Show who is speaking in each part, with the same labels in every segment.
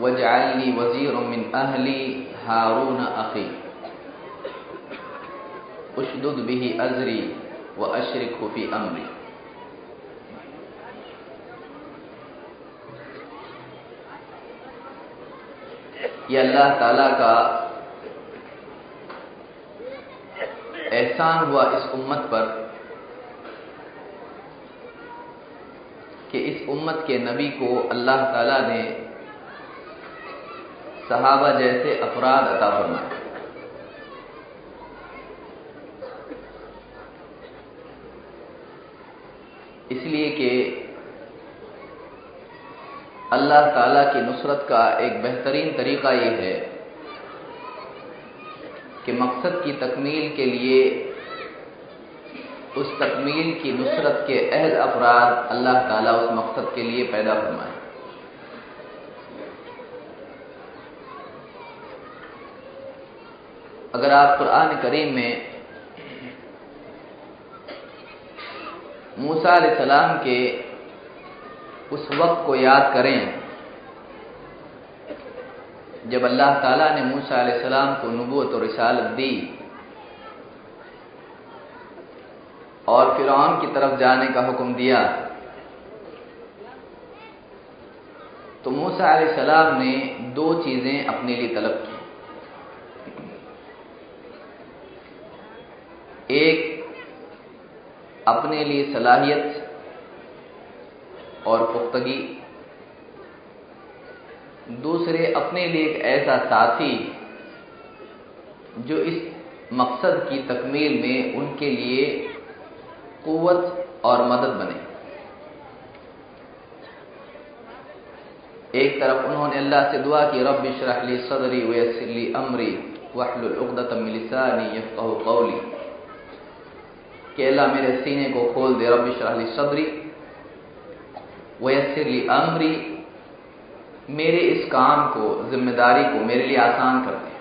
Speaker 1: वजाली वज़ीर मिन अहली हारून अखी उशदुद बिही अजरी व अशरक फ़ी अमरी ये अल्लाह ताला का एहसान हुआ इस उम्मत पर कि इस उम्मत के नबी को अल्लाह ताला ने सहाबा जैसे अफराद अता फरमाए। इसलिए कि अल्लाह ताला की नुसरत का एक बेहतरीन तरीका ये है कि मकसद की तकमील के लिए उस तकमील की नुसरत के अहद अफराद अल्लाह ताला उस मकसद के लिए पैदा फरमाए। अगर आप कुरान करीम में मूसा सलाम के उस वक्त को याद करें, जब अल्लाह ताला ने मूसा सलाम को नबूत और रिसालत दी और फिर की तरफ़ जाने का हुक्म दिया तो मूसा सलाम ने दो चीज़ें अपने लिए तलब की। एक अपने लिए सलाहियत और पुख्तगी, दूसरे अपने लिए एक ऐसा साथी जो इस मकसद की तकमील में उनके लिए कुवत और मदद बने। एक तरफ़ उन्होंने अल्लाह से दुआ की रब शरहली सदरी वयसली अमरी वहलुलतमिलसानी यफ़क़हु कौली। कि अल्लाह मेरे सीने को खोल दे रब शरहली सदरी वयसरली अमरी, मेरे इस काम को, ज़िम्मेदारी को मेरे लिए आसान कर दे।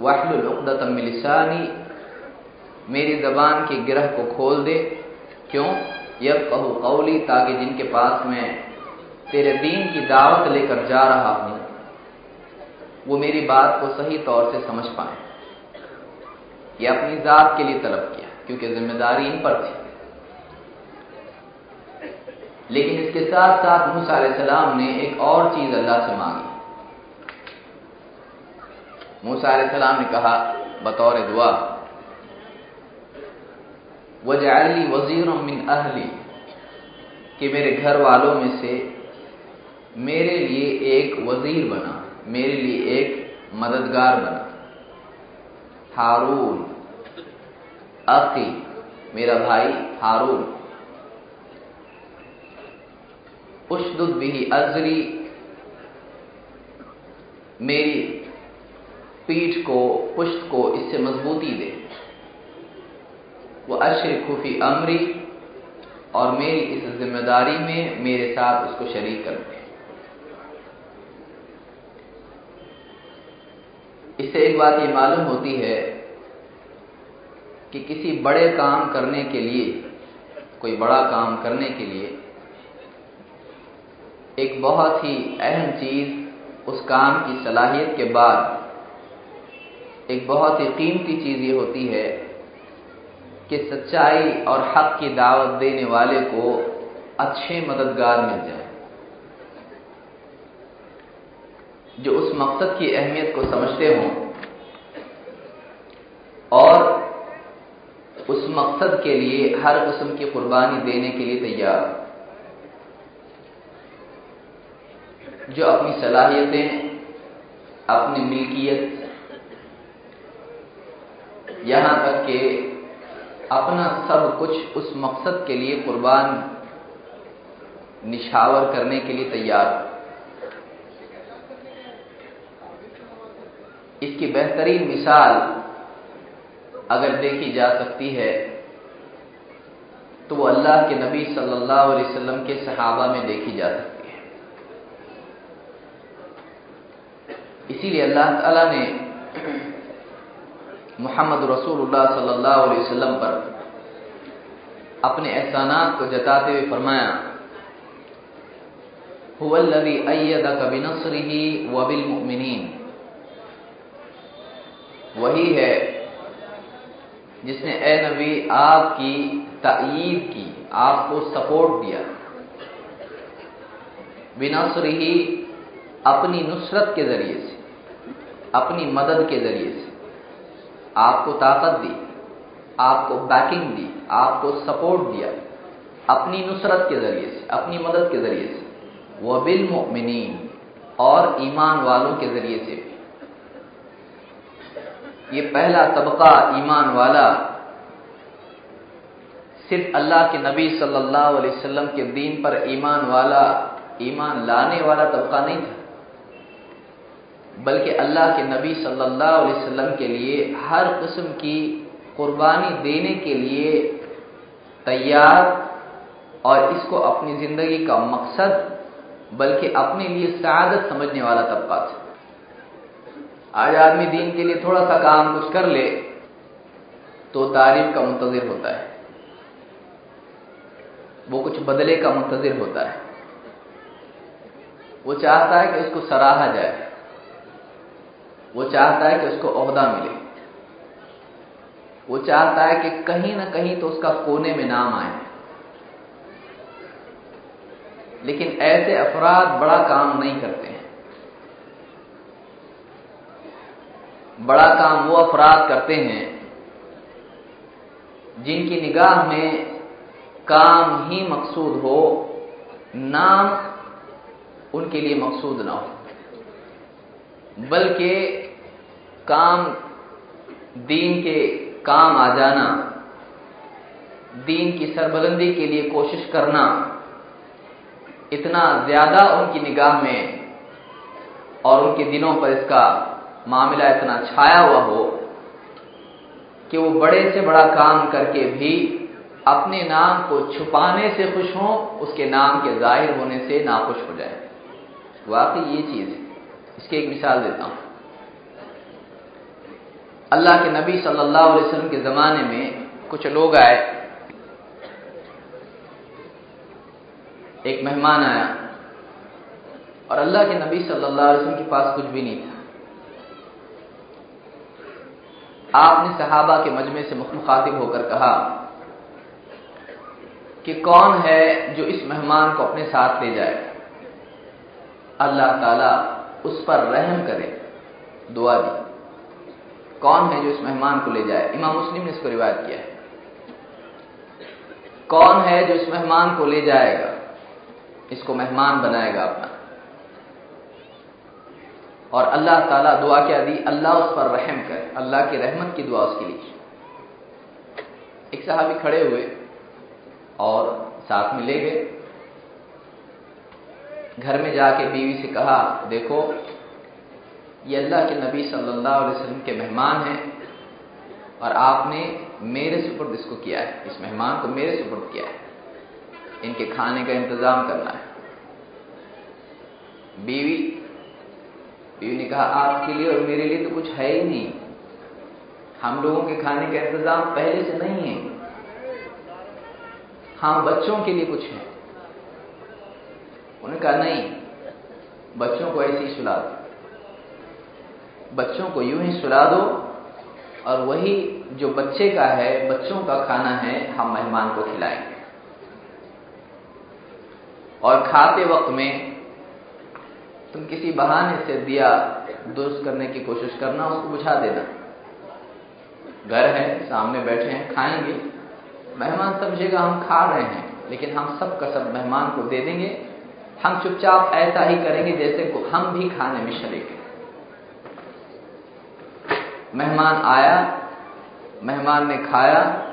Speaker 1: वाहलुलतमिलसानी मेरी जबान की गिरह को खोल दे। क्यों? यब कहू कौली, ताकि जिनके पास मैं तेरे दीन की दावत लेकर जा रहा हूँ, वो मेरी बात को सही तौर से समझ पाए। ये अपनी जात के लिए तलब किया, क्योंकि ज़िम्मेदारी इन पर थी। लेकिन इसके साथ साथ मूसा सलाम ने एक और चीज़ अल्लाह से मांगी। मूसा सलाम ने कहा, बतौर दुआ वजअली वज़ीर मिन अहली, कि मेरे घर वालों में से मेरे लिए एक वज़ीर बना, मेरे लिए एक मददगार बना। हारून। अकी मेरा भाई हारून। उशदुद बिही अजरी, मेरी पीठ को, पुष्ट को इससे मजबूती दे। वो अशर खुफी अमरी, और मेरी इस ज़िम्मेदारी में मेरे साथ उसको शरीक कर दे। इससे एक बात ये मालूम होती है कि किसी बड़े काम करने के लिए, कोई बड़ा काम करने के लिए, एक बहुत ही अहम चीज़ उस काम की सलाहियत के बाद एक बहुत ही कीमती चीज़ ये होती है कि सच्चाई और हक की दावत देने वाले को अच्छे मददगार मिल जाए। जो उस मकसद की अहमियत को समझते हों और उस मकसद के लिए हर किस्म की कुर्बानी देने के लिए तैयार। जो अपनी सलाहियतें, अपनी मिल्कियत, यहाँ तक कि अपना सब कुछ उस मकसद के लिए कुर्बान, निछावर करने के लिए तैयार। इसकी बेहतरीन मिसाल अगर देखी जा सकती है तो वो अल्लाह के नबी सल्लल्लाहु अलैहि वसल्लम के सहाबा में देखी जा सकती है। इसीलिए अल्लाह ताला ने मोहम्मद रसूलुल्लाह सल्लल्लाहु अलैहि वसल्लम पर अपने एहसानात को जताते हुए फरमाया, हुवल्लज़ी अय्यदक बिनस्रिही व बिलमुमिनीन वही है जिसने ए नबी आपकी तईद की, आपको सपोर्ट दिया। बिनस्रिही अपनी नुसरत के ज़रिए से, अपनी मदद के ज़रिए से आपको ताकत दी, आपको बैकिंग दी, आपको सपोर्ट दिया, अपनी नुसरत के ज़रिए से, अपनी मदद के ज़रिए से। वह बिल मोमिनीन, और ईमान वालों के ज़रिए से ये पहला तबका ईमान वाला सिर्फ़ अल्लाह के नबी सल्लल्लाहु अलैहि वसल्लम के दीन पर ईमान वाला, ईमान लाने वाला तबका नहीं था। बल्कि अल्लाह के नबी सल्लल्लाहु अलैहि वसल्लम के लिए हर किस्म की कुर्बानी देने के लिए तैयार और इसको अपनी ज़िंदगी का मकसद, बल्कि अपने लिए सादत समझने वाला तबका था। आज आदमी दीन के लिए थोड़ा सा काम कुछ कर ले तो तारीफ़ का मुंतजर होता है। वो कुछ बदले का मुंतजर होता है। वो चाहता है कि उसको सराहा जाए। वो चाहता है कि उसको अहदा मिले। वो चाहता है कि कहीं ना कहीं तो उसका कोने में नाम आए। लेकिन ऐसे अफराद बड़ा काम नहीं करते हैं। बड़ा काम वो अफराद करते हैं, जिनकी निगाह में काम ही मकसूद हो, नाम उनके लिए मकसूद ना हो। बल्कि काम दीन के काम आ जाना, दीन की सरबलंदी के लिए कोशिश करना, इतना ज़्यादा उनकी निगाह में और उनके दिनों पर इसका मामला इतना छाया हुआ हो कि वो बड़े से बड़ा काम करके भी अपने नाम को छुपाने से खुश हों, उसके नाम के ज़ाहिर होने से नाखुश हो जाए। वाकई ये चीज़ है। इसकी एक मिसाल देता हूँ। अल्लाह के नबी सल्लल्लाहु अलैहि वसल्लम के ज़माने में कुछ लोग आए। एक मेहमान आया। और अल्लाह के नबी सल्लल्लाहु अलैहि वसल्लम के पास कुछ भी नहीं था। आपने सहाबा के मजमे से मुखातिब होकर कहा कि कौन है जो इस मेहमान को अपने साथ ले जाए? अल्लाह ताला उस पर रहम करे, दुआ दी। कौन है जो इस मेहमान को ले जाए? इमाम मुस्लिम ने इसको रिवायत किया है। कौन है जो इस मेहमान को ले जाएगा? इसको मेहमान बनाएगा अपना। और अल्लाह ताला दुआ क्या दी अल्लाह उस पर रहम करे। अल्लाह की रहमत की दुआ उसके लिए एक साहबी खड़े हुए और साथ में ले गए। घर में जाके बीवी से कहा, देखो, ये अल्लाह के नबी सल्लल्लाहु अलैहि वसल्लम के मेहमान हैं और आपने मेरे सुपुर्द इसको किया है। इस मेहमान को मेरे सुपुर्द किया है। इनके खाने का इंतज़ाम करना है। बीवी बीवी ने कहा, आपके लिए और मेरे लिए तो कुछ है ही नहीं। हम लोगों के खाने का इंतज़ाम पहले से नहीं है। हाँ बच्चों के लिए कुछ है। उन्होंने कहा, नहीं, बच्चों को ऐसे ही सुला दो। बच्चों को यूँ ही सुला दो और वही जो बच्चे का है, बच्चों का खाना है, हम मेहमान को खिलाएँगे। और खाते वक्त में तुम किसी बहाने से दिया दुरुस्त करने की कोशिश करना, उसको बुझा देना। घर है, सामने बैठे हैं, खाएँगे। मेहमान समझेगा हम खा रहे हैं, लेकिन हम सब का सब मेहमान को दे देंगे। हम चुपचाप ऐसा ही करेंगे जैसे हम भी खाने में शरीक मेहमान आया, मेहमान ने खाया।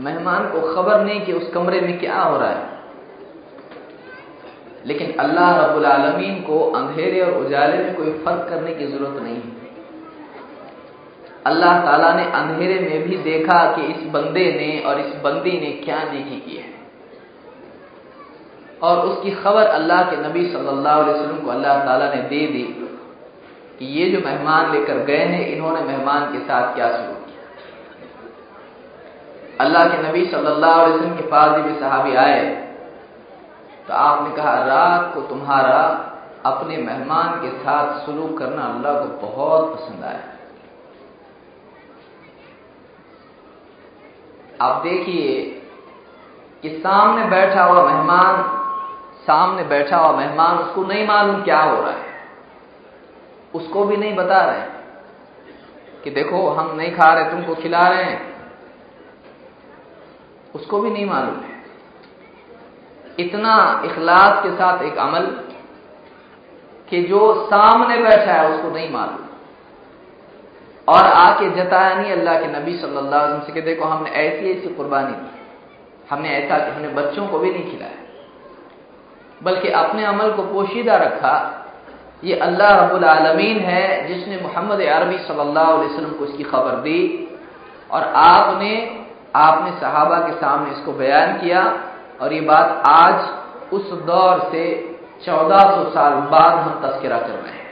Speaker 1: मेहमान को खबर नहीं कि उस कमरे में क्या हो रहा है। लेकिन अल्लाह रब्बुल आलमीन को अंधेरे और उजाले में कोई फ़र्क करने की ज़रूरत नहीं है। अल्लाह ताला ने अंधेरे में भी देखा कि इस बंदे ने और इस बंदी ने क्या नेकी की है। और उसकी खबर अल्लाह के नबी सल्लल्लाहु अलैहि वसल्लम को अल्लाह ताला ने दे दी कि ये जो मेहमान लेकर गए हैं, इन्होंने मेहमान के साथ क्या शुरू किया? अल्लाह के नबी सल्लल्लाहु अलैहि वसल्लम के पास जब सहाबी आए तो आपने कहा रात को तुम्हारा अपने मेहमान के साथ सलूक करना अल्लाह को बहुत पसंद आया। आप देखिए कि सामने बैठा हुआ मेहमान, सामने बैठा हुआ मेहमान, उसको नहीं मालूम क्या हो रहा है। उसको भी नहीं बता रहे कि देखो, हम नहीं खा रहे, तुमको खिला रहे हैं। उसको भी नहीं मालूम है। इतना इखलास के साथ एक अमल कि जो सामने बैठा है उसको नहीं मालूम। और आके जताया नहीं अल्लाह के नबी सल्लल्लाहु अलैहि वसल्लम से कि देखो हमने ऐसी ऐसी कुर्बानी दी हमने ऐसा हमने बच्चों को भी नहीं खिलाया। बल्कि अपने अमल को पोशीदा रखा। ये अल्लाह रब्बुल आलमीन है जिसने मोहम्मद अरबी सल्लल्लाहु अलैहि वसल्लम को इसकी खबर दी। और आपने आपने सहाबा के सामने इसको बयान किया। और ये बात आज, उस दौर से 1400 साल बाद हम तस्करा कर रहे हैं।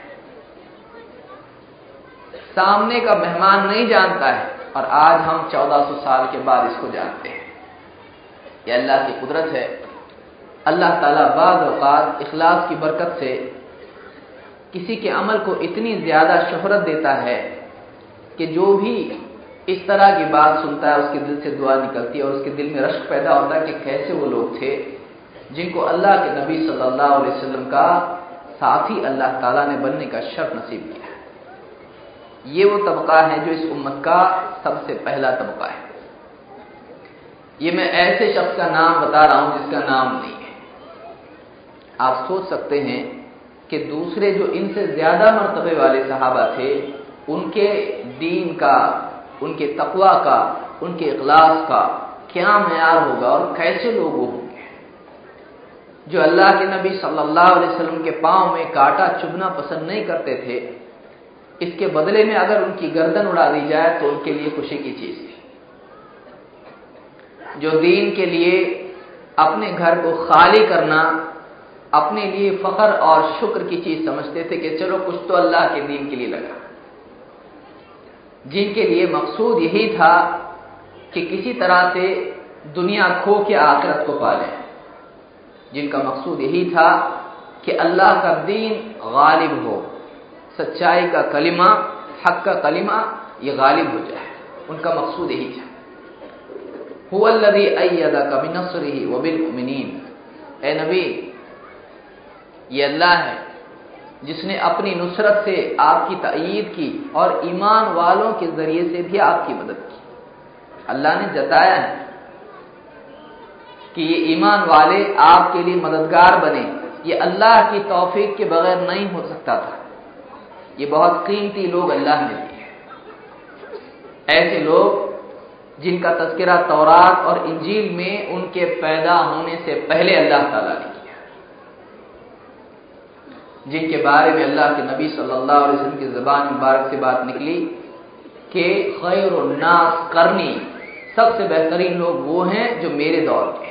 Speaker 1: सामने का मेहमान नहीं जानता है और आज हम 1400 साल के बाद इसको जानते हैं। यह अल्लाह की कुदरत है। अल्लाह ताला बाद अवकात इखलास की बरकत से किसी के अमल को इतनी ज़्यादा शोहरत देता है कि जो भी इस तरह की बात सुनता है, उसके दिल से दुआ निकलती है और उसके दिल में रश्क पैदा होता है कि कैसे वो लोग थे, जिनको अल्लाह के नबी सल्लल्लाहु अलैहि वसल्लम का साथी अल्लाह ताला ने बनने का शर्त नसीब किया है। ये वो तबका है जो इस उम्मत का सबसे पहला तबका है। ये मैं ऐसे शख्स का नाम बता रहा हूँ जिसका नाम नहीं है। आप सोच सकते हैं कि दूसरे जो इनसे ज़्यादा मरतबे वाले सहाबा थे, उनके दीन का उनके तकवा का, उनके इखलास का क्या मैार होगा और कैसे लोग होंगे? जो अल्लाह के नबी सल्लल्लाहु अलैहि वसल्लम के पाँव में कांटा चुभना पसंद नहीं करते थे, इसके बदले में अगर उनकी गर्दन उड़ा दी जाए तो उनके लिए खुशी की चीज़ थी। जो दीन के लिए अपने घर को खाली करना, अपने लिए फखर और शुक्र की चीज़ समझते थे कि चलो कुछ तो अल्लाह के दीन के लिए लगा। जिनके लिए मकसूद यही था कि किसी तरह से दुनिया खो के आखिरत को पाले। जिनका मकसूद यही था कि अल्लाह का दीन गालिब हो, सच्चाई का कलिमा, हक का कलिमा, ये गालिब हो जाए। उनका मकसूद यही था। हुल्लदी अयदा का ए नबी, ये अल्लाह है जिसने अपनी नुसरत से आपकी तईद की और ईमान वालों के ज़रिए से भी आपकी मदद की। अल्लाह ने जताया है कि ये ईमान वाले आपके लिए मददगार बने। ये अल्लाह की तौफीक के बगैर नहीं हो सकता था। ये बहुत कीमती लोग अल्लाह ने दिए ऐसे लोग जिनका तस्करा तौरात और इंजील में उनके पैदा होने से पहले अल्लाह ताला ने जिनके बारे में अल्लाह के नबी सल्लल्लाहु अलैहि वसल्लम की जबान मुबारक से बात निकली कि खैर नास करनी, सबसे बेहतरीन लोग वो हैं जो मेरे दौर के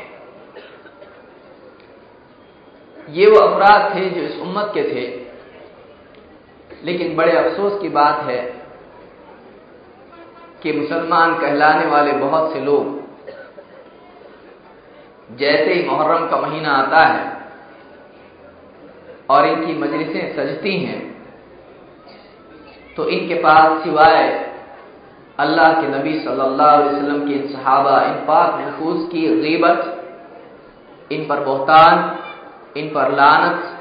Speaker 1: ये वो अपराध थे जो इस उम्मत के थे। लेकिन बड़े अफसोस की बात है कि मुसलमान कहलाने वाले बहुत से लोग, जैसे ही मुहर्रम का महीना आता है और इनकी मजलिसें सजती हैं। तो इनके पास सिवाय अल्लाह के नबी सल्लल्लाहु अलैहि वसल्लम के इन सहाबा, इन पाक महफूज की गीबत, इन पर बोहतान, इन पर लानत,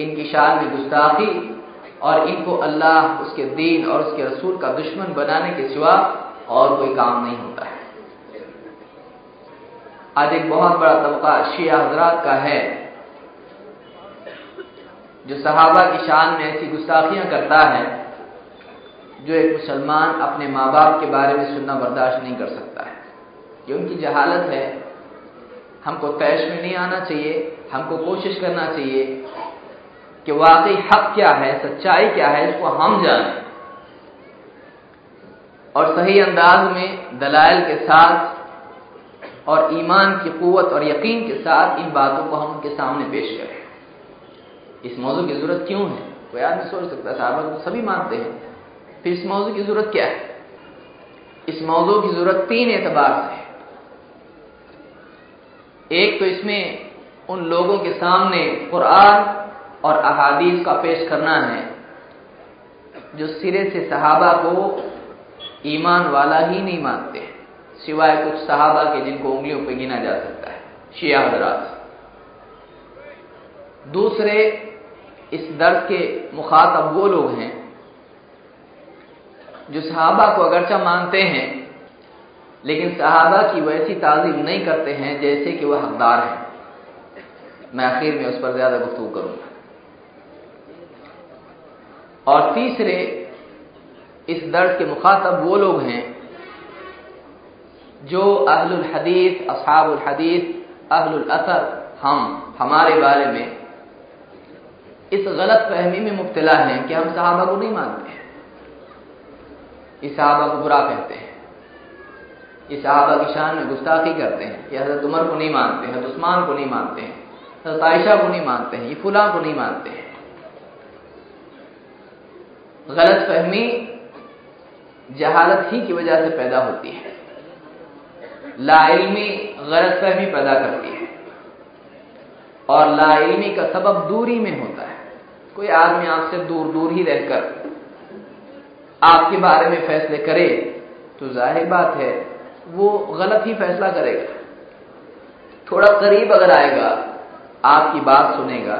Speaker 1: इनकी शान में गुस्ताखी और इनको अल्लाह, उसके दीन और उसके रसूल का दुश्मन बनाने के सिवा और कोई काम नहीं होता है। आज एक बहुत बड़ा तबका शिया हजरात का है। जो सहाबा की शान में ऐसी गुस्ताखियाँ करता है, जो एक मुसलमान अपने माँ बाप के बारे में सुनना बर्दाश्त नहीं कर सकता है। ये उनकी जहालत है। हमको तैश में नहीं आना चाहिए, हमको कोशिश करना चाहिए कि वाकई हक क्या है, सच्चाई क्या है, इसको हम जानें। और सही अंदाज में दलाइल के साथ और ईमान की कुवत और यकीन के साथ इन बातों को हम उनके सामने पेश करें। इस मौजू की ज़रूरत क्यों है? कोई आदमी सोच सकता है, साहब तो सभी मानते हैं। फिर इस मौजू की ज़रूरत क्या है? इस मौजू की ज़रूरत तीन एतबार से है। एक तो इसमें उन लोगों के सामने कुरान और अहादीस का पेश करना है, जो सिरे से सहाबा को ईमान वाला ही नहीं मानते, सिवाय कुछ सहाबा के जिनको उंगलियों पर गिना जा सकता है, शिया हजरात। दूसरे इस दर्द के मुखातब वो लोग हैं, जो सहाबा को अगरचा मानते हैं, लेकिन सहाबा की वैसी ताजीम नहीं करते हैं जैसे कि वह हकदार हैं। मैं आखिर में उस पर ज़्यादा गुफ्तु करूँगा। और तीसरे, इस दर्द के मुखातब वो लोग हैं, जो अहलुल हदीस, असहाबुल हदीस, अहलुल असर हम, हमारे बारे में इस गलत फहमी में मुब्तला हैं कि हम सहाबा को नहीं मानते इस सहाबा को बुरा कहते हैं। ये साहबा की शान में गुस्ताखी करते हैं ये हज़रत उमर को नहीं मानते हैं उस्मान को नहीं मानते हैं, हज़रत आयशा को नहीं मानते हैं, ये फुला को नहीं मानते हैं। गलत फहमी जहालत ही की वजह से पैदा होती है। लाइलमी गलत फहमी पैदा करती है। और लाइलमी का सबब दूरी में होता है। कोई आदमी आपसे दूर दूर ही रहकर आपके बारे में फैसले करे तो ज़ाहिर बात है, वो गलत ही फैसला करेगा। थोड़ा करीब अगर आएगा, आपकी बात सुनेगा,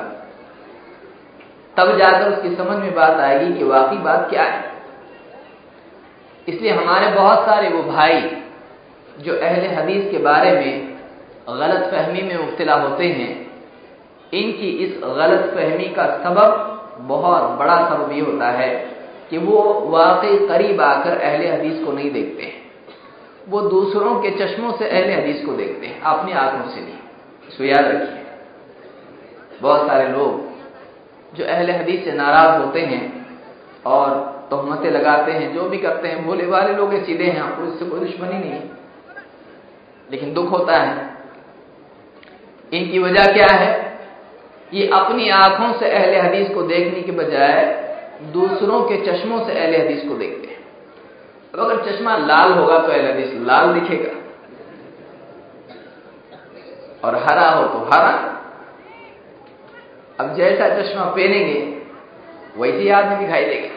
Speaker 1: तब जाकर उसकी समझ में बात आएगी कि वाकई बात क्या है। इसलिए हमारे बहुत सारे वो भाई जो अहले हदीस के बारे में गलत फहमी में मुबतला होते हैं इनकी इस गलत फहमी का सबब बहुत बड़ा सबब ये होता है कि वो वाकई करीब आकर अहले हदीस को नहीं देखते हैं। वो दूसरों के चश्मों से अहले हदीस को देखते हैं, अपनी आँखों से नहीं। इसको याद रखिए। बहुत सारे लोग जो अहले हदीस से नाराज़ होते हैं और तोहमतें लगाते हैं, जो भी करते हैं भोले वाले लोग सीधे हैं, आपको इससे कोई दुश्मनी नहीं लेकिन दुख होता है। इनकी वजह क्या है? ये अपनी आँखों से अहले हदीस को देखने के बजाय दूसरों के चश्मों से अहले हदीस को देखते हैं। अब अगर चश्मा लाल होगा तो अहले हदीस लाल दिखेगा। और हरा हो तो हरा। अब जैसा चश्मा पहनेंगे, वैसे आदमी दिखाई देगा।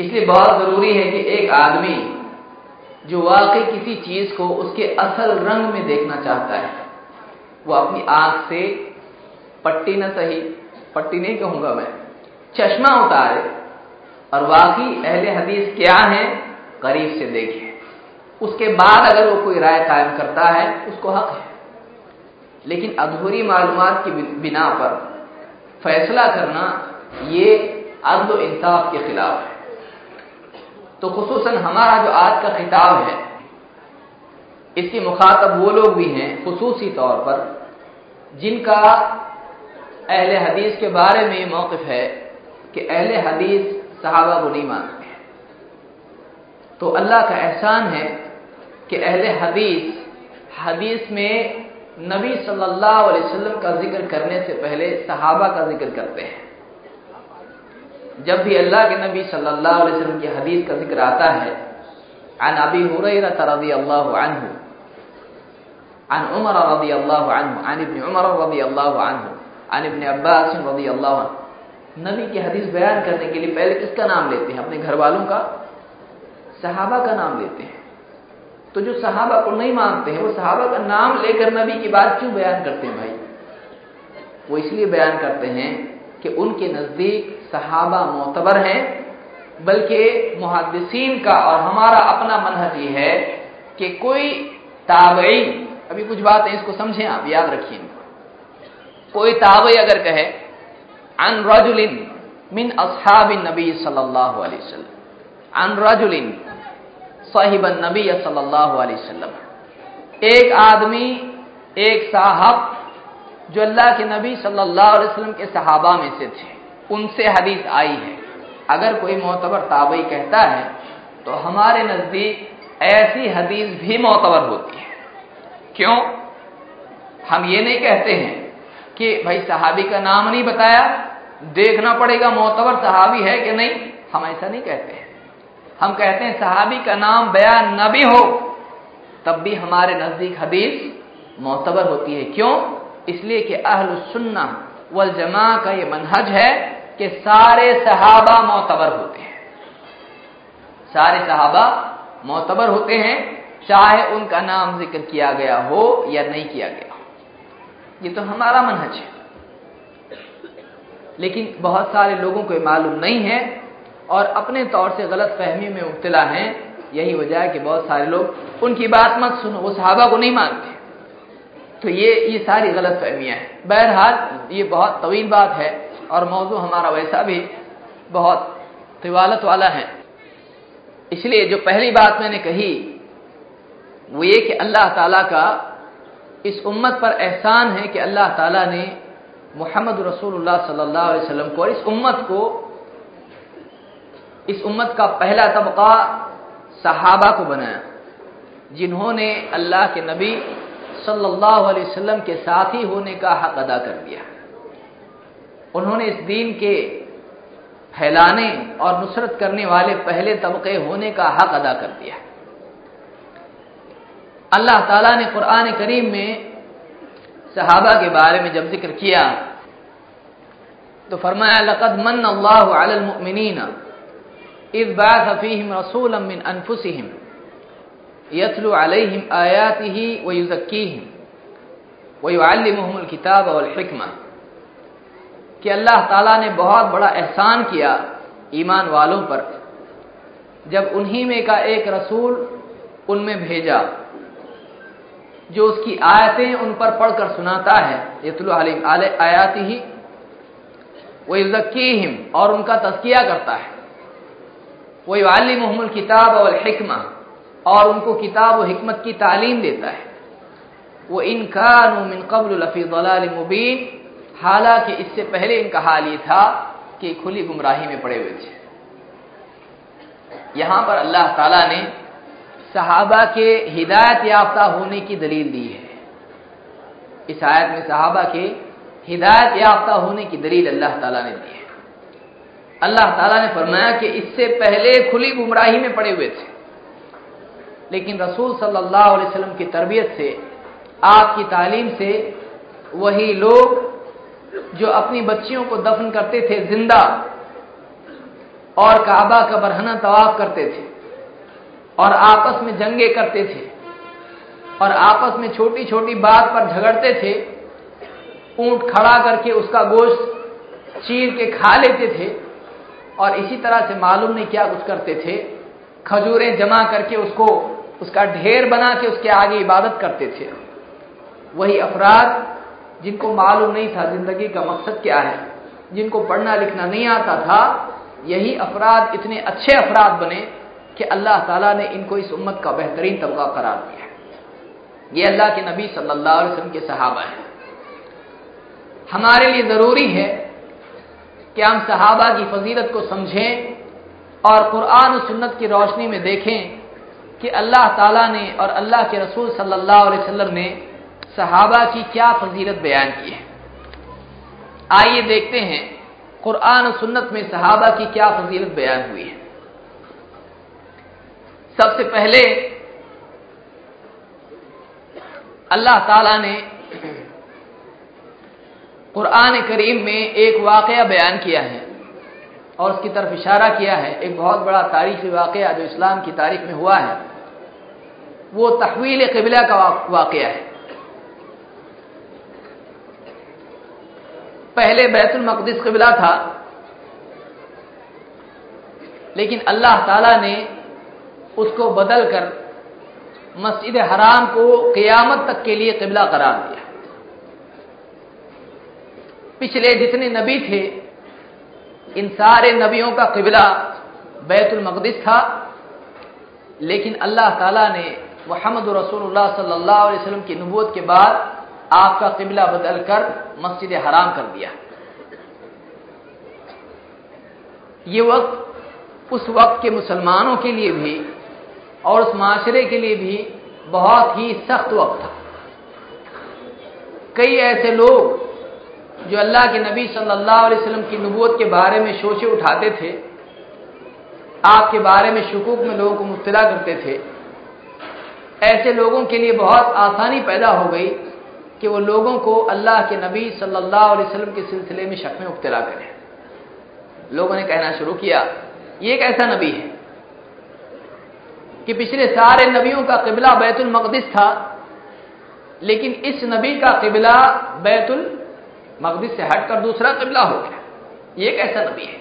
Speaker 1: इसलिए बहुत ज़रूरी है कि एक आदमी जो वाकई किसी चीज़ को उसके असल रंग में देखना चाहता है, वो अपनी आँख से पट्टी न सही, पट्टी नहीं कहूँगा मैं। चश्मा उतारे, और वाकई अहले हदीस क्या है करीब से देखे उसके बाद अगर वो कोई राय कायम करता है, उसको हक है। लेकिन अधूरी मालूम की बिना पर फैसला करना, ये अदल इंसाफ के खिलाफ है। तो खसूस हमारा जो आज का खिताब है, इसके मुखातब वो लोग भी हैं, खसूसी तौर पर, जिनका अहले हदीस के बारे में मौकफ है कि अहले हदीस सहाबा को नहीं मानते तो अल्लाह का एहसान है कि अहले हदीस हदीस में नबी सल्लल्लाहु अलैहि वसल्लम का ज़िक्र करने से पहले सहाबा का ज़िक्र करते हैं। जब भी अल्लाह के नबी सल्लल्लाहु अलैहि वसल्लम की हदीस का ज़िक्र आता है अन अबी हुरैरा रज़ी अल्लाह अन्हु अन उमर रज़ी अल्लाह अन्हु अन इब्न उमर रज़ी अल्लाह अन्हु। अन इब्न अब्बास रज़ी अल्लाह नबी की हदीस बयान करने के लिए पहले किसका नाम लेते हैं अपने घर वालों का सहाबा का नाम लेते हैं तो जो सहाबा को नहीं मानते हैं वो सहाबा का नाम लेकर नबी की बात क्यों बयान करते हैं भाई वो इसलिए बयान करते हैं कि उनके नज़दीक सहाबा मोतबर हैं बल्कि मुहदसिन का और हमारा अपना मनहज ये है कि कोई ताबई अभी कुछ बात है इसको समझें आप याद रखिए कोई ताबई अगर कहे, अन रजुलिन मिन असहाबिन नबी सल्लल्लाहु अलैहि वसल्लम। साहिबन नबी सल्लल्लाहु अलैहि वसल्लम। एक आदमी, एक साहब, जो अल्लाह के नबी सल्लल्लाहु अलैहि वसल्लम के सहाबा में से थे, उनसे हदीस आई है। अगर कोई मोतबर ताबई कहता है तो हमारे नज़दीक ऐसी हदीस भी मोतबर होती है। क्यों? हम ये नहीं कहते हैं कि भाई सहाबी का नाम नहीं बताया, देखना पड़ेगा मोतबर सहाबी है कि नहीं। हम ऐसा नहीं कहते हम कहते हैं सहाबी का नाम बयान न भी हो, तब भी हमारे नज़दीक हदीस मोतबर होती है। क्यों? इसलिए कि अहल सुन्ना वल जमा का ये मनहज है कि सारे सहाबा मोतबर होते हैं। सारे सहाबा मोतबर होते हैं, चाहे उनका नाम ज़िक्र किया गया हो या नहीं किया गया ये तो हमारा मनहज है। लेकिन बहुत सारे लोगों को मालूम नहीं है और अपने तौर से गलत फहमी में मुबतला हैं। यही वजह है कि बहुत सारे लोग उनकी बात मत सुनो, वो सहाबा को नहीं मानते। तो ये ये सारी गलत फहमियाँ हैं। बहरहाल, ये बहुत तवील बात है और मौजू हमारा वैसा भी बहुत तिवालत वाला है। इसलिए जो पहली बात मैंने कही, वो ये कि अल्लाह ताला का इस उम्मत पर एहसान है कि अल्लाह ताला ने मोहम्मद रसूलुल्लाह सल्लल्लाहु अलैहि को, और इस उम्मत को, इस उम्मत का पहला तबका सहाबा को बनाया, जिन्होंने अल्लाह के नबी सल्लल्लाहु अलैहि वसल्लम के साथी होने का हक अदा कर दिया। उन्होंने इस दीन के फैलाने और नुसरत करने वाले पहले तबके होने का हक अदा कर दिया। अल्लाह ताला ने कुरान करीम में सहाबा के बारे में जब ज़िक्र किया तो फरमाया, लक़द मन अल्लाह अलमुमिनीन, इज़ बाअस फीहिम रसूलन मिन अनफुसिहिम, यतलु अलैहिम आयातिही व युज़क्कीहिम, व किताब वल हिकमा. कि अल्लाह ताला ने बहुत बड़ा एहसान किया ईमान वालों पर, जब उन्हीं में का एक रसूल उनमें भेजा। जो उसकी आयतें उन पर पढ़कर सुनाता है, यतलु अलैहिम आयातिही व युज़क्कीहिम, और उनका तस्किया करता है। व युअल्लिमुहुमुल किताब वल हिकमा, और उनको किताब और हिकमत की तालीम देता है। वो इनका मिन कबल लफी मुबीन, हालाँकि इससे पहले इनका हाल ये था कि खुली गुमराही में पड़े हुए थे। यहाँ पर अल्लाह ताला ने सहाबा के हिदायत याफ्ता होने की दलील दी है। इस आयत में सहाबा के हिदायत याफ्ता होने की दलील अल्लाह ताला ने दी है। अल्लाह ताला ने फरमाया कि इससे पहले खुली गुमराही में पड़े हुए थे। लेकिन रसूल सल्लल्लाहु अलैहि वसल्लम की तरबियत से, आपकी तालीम से, वही लोग जो अपनी बच्चियों को दफन करते थे, ज़िंदा और काबा का बरहना तवाफ करते थे और आपस में जंगे करते थे और आपस में छोटी छोटी बात पर झगड़ते थे, ऊँट खड़ा करके उसका गोश्त चीर के खा लेते थे और इसी तरह से मालूम नहीं क्या कुछ करते थे। खजूरें जमा करके उसको, उसका ढेर बना के उसके आगे इबादत करते थे। वही अफराद जिनको मालूम नहीं था ज़िंदगी का मकसद क्या है, जिनको पढ़ना लिखना नहीं आता था, यही अफराद, इतने अच्छे अफराद बने कि अल्लाह ताला ने इनको इस उम्मत का बेहतरीन तबका करार दिया ये अल्लाह के नबी सल्लल्लाहु अलैहि वसल्लम के सहाबा हैं। हमारे लिए ज़रूरी है कि हम सहाबा की फजीलत को समझें और कुरान और सुन्नत की रोशनी में देखें कि अल्लाह ताला ने और अल्लाह के रसूल सल्लल्लाहु अलैहि वसल्लम ने सहाबा की क्या फजीलत बयान की है। आइए देखते हैं कुरान और सुन्नत में सहाबा की क्या फजीलत बयान हुई है। सबसे पहले अल्लाह ताला ने कुरान करीम में एक वाक़ बयान किया है और उसकी तरफ़ इशारा किया है। एक बहुत बड़ा तारीखी वाक़ जो इस्लाम की तारीख में हुआ है। वो तहवील कबिला का वाक़ है। पहले बैतुल मकदस कबिला था, लेकिन अल्लाह ताला ने उसको बदल कर मस्जिद हराम को क़यामत तक के लिए किबला करार दिया। पिछले जितने नबी थे, इन सारे नबियों का किबला बैतुल मकदस था, लेकिन अल्लाह ताला ने मोहम्मद रसूलुल्लाह सल्लल्लाहु अलैहि वसल्लम की नबूत के बाद आपका किबला बदलकर मस्जिद हराम कर दिया। ये वक्त, उस वक्त के मुसलमानों के लिए भी और उस माशरे के लिए भी बहुत ही सख्त वक्त था। कई ऐसे लोग जो अल्लाह के नबी सल्लल्लाहु अलैहि वसल्लम की नबूत के बारे में सोचे उठाते थे, आपके बारे में शकूक में लोगों को मुबतला करते थे, ऐसे लोगों के लिए बहुत आसानी पैदा हो गई कि वो लोगों को अल्लाह के नबी सल्लल्लाहु अलैहि वसल्लम के सिलसिले में शक में मुबतला करें। लोगों ने कहना शुरू किया, ये एक ऐसा नबी है कि पिछले सारे नबियों का किबला बैतुल मकदस था, लेकिन इस नबी का किबला बैतुल मकदस से हटकर दूसरा किबला हो गया। ये एक ऐसा नबी है।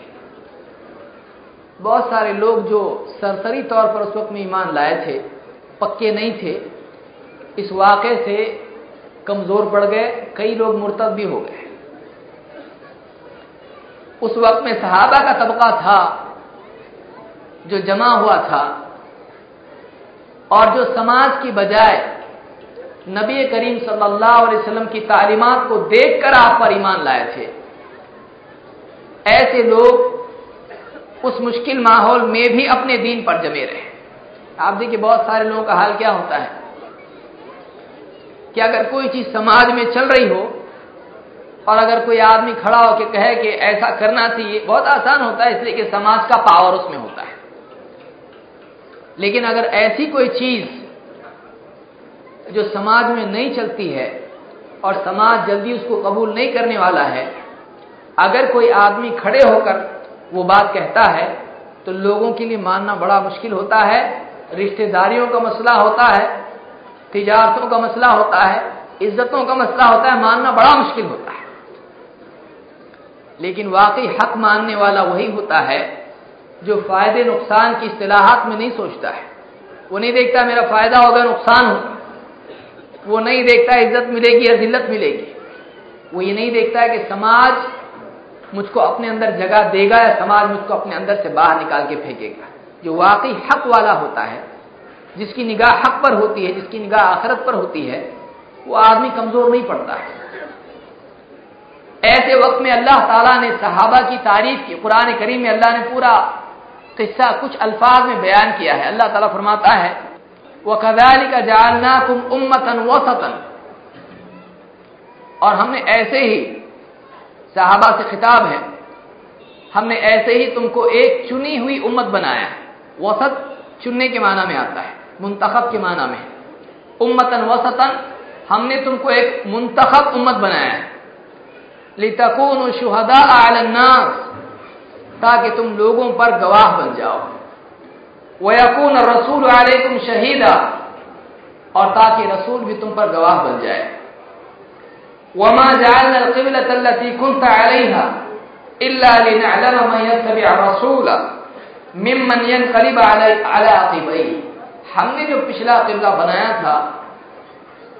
Speaker 1: बहुत सारे लोग जो सरसरी तौर पर उस वक्त में ईमान लाए थे, पक्के नहीं थे, इस वाक़े से कमज़ोर पड़ गए, कई लोग मुर्तद भी हो गए। उस वक्त में सहाबा का तबका था, जो जमा हुआ था और जो समाज की बजाय नबी करीम सल्लल्लाहु अलैहि वसल्लम की तालीमत को देखकर आप पर ईमान लाए थे। ऐसे लोग उस मुश्किल माहौल में भी अपने दीन पर जमे रहे। आप देखिए बहुत सारे लोगों का हाल क्या होता है कि अगर कोई चीज़ समाज में चल रही हो और अगर कोई आदमी खड़ा होकर कहे कि ऐसा करना चाहिए, बहुत आसान होता है इसलिए कि समाज का पावर उसमें होता है। लेकिन अगर ऐसी कोई चीज़ जो समाज में नहीं चलती है और समाज जल्दी उसको कबूल नहीं करने वाला है, अगर कोई आदमी खड़े होकर वो बात कहता है तो लोगों के लिए मानना बड़ा मुश्किल होता है, रिश्तेदारियों का मसला होता है, तिजारतों का मसला होता है, इज्जतों का मसला होता है, मानना बड़ा मुश्किल होता है। लेकिन वाकई हक मानने वाला वही होता है जो फ़ायदे नुकसान की इतलाहत में नहीं सोचता है। वो नहीं देखता मेरा फ़ायदा होगा, नुकसान होगा। वो नहीं देखता इज़्ज़त मिलेगी या जिल्लत मिलेगी। वो ये नहीं देखता है कि समाज मुझको अपने अंदर जगह देगा या समाज मुझको अपने अंदर से बाहर निकाल के फेंकेगा। जो वाकई हक वाला होता है, जिसकी निगाह हक पर होती है, जिसकी निगाह आखरत पर होती है, वो आदमी कमज़ोर नहीं पड़ता। है ऐसे वक्त में अल्लाह ताला ने सहाबा की तारीफ़ की, कुरान करीम में अल्लाह ने पूरा किस्सा कुछ अल्फाज में बयान किया है। अल्लाह ताला फरमाता है वह कदाली का जालना कुम उम्मतन वसतन। और हमने ऐसे ही, साहबा से खिताब है, हमने ऐसे ही तुमको एक चुनी हुई उम्मत बनाया है। वसत चुनने के माना में आता है, मुंतखब के माना में उम्मतन वसतन, हमने तुमको एक मुंतखब उम्मत बनाया है। लितकून शुहदा आलन्नास ताकि तुम लोगों पर गवाह बन जाओ। वयकून रसूल आलकुम शहीदा, और ताकि रसूल भी तुम पर गवाह बन जाए। वमा हमने जो पिछला किबला बनाया था,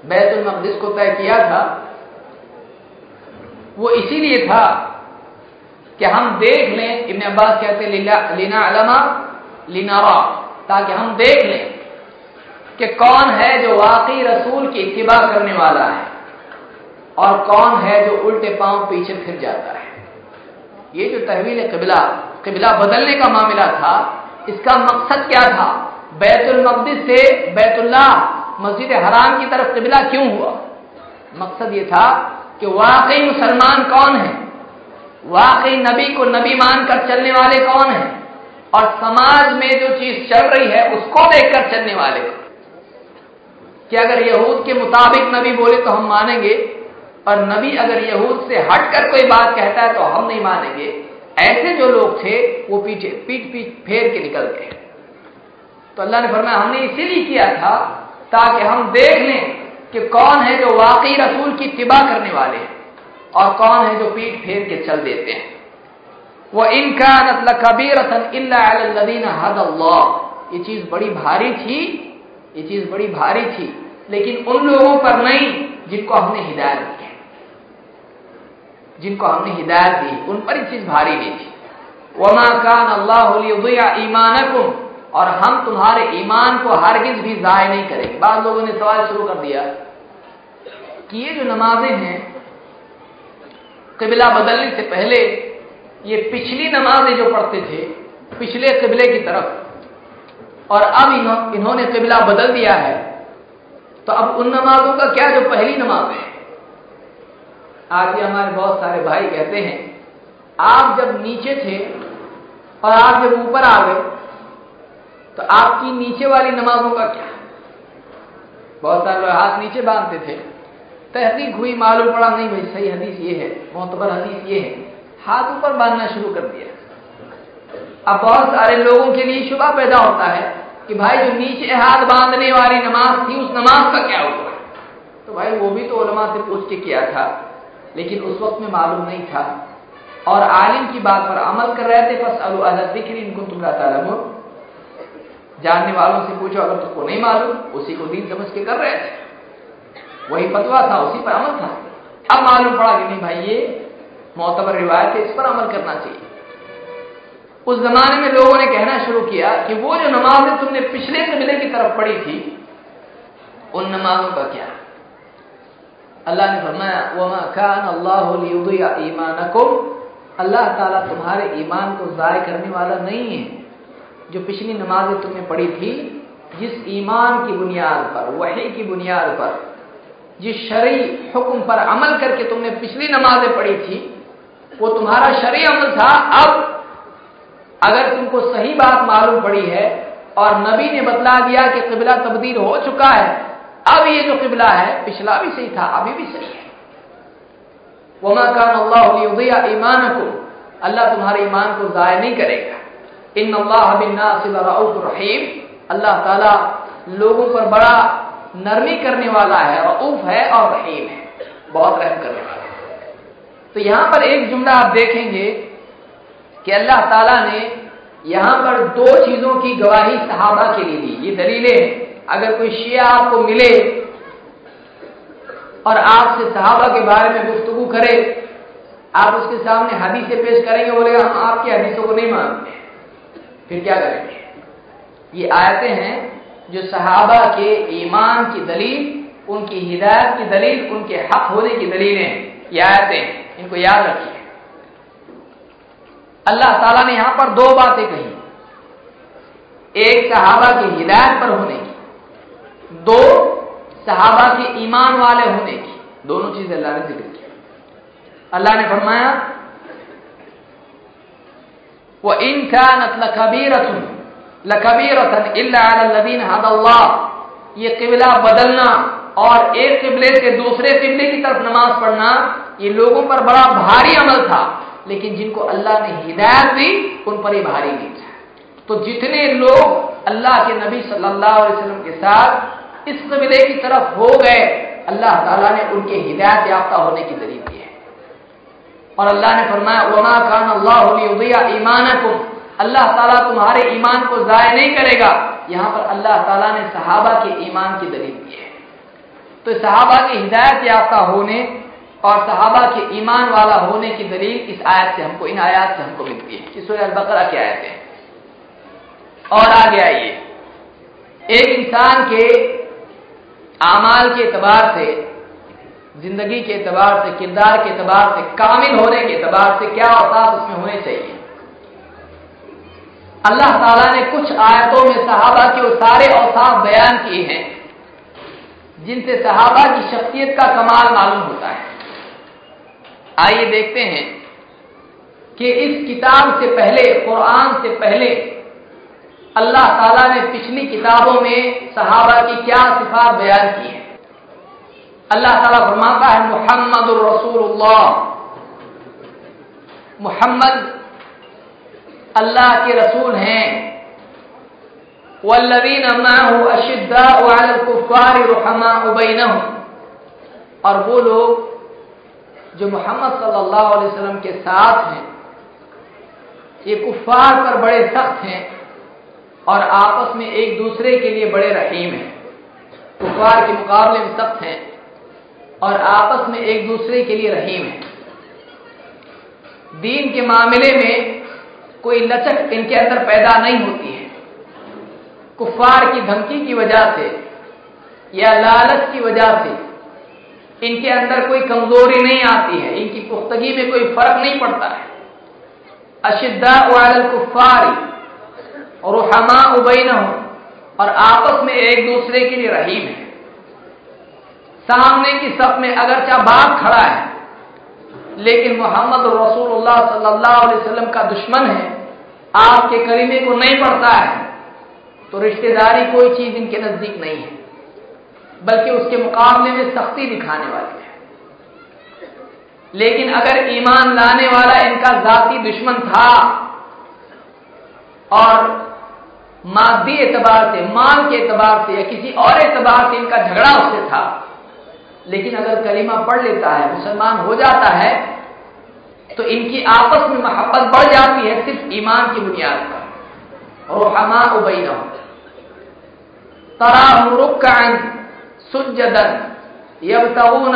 Speaker 1: बैतुल मकदस को तय किया था, वो इसीलिए था कि हम देख लें, इब्न अब्बास कहते लीना अलमा, लिनारा ताकि हम देख लें कि कौन है जो वाकई रसूल की इतबा करने वाला है और कौन है जो उल्टे पाँव पीछे फिर जाता है। ये जो तहवील कबिला, किबला बदलने का मामला था, इसका मकसद क्या था? बैतुल मकदिस से बैतुल्ला मस्जिद हराम की तरफ़ किबला क्यों हुआ? मकसद ये था कि वाकई मुसलमान कौन है? वाकई नबी को नबी मानकर चलने वाले कौन हैं? और समाज में जो चीज़ चल रही है, उसको देखकर चलने वाले कि अगर यहूद के मुताबिक नबी बोले तो हम मानेंगे, और नबी अगर यहूद से हटकर कोई बात कहता है तो हम नहीं मानेंगे। ऐसे जो लोग थे, वो पीछे, पीठ पीठ फेर के निकल गए। तो अल्लाह ने फरमाया, हमने इसीलिए किया था ताकि हम देख लें कि कौन है जो वाकई रसूल की तिबा करने वाले हैं। और कौन है जो पीठ फेर के चल देते हैं? वो इनका कबीरतन हद अल्लाह ये चीज़ बड़ी भारी थी, ये चीज़ बड़ी भारी थी, लेकिन उन लोगों पर नहीं जिनको हमने हिदायत दी है। जिनको हमने हिदायत दी, उन पर ये चीज़ भारी नहीं थी। वमा कान अल्लाह ईमानकुम। और हम तुम्हारे ईमान को हरगिज भी जाय नहीं करेंगे। बाद लोगों ने सवाल शुरू कर दिया कि ये जो नमाजें हैं किबला बदलने से पहले ये पिछली नमाजें जो पढ़ते थे पिछले किबले की तरफ़ और अब इन्हों, इन्होंने किबला बदल दिया है तो अब उन नमाजों का क्या जो पहली नमाज़ है? आज ये हमारे बहुत सारे भाई कहते हैं आप जब नीचे थे और आप जब ऊपर आ गए तो आपकी नीचे वाली नमाजों का क्या? बहुत सारे लोग हाथ नीचे बांधते थे। तहकीक हुई, मालूम पड़ा, नहीं भाई, सही हदीस ये है, मोतबर हदीस ये है। हाथ ऊपर बांधना शुरू कर दिया। अब बहुत सारे लोगों के लिए शुभा पैदा होता है कि भाई जो नीचे हाथ बांधने वाली नमाज़ थी, उस नमाज़ का क्या हुआ? तो भाई वो भी तो उलमा से पूछ के किया था, लेकिन उस वक्त में मालूम नहीं था। और आलिम की बात पर अमल कर रहे थे बस अलजिक्र इनको तुम जानने वालों से पूछो, अगर तुमको नहीं मालूम, उसी को दिन समझ के कर रहे थे। वही फतवा था, उसी पर अमल था। अब मालूम पड़ा कि नहीं भाई, ये मोतबर रिवायत है, इस पर अमल करना चाहिए। उस जमाने में लोगों ने कहना शुरू किया कि वो जो नमाजें तुमने पिछले कबिले की तरफ़ पढ़ी थी, उन नमाजों का क्या? अल्लाह ने फरमाया, वमा खान अल्लाह ईमानकुम। अल्लाह ताला तुम्हारे ईमान को ज़ाय करने वाला नहीं है। जो पिछली नमाजें तुमने पढ़ी थी, जिस ईमान की बुनियाद पर, वही की बुनियाद पर जिस शरी हुक्म पर अमल करके तुमने पिछली नमाजें पढ़ी थी, वो तुम्हारा शरी अमल था। अब अगर तुमको सही बात मालूम पड़ी है और नबी ने बतला दिया कि किबला तब्दील हो चुका है, अब ये जो किबला है, पिछला भी सही था, अभी भी सही है। वमा कान अल्लाह ईमान को अल्लाह तुम्हारे ईमान को ज़ाय नहीं करेगा। इन अल्लाह रहीम, अल्लाह ताला लोगों पर बड़ा नरमी करने वाला है रऊफ है और रहीम है। बहुत रहम करने वाला है। तो यहाँ पर एक जुमला आप देखेंगे कि अल्लाह ताला ने यहाँ पर दो चीज़ों की गवाही सहाबा के लिए दी। ये दलीलें हैं। अगर कोई शिया आपको मिले और आपसे सहाबा के बारे में गुफ्तगु करे, आप उसके सामने हदीसें पेश करेंगे, बोलेगा हम आपकी हदीसों को नहीं मानते फिर क्या करेंगे? ये आयतें हैं जो सहाबा के ईमान की दलील, उनकी हिदायत की दलील, उनके हक होने की दलीलें आयतें, इनको याद रखिए। अल्लाह ताला ने यहाँ पर दो बातें कही। एक सहाबा की हिदायत पर होने की, दो सहाबा के ईमान वाले होने की। दोनों चीज़ें अल्लाह ने ज़िक्र की। अल्लाह ने फरमाया वो इनका लकबीरतन लकबीरतन इल्लादीन हदल्लाह। ये किबला बदलना और एक किबले से दूसरे किबले की तरफ़ नमाज़ पढ़ना, ये लोगों पर बड़ा भारी अमल था, लेकिन जिनको अल्लाह ने हिदायत दी, उन पर ही भारी नहीं था तो जितने लोग अल्लाह के नबी सल्लल्लाहु अलैहि वसल्लम के साथ इस कबीले की तरफ़ हो गए, अल्लाह ताला ने उनके हिदायत याफ्ता होने की दलील दी है। और अल्लाह ने फरमाया, वमा खान अल्लाह ईमान अल्लाह ताला तुम्हारे ईमान को ज़ाय नहीं करेगा। यहाँ पर अल्लाह ताला ने सहाबा के ईमान की दलील दी है। तो सहाबा की हिदायत याफ्ता होने और सहाबा के ईमान वाला होने की दलील इस आयत से हमको, इन आयात से हमको मिलती है। इस बकरा की आयत है। और आगे आइए। एक इंसान के आमाल के एतबार से, ज़िंदगी के एतबार से, किरदार के एतबार से, कामिल होने के एतबार से क्या औसाफ उसमें होने चाहिए? अल्लाह ताला ने कुछ आयतों में सहाबा के सारे औसाफ बयान किए हैं, जिनसे सहाबा की शख्सियत का कमाल मालूम होता है। आइए देखते हैं कि इस किताब से पहले, कुरान से पहले अल्लाह ताला ने पिछली किताबों में सहाबा की क्या सिफात बयान की है। अल्लाह ताला फरमाता है मोहम्मद रसूलुल्लाह। मोहम्मद अल्लाह के रसूल हैं। वल्लवीन अशिद्दा और वो लोग जो मोहम्मद सल्लल्लाहु अलैहि के साथ हैं, ये कुफार पर बड़े सख्त हैं और आपस में एक दूसरे के लिए बड़े रहीम हैं। कुफार के मुकाबले में सख्त हैं और आपस में एक दूसरे के लिए रहीम हैं। दीन के मामले में कोई लचक इनके अंदर पैदा नहीं होती है। कुफार की धमकी की वजह से या लालच की वजह से इनके अंदर कोई कमज़ोरी नहीं आती है, इनकी पुख्तगी में कोई फ़र्क नहीं पड़ता है। अशिद्दा कुफारी और हमा उबैन हो और आपस में एक दूसरे के लिए रहीम है। सामने की सफ में अगर चाह बाप खड़ा है लेकिन मोहम्मद रसूलुल्लाह सल्लल्लाहु अलैहि का दुश्मन है। आपके करीमे को नहीं पड़ता है। तो रिश्तेदारी कोई चीज़ इनके नज़दीक नहीं है। बल्कि उसके मुकाबले में सख्ती दिखाने वाली है। लेकिन अगर ईमान लाने वाला इनका जाति दुश्मन था और मादी एतबार से, माल के एतबार से या किसी और एतबार से इनका झगड़ा उससे था लेकिन अगर कलीमा पढ़ लेता है, मुसलमान हो जाता है तो इनकी आपस में मोहब्बत बढ़ जाती है सिर्फ़ ईमान की बुनियाद पर। और हमा उबैन तरा रुकान सुजदन यबतऊन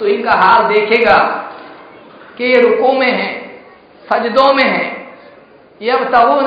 Speaker 1: तो इनका हाल देखेगा कि ये रुको में है, सजदों में है। यबतऊन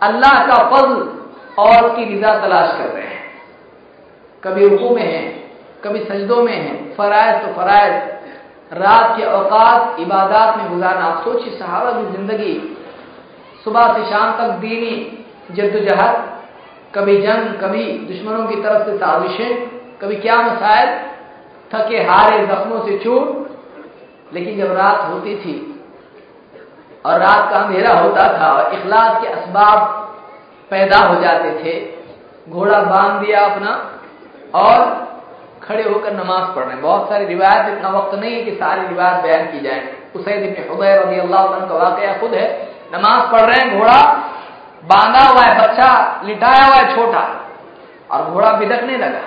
Speaker 1: अल्लाह का फजल और उसकी रिजा तलाश कर रहे हैं। कभी रुकू में है, कभी सजदों में है फरायज तो फरायज रात के औकात इबादत में गुजारना। आप सोचिए सहाबा की ज़िंदगी। सुबह से शाम तक दीनी जद्दोजहद। कभी जंग, कभी दुश्मनों की तरफ़ से साजिशें, कभी क्या मसाइल। थके हारे जख्मों से चूट लेकिन जब रात होती थी और रात का अंधेरा होता था और इखलास के असबाब पैदा हो जाते थे। घोड़ा बाँध दिया अपना और खड़े होकर नमाज़ पढ़ रहे बहुत सारी रिवायत इतना वक्त नहीं है कि सारी रिवायत बयान की जाए। उसैद इब्न हुदैर रज़ी अल्लाह का वाकया खुद है। नमाज़ पढ़ रहे हैं, घोड़ा बांधा हुआ है, बच्चा लिटाया हुआ है छोटा, और घोड़ा बिदकने लगा।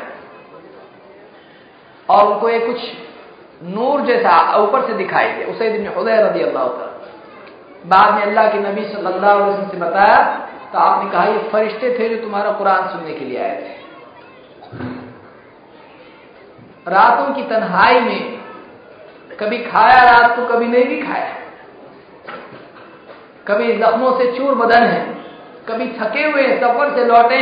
Speaker 1: और उनको ये कुछ नूर जैसा ऊपर से दिखाई दिया। उसे दिन खुदैर रज़ी अल्लाह बाद में अल्लाह के नबी सल्लल्लाहु अलैहि वसल्लम से बताया तो आपने कहा, ये फरिश्ते थे जो तुम्हारा कुरान सुनने के लिए आए थे. रातों की तन्हाई में, कभी खाया रात को, कभी नहीं भी खाया। कभी जख्मों से चूर बदन है, कभी थके हुए सफ़र से लौटे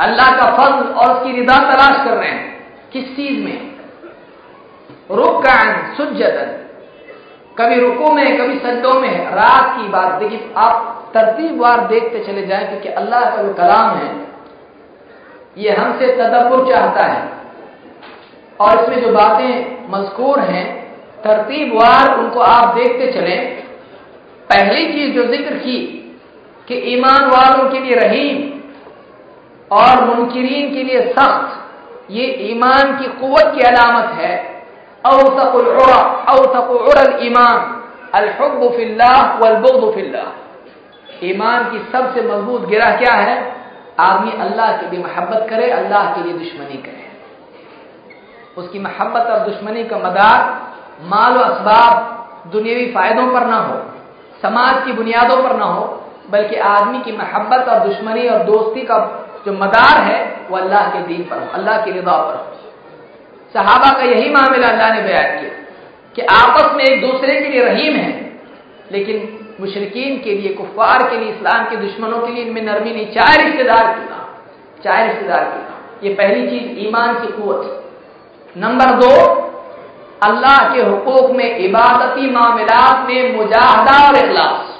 Speaker 1: अल्लाह का फजल और उसकी रिदा तलाश कर रहे हैं। किस चीज़ में? रुकान सुजदन कभी रुको में, कभी सज्जों में, रात की बात। देखिए, आप तरतीब वार देखते चले जाए क्योंकि अल्लाह का जो कलाम है, ये हमसे तदब्बर चाहता है। और इसमें जो बातें मजकूर हैं, तरतीब वार उनको आप देखते चले। पहली चीज़ जो ज़िक्र की, कि ईमान वालों के लिए रहीम और मुनकरीन के लिए सख्त, ये ईमान की कुवत की अलामत है। ईमान ईमान की सबसे मज़बूत गिरह क्या है आदमी अल्लाह के लिए मोहब्बत करे अल्लाह के लिए दुश्मनी करे उसकी मोहब्बत और दुश्मनी का मदार माल व इसबाब दुनियावी फायदों पर ना हो समाज की बुनियादों पर ना हो बल्कि आदमी की मोहब्बत और दुश्मनी और दोस्ती का जो मदार है वो अल्लाह के दीन पर हो अल्लाह की रिदा पर हो सहाबा का यही मामला अल्लाह ने बयान किया कि आपस में एक दूसरे के लिए रहीम है, लेकिन मुशरकिन के लिए कुफार के लिए, इस्लाम के दुश्मनों के लिए इनमें नरमी नहीं। चाहे रिश्तेदार क्यों ना चाहे रिश्तेदार क्यों ना ये पहली चीज़, ईमान की कुत नंबर दो, अल्लाह के हुकूक में इबादती मामलात में मुजाहदा और इखलास।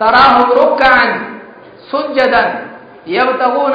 Speaker 1: तराहम रुकन सुजदन यबतगून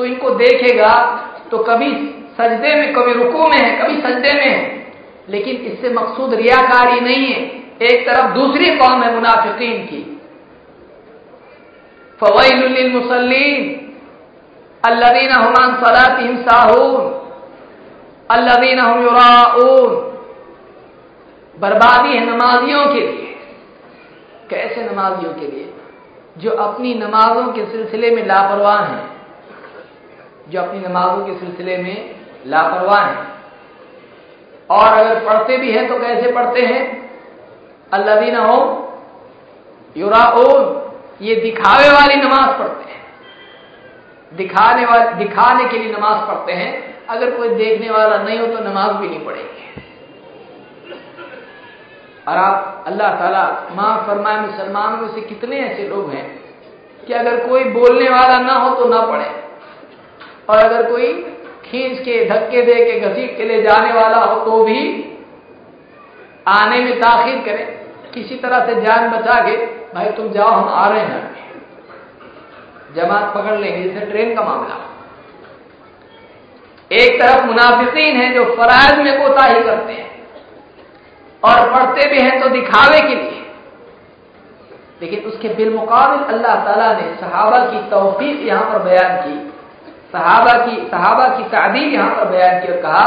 Speaker 1: तो इनको देखेगा तो कभी सजदे में, कभी रुकू में है, कभी सजदे में है। लेकिन इससे मकसूद रियाकारी नहीं है। एक तरफ़ दूसरी कौम है मुनाफिकीन की। फवैल मुसल्लीन अल्लवीन हमान सलातिहिम साहून। अल्लवीन हम युराऊन। बर्बादी है नमाजियों के लिए। कैसे नमाजियों के लिए? जो अपनी नमाजों के सिलसिले में लापरवाह हैं। जो अपनी नमाजों के सिलसिले में लापरवाह हैं। और अगर पढ़ते भी हैं तो कैसे पढ़ते हैं? अल्लादीन हो युराओन ये दिखावे वाली नमाज़ पढ़ते हैं। दिखाने वाले, दिखाने के लिए नमाज़ पढ़ते हैं। अगर कोई देखने वाला नहीं हो तो नमाज़ भी नहीं पढ़ेंगे। और आप, अल्लाह ताला माँ फरमाए, मुसलमानों में से कितने ऐसे लोग हैं कि अगर कोई बोलने वाला ना हो तो ना पढ़े। और अगर कोई खींच के धक्के दे के, घसीट के ले जाने वाला हो तो भी आने में ताखिर करें। किसी तरह से जान बचा के, भाई तुम जाओ, हम आ रहे हैं। जमात पकड़ लेंगे जैसे ट्रेन का मामला। एक तरफ़ मुनाफिकीन है जो फराज में कोताही करते हैं और पढ़ते भी हैं तो दिखावे के लिए। लेकिन उसके बिलमुकाबिल अल्लाह ताला ने सहाबा की तौफीक यहाँ पर बयान की। सहाबा की सहाबा की तादील यहाँ पर बयान की और कहा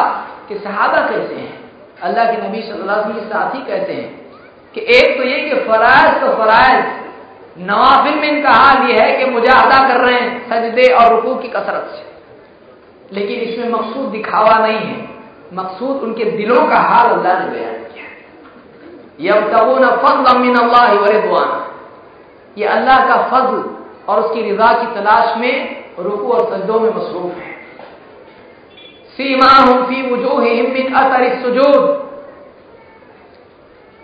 Speaker 1: कि सहाबा कैसे हैं? अल्लाह के नबी सल्लल्लाहु अलैहि वसल्लम साथी कैसे हैं कि एक तो ये कि फराज तो फराज नवाफिल में इनका हाल ये है कि मुजाहदा कर रहे हैं सजदे और रुकू की कसरत से। लेकिन इसमें मकसूद दिखावा नहीं है। मकसूद उनके दिलों का हाल अल्लाह ने बयान किया। यबतगून फजल मिन अल्लाह व रिदवान ये अल्लाह का फजल और उसकी रिजा की तलाश में रुकू और सजदों में मसरूफ है। सीमा फ़ी वजूहिहिम मिन असर सुजूद।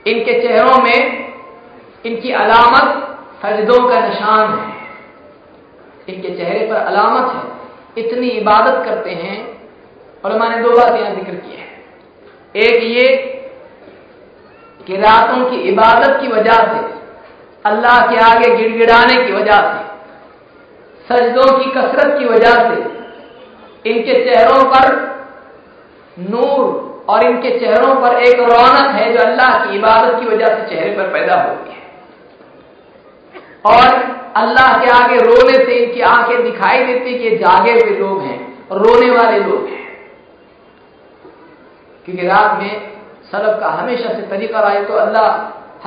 Speaker 1: इनके चेहरों में इनकी अलामत सजदों का निशान है। इनके चेहरे पर अलामत है। इतनी इबादत करते हैं। और मैंने दो बात यहाँ ज़िक्र की है। एक ये कि रातों की इबादत की वजह से, अल्लाह के आगे गिड़गिड़ाने की वजह से सजदों की कसरत की वजह से इनके चेहरों पर नूर और इनके चेहरों पर एक रौनक है जो अल्लाह की इबादत की वजह से चेहरे पर पैदा होती है। और अल्लाह के आगे रोने से इनकी आँखें दिखाई देती कि जागे हुए लोग हैं, रोने वाले लोग हैं। क्योंकि रात में सलब का हमेशा से तरीका रहा है तो अल्लाह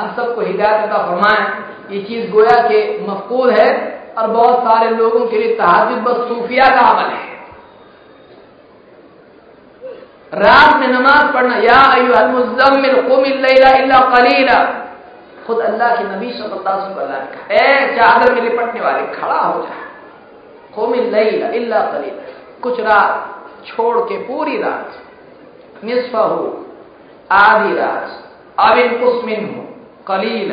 Speaker 1: हम सबको हिदायत का फरमाए, ये चीज़ गोया के मफकूल है और बहुत सारे लोगों के लिए तहजद बस सूफिया का अमल है। रात में नमाज़ पढ़ना, या मुजम्मिल कलीला। खुद अल्लाह के नबी सल्लल्लाहु चादर में लिपटने वाले, खड़ा हो जा। कुमिल इल्ला कलीला। कुछ रात छोड़ के पूरी रात, निसफ हो, आधी रात अबिन कुसमिन हो कलील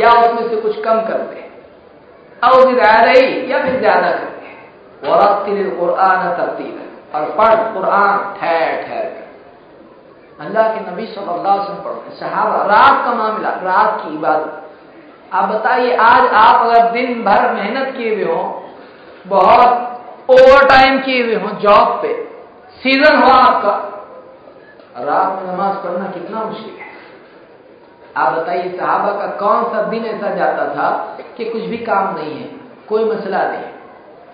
Speaker 1: या उसमें से कुछ कम कर दे। रही या फिर ज़्यादा कर दे वरतिल कुरान तरतीला और पढ़ कुरान ठहर ठहर कर। अल्लाह के नबी सल्लल्लाहु अलैहि वसल्लम पढ़ते सहाबा, रात का मामला, रात की इबादत। आप बताइए, आज आप अगर दिन भर मेहनत किए हुए हो, बहुत ओवर टाइम किए हुए हो जॉब पे सीज़न हो आपका, रात में नमाज़ पढ़ना कितना मुश्किल है। आप बताइए, साहबा का कौन सा दिन ऐसा जाता था कि कुछ भी काम नहीं है, कोई मसला नहीं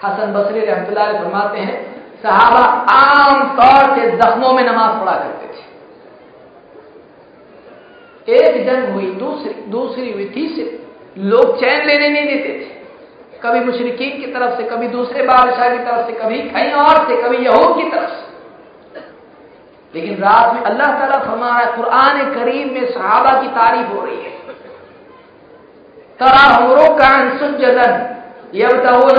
Speaker 1: हसन बसरी रहमतुल्लाह फरमाते हैं, साहबा आम तौर से जख्मों में नमाज़ पढ़ा करते थे। एक जंग हुई, दूसरी दूसरी हुई, तीसरी। लोग चैन लेने नहीं देते थे। कभी मुशरकिन की तरफ़ से, कभी दूसरे बादशाह की तरफ़ से, कभी कहीं और से, कभी यहूद की तरफ़ से। लेकिन रात में अल्लाह ताला फरमा रहा है कुरान करीम में सहाबा की तारीफ़ हो रही है। तरा हमरो कान सुजदन यबतगून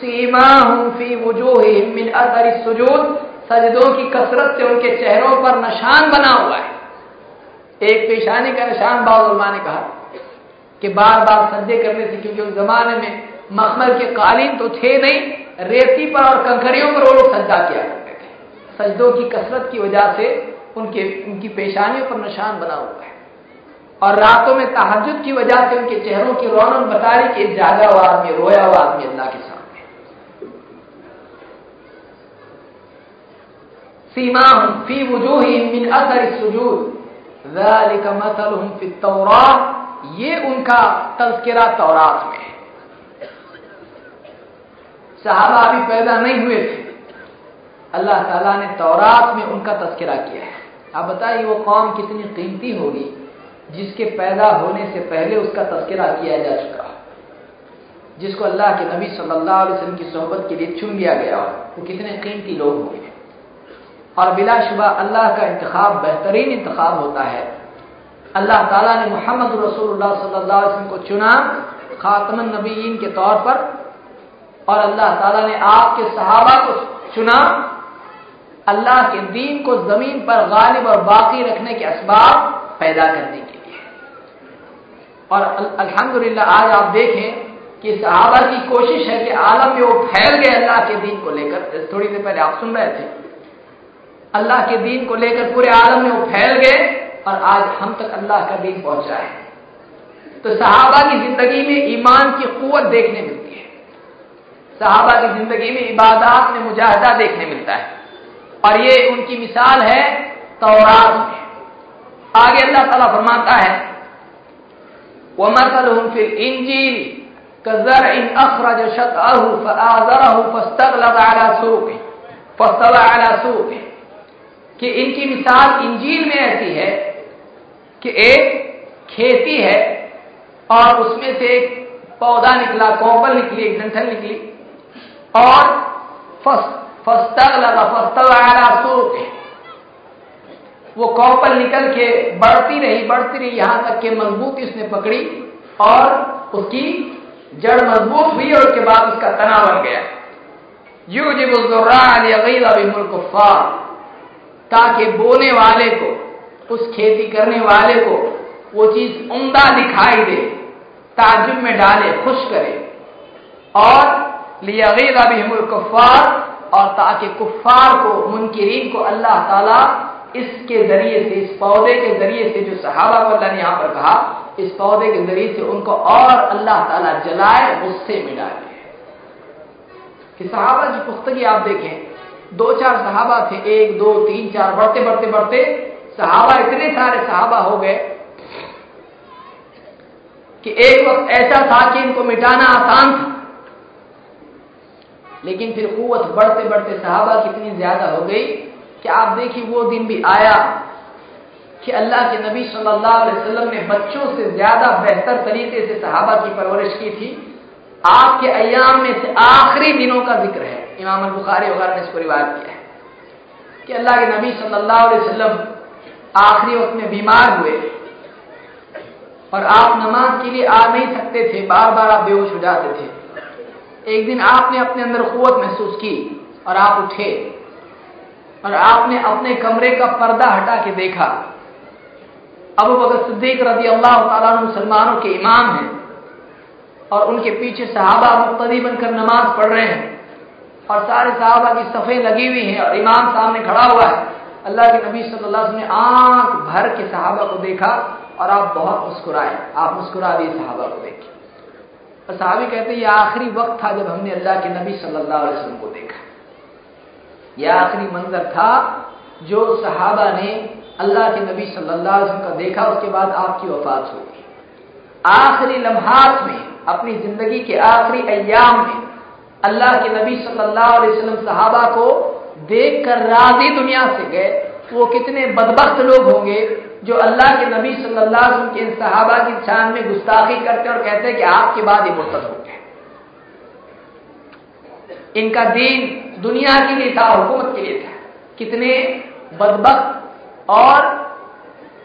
Speaker 1: फ़ी मिन असर सुजूद, सजदों की कसरत से उनके चेहरों पर निशान बना हुआ है। एक पेशानी का निशान बाबा ने कहा
Speaker 2: कि बार बार सज्जे करने से, क्योंकि उस जमाने में मखमल के कालीन तो थे नहीं, रेती पर और कंकड़ियों पर वो लोग सज्जा किया सजदों की कसरत की वजह से उनके, उनकी पेशानियों पर निशान बना हुआ है। और रातों में तहजद की वजह से उनके चेहरों की रौनक बता रही कि जागा हुआ आदमी, रोया हुआ आदमी अल्लाह के सामने। सीमा फ़ी वजूह मिन असर सुजूद। ये उनका तस्करा तौरात में साहबा अभी पैदा नहीं हुए थे। अल्लाह ताला ने तौरात में उनका तस्करा किया है। आप बताइए, वो कौम कितनी कीमती होगी, जिसके पैदा होने से पहले उसका तस्करा किया जा चुका जिसको अल्लाह के नबी सल्लल्लाहु अलैहि वसल्लम की सोहबत के लिए चुन लिया गया हो, वो कितने कीमती लोग होंगे? और बिलाशुबा अल्लाह का इंतखब बेहतरीन इंतखब होता है। अल्लाह ताला ने मोहम्मद रसूलुल्लाह सल्लल्लाहु अलैहि वसल्लम को चुना खातमन नबीन के तौर पर, और अल्लाह ताला ने आपके सहाबा को चुना अल्लाह के दीन को ज़मीन पर गालिब और बाकी रखने के असबाब पैदा करने के लिए। और अल्हम्दुलिल्लाह, आज आप देखें कि सहाबा की कोशिश है कि आलम में वो फैल गए अल्लाह के दीन को लेकर। थोड़ी देर पहले आप सुन रहे थे। अल्लाह के दीन को लेकर पूरे आलम में वो फैल गए और आज हम तक अल्लाह का दीन पहुँचा है। तो सहाबा की ज़िंदगी में ईमान की कुत देखने मिलती है। सहाबा की ज़िंदगी में इबादत में मुजाहिदा देखने मिलता है। और ये उनकी मिसाल है तौरात आगे अल्लाह ताला फरमाता है वमसलहुम फिल इंजील कज़र इन अखरज शतअहु फआज़रहु फस्तगलद अला सूक़ि फस्तवा अला सूक़ि कि इनकी मिसाल इंजील में ऐसी है कि एक खेती है और उसमें से एक पौधा निकला कोपल निकली, एक डंठल निकली और फस्तग फस्तवा सूख वो कौपल निकल के बढ़ती रही बढ़ती रही, यहाँ तक के मजबूती उसने पकड़ी और उसकी जड़ मज़बूत हुई और उसके बाद उसका तना बन गया। यू जिबुल्कुफार ताकि बोने वाले को, उस खेती करने वाले को वो चीज़ उमदा दिखाई दे ताजुब में डाले, खुश करे। और लियागीरा कुफार और ताकि कुफार को, मुनकरीन को अल्लाह ताला इसके ज़रिए से, इस पौधे के ज़रिए से, जो सहाबा को अल्लाह ने यहाँ पर कहा, इस पौधे के ज़रिए से उनको और अल्लाह ताला जलाए, गुस्से में डाले कि सहाबा की पुस्तकी आप देखें दो चार सहाबा थे, एक, दो, तीन, चार, बढ़ते बढ़ते बढ़ते, सहाबा इतने सारे सहाबा हो गए कि एक वक्त ऐसा था कि इनको मिटाना आसान था। लेकिन फिर कुत बढ़ते बढ़ते सहाबा कितनी ज़्यादा हो गई कि आप देखिए वो दिन भी आया कि अल्लाह के नबी सल्लल्लाहु अलैहि वसल्लम ने बच्चों से ज़्यादा बेहतर तरीके से सहाबा की परवरिश की थी। आपके अयाम में से आखिरी दिनों का ज़िक्र है। इमाम बुखारी वगैरह ने इसको रिवायत किया है कि अल्लाह के नबी सल्लल्लाहु अलैहि आखिरी वक्त में बीमार हुए और आप नमाज़ के लिए आ नहीं सकते थे बार बार आप बेहोश हो जाते थे। एक दिन आपने अपने अंदर कुत महसूस की और आप उठे और आपने अपने कमरे का पर्दा हटा के देखा। अबू बकर सिद्दीक रज़ी अल्लाह मुसलमानों के इमाम हैं और उनके पीछे सहाबा मुख्तदी बनकर नमाज़ पढ़ रहे हैं और सारे सहाबा की सफ़े लगी हुई हैं और इमाम सामने खड़ा हुआ है। अल्लाह के नबी सल्लल्लाहु अलैहि वसल्लम ने आँख भर के सहाबा को देखा और आप बहुत मुस्कुराए। आप मुस्कुरा दिए सहाबा को देखे और साहबी कहते ये आखिरी वक्त था जब हमने अल्लाह के नबी सल्लल्लाहु अलैहि वसल्लम को देखा। यह आखिरी मंजर था जो सहाबा ने अल्लाह के नबी सल्लल्लाहु अलैहि वसल्लम का देखा, उसके बाद आपकी वफात हो गई आखिरी लम्हात में, अपनी ज़िंदगी के आखिरी अयाम में, अल्लाह के नबी सल्लल्लाहु अलैहि वसल्लम सहाबा को देखकर राज़ी दुनिया से गए, वो कितने बदबख्त लोग होंगे जो अल्लाह के नबी सल्लल्लाहु अलैहि वसल्लम के सहाबा की शान में गुस्ताखी करते और कहते हैं कि आपके बाद ये मुर्तद हो गए इनका दीन दुनिया के लिए था, हुकूमत के लिए था। कितने बदबख्त और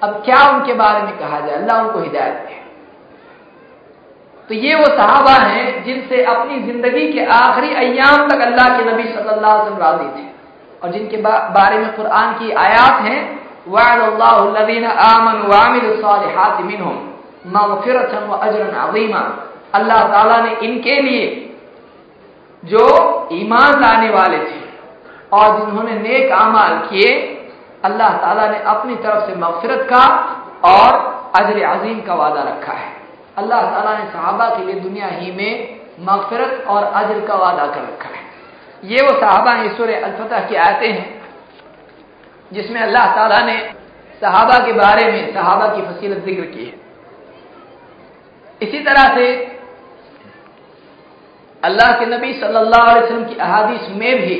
Speaker 2: अब क्या उनके बारे में कहा जाए? अल्लाह उनको हिदायत दे। तो ये वो सहाबा हैं जिनसे अपनी ज़िंदगी के आखिरी अयाम तक अल्लाह के नबी सल्लल्लाहु अलैहि वसल्लम राज़ी थे। और जिनके बारे में कुरान की आयात हैं वादीन आमन वामिल मिनहुम अजरन अजीमा अल्लाह ताला ने इनके लिए जो ईमान लाने वाले थे और जिन्होंने नेक अमाल किए अल्लाह ताला ने अपनी तरफ़ से मगफिरत का और अजर अजीम का वादा रखा है अल्लाह ताला ने सहाबा के लिए दुनिया ही में मगफिरत और अजर का वादा कर रखा है ये वो सहाबा ईश्वर अलफतः की आयतें हैं जिसमें अल्लाह ताला ने सहाबा के बारे में, सहाबा की फसीलत ज़िक्र की है। इसी तरह से अल्लाह के नबी सल्लल्लाहु अलैहि वसल्लम की अहादीस में भी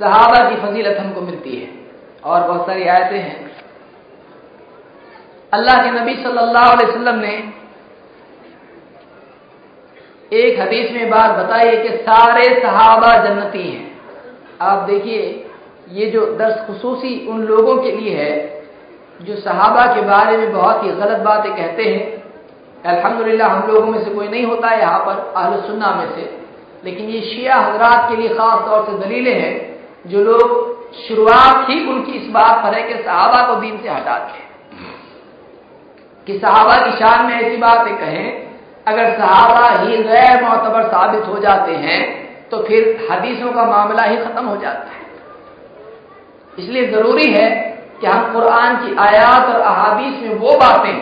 Speaker 2: सहाबा की फजीलत हमको मिलती है और बहुत सारी आयतें हैं। अल्लाह के नबी सल्लल्लाहु अलैहि वसल्लम ने एक हदीस में बात बताई है कि सारे सहाबा जन्नती हैं। आप देखिए ये जो दर्श खसूसी उन लोगों के लिए है, जो सहाबा के बारे में बहुत ही गलत बातें कहते हैं। अल्हम्दुलिल्लाह, हम लोगों में से कोई नहीं होता है यहाँ पर अहल सुन्ना में से। लेकिन ये शिया हजरात के लिए खास तौर से दलीलें हैं, जो लोग शुरुआत ही उनकी इस बात पर है कि सहाबा को दीन से हटाते हैं कि सहाबा की शान में ऐसी बातें कहें, अगर सहाबा ही गैर मोतबर साबित हो जाते हैं तो फिर हदीसों का मामला ही खत्म हो जाता है। इसलिए ज़रूरी है कि हम कुरान की आयात और अहादीस में वो बातें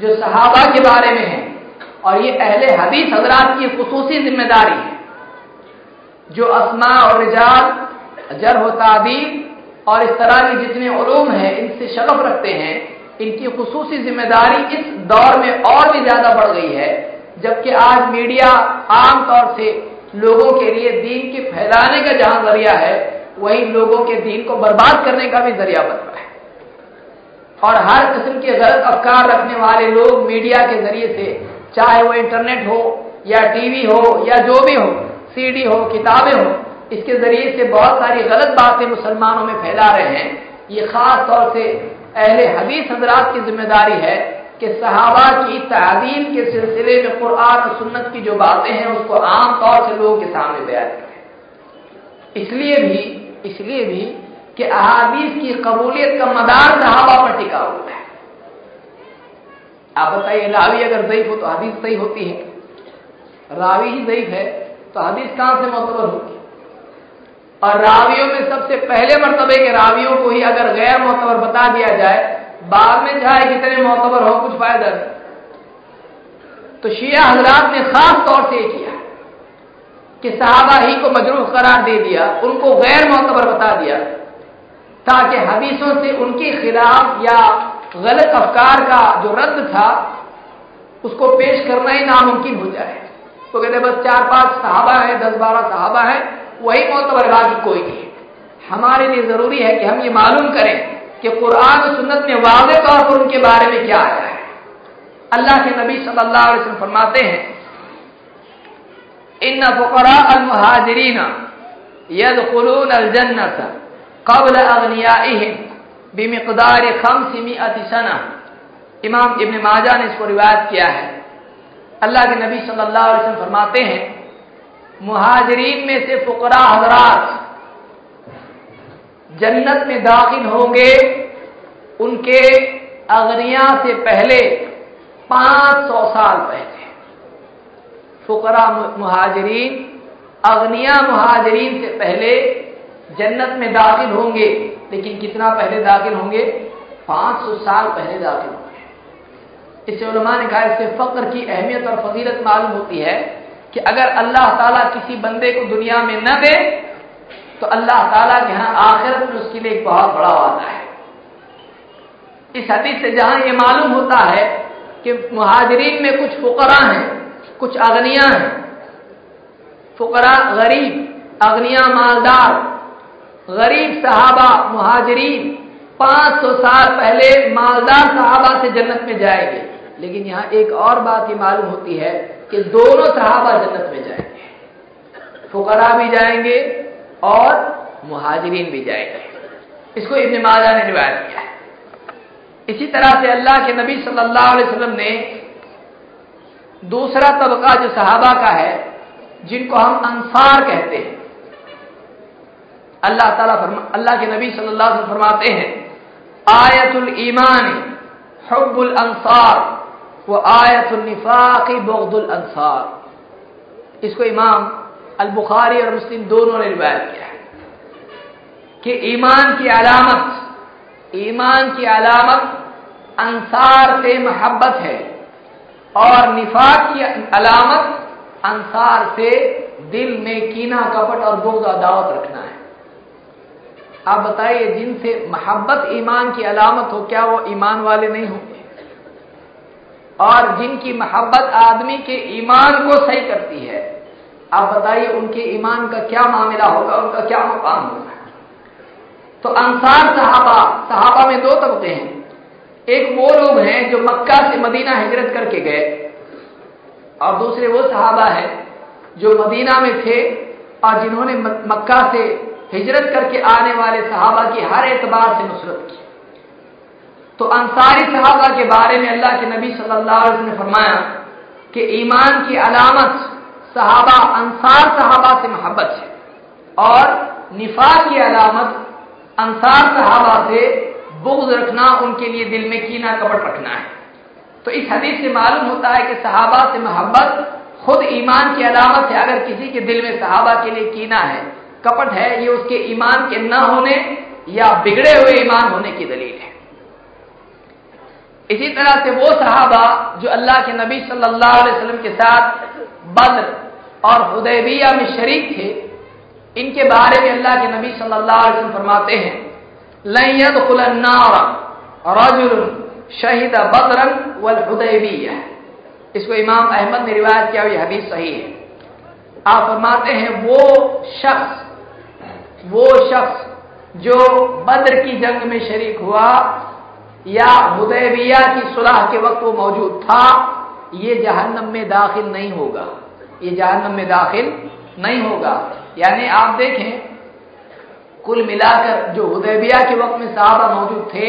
Speaker 2: जो सहाबा के बारे में है और ये अहले हदीस हजरात की खसूसी ज़िम्मेदारी है, जो असमा और रिजाल जर तादीब और इस तरह के जितने उलूम हैं, इनसे शगफ रखते हैं। इनकी खसूसी ज़िम्मेदारी इस दौर में और भी ज़्यादा बढ़ गई है, जबकि आज मीडिया आम तौर से लोगों के लिए दीन के फैलाने का जहाँ ज़रिया है वही लोगों के दीन को बर्बाद करने का भी ज़रिया बन रहा है। और हर किस्म के गलत अफकार रखने वाले लोग मीडिया के ज़रिए से, चाहे वो इंटरनेट हो, या टीवी हो, या जो भी हो, सीडी हो, किताबें हो, इसके ज़रिए से बहुत सारी गलत बातें मुसलमानों में फैला रहे हैं। ये खास तौर से अहले हदीस हजरात की ज़िम्मेदारी है कि सहाबा की तादीम के सिलसिले में कुरान और सुन्नत की जो बातें हैं, उसको आम तौर से लोगों के सामने बयान करें। इसलिए भी इसलिए भी कि अहादीस की कबूलियत का मदार सहाबा पर टिका हुआ है। आप बताइए, रावी अगर जयीफ हो तो हदीस सही होती है? रावी ही जयीफ है तो हदीस कहाँ से मोतबर होगी? और रावियों में सबसे पहले मरतबे के रावियों को ही अगर गैर मोतबर बता दिया जाए, बाद में चाहे कितने मोतबर हो, कुछ फ़ायदा नहीं। तो शिया हजरात ने खास तौर से किया। कि साहबा ही को मजरूफ करार दे दिया, उनको गैर मोतबर बता दिया, ताकि हदीसों से उनके खिलाफ या गलत अफकार का जो रद्द था, उसको पेश करना ही नामुमकिन हो जाए। तो कहते बस चार पाँच साहबा है, दस बारह साहबा है, वही मोतबर की कोई नहीं है। हमारे लिए ज़रूरी है कि हम ये मालूम करें कि कुरान सुन्नत में वाज तौर पर उनके बारे में क्या आया है। अल्लाह के नबी सल्लल्लाहु अलैहि वसल्लम फरमाते हैं इन फकरा अल मुहाजिरीन यदखुलून जन्नत कबल अगनियाइहिम बिमिकदार खम्स सना इमाम इब्न माजा ने इसको रिवायत किया है अल्लाह के नबी सल्लल्लाहु अलैहि वसल्लम फरमाते हैं मुहाजरीन में से फुकरा हजरात जन्नत में दाखिल होंगे उनके अगनिया से पहले 500 साल पहले फुकरा मुहाजरीन, अगनिया मुहाजरीन से पहले जन्नत में दाखिल होंगे। लेकिन कितना पहले दाखिल होंगे? 500 साल पहले दाखिल होंगे। इससे उलमा ने कहा, इससे फक्र की अहमियत और फजीलत मालूम होती है कि अगर अल्लाह ताला किसी बंदे को दुनिया में न दे तो अल्लाह ताला के यहाँ आखिरत में उसके लिए एक बहुत बड़ा वादा है। इस हदीस से जहाँ ये मालूम होता है कि मुहाजरीन में कुछ फुकरा हैं कुछ अगनिया हैं। फुकरा, गरीब, अग्निया मालदार, गरीब सहाबा, मुहाजरीन 500 साल पहले मालदार सहाबा से जन्नत में जाएँगे। लेकिन यहाँ एक और बात ही मालूम होती है कि दोनों सहाबा जन्नत में जाएँगे। फुकरा भी जाएँगे और मुहाजरीन भी जाएँगे। इसको इब्न माजा ने रिवायत किया है। इसी तरह से अल्लाह के नबी सल्लल्लाहु अलैहि वसल्लम ने दूसरा तबका जो सहाबा का है, जिनको हम अंसार कहते हैं। अल्लाह ताला अल्लाह के नबी सल्लल्लाहु अलैहि वसल्लम फरमाते हैं, आयतुल ईमान हुब्बुल अंसार वो आयतुलनिफाकी बगदुल अंसार। इसको इमाम अल बुखारी और मुस्लिम दोनों ने रिवायत किया है कि ईमान की अलामत, ईमान की अलामत अंसार से मोहब्बत है। और निफाक की अलामत अंसार से दिल में कीना, कपट और बोगा दावत रखना है। आप बताइए जिनसे मोहब्बत ईमान की अलामत हो, क्या वो ईमान वाले नहीं होंगे? और जिनकी मोहब्बत आदमी के ईमान को सही करती है, आप बताइए, उनके ईमान का क्या मामला होगा, उनका क्या मुकाम होगा? तो अंसार सहाबा सहाबा में दो तबके हैं। एक वो लोग हैं जो मक्का से मदीना हिजरत करके गए। और दूसरे वो सहाबा है जो मदीना में थे और जिन्होंने मक्का से हिजरत करके आने वाले सहाबा की हर एतबार से नुसरत की। तो अंसारी सहाबा के बारे में अल्लाह के नबी सल्लल्लाहु अलैहि वसल्लम ने फरमाया कि ईमान की अलामत सहाबा, अंसार सहाबा से मोहब्बत है। और निफा की अलामत अंसार सहाबा से बुग्ज रखना, उनके लिए दिल में कीना कपट रखना है। तो इस हदीस से मालूम होता है कि सहाबा से मोहब्बत खुद ईमान की अलामत है। अगर किसी के दिल में सहाबा के लिए कीना है, कपट है, ये उसके ईमान के न होने या बिगड़े हुए ईमान होने की दलील है। इसी तरह से वो सहाबा जो अल्लाह के नबी सल्लल्लाहु अलैहि वसल्लम के साथ बद्र और हुदैबिया में शरीक थे, इनके बारे में अल्लाह के नबी सल्लल्लाहु अलैहि वसल्लम फरमाते हैं। लैयद हुदैबिया इसको इमाम अहमद ने रिवायत किया हुई हदीस सही है। आप फरमाते हैं, वो शख्स वो शख्स जो बद्र की जंग में शरीक हुआ या हुदैबिया की सुलह के वक्त वो मौजूद था, ये जहन्नम में दाखिल नहीं होगा। ये जहन्नम में दाखिल नहीं होगा। यानी आप देखें कुल मिलाकर जो हुदैबिया के वक्त में साहबा मौजूद थे,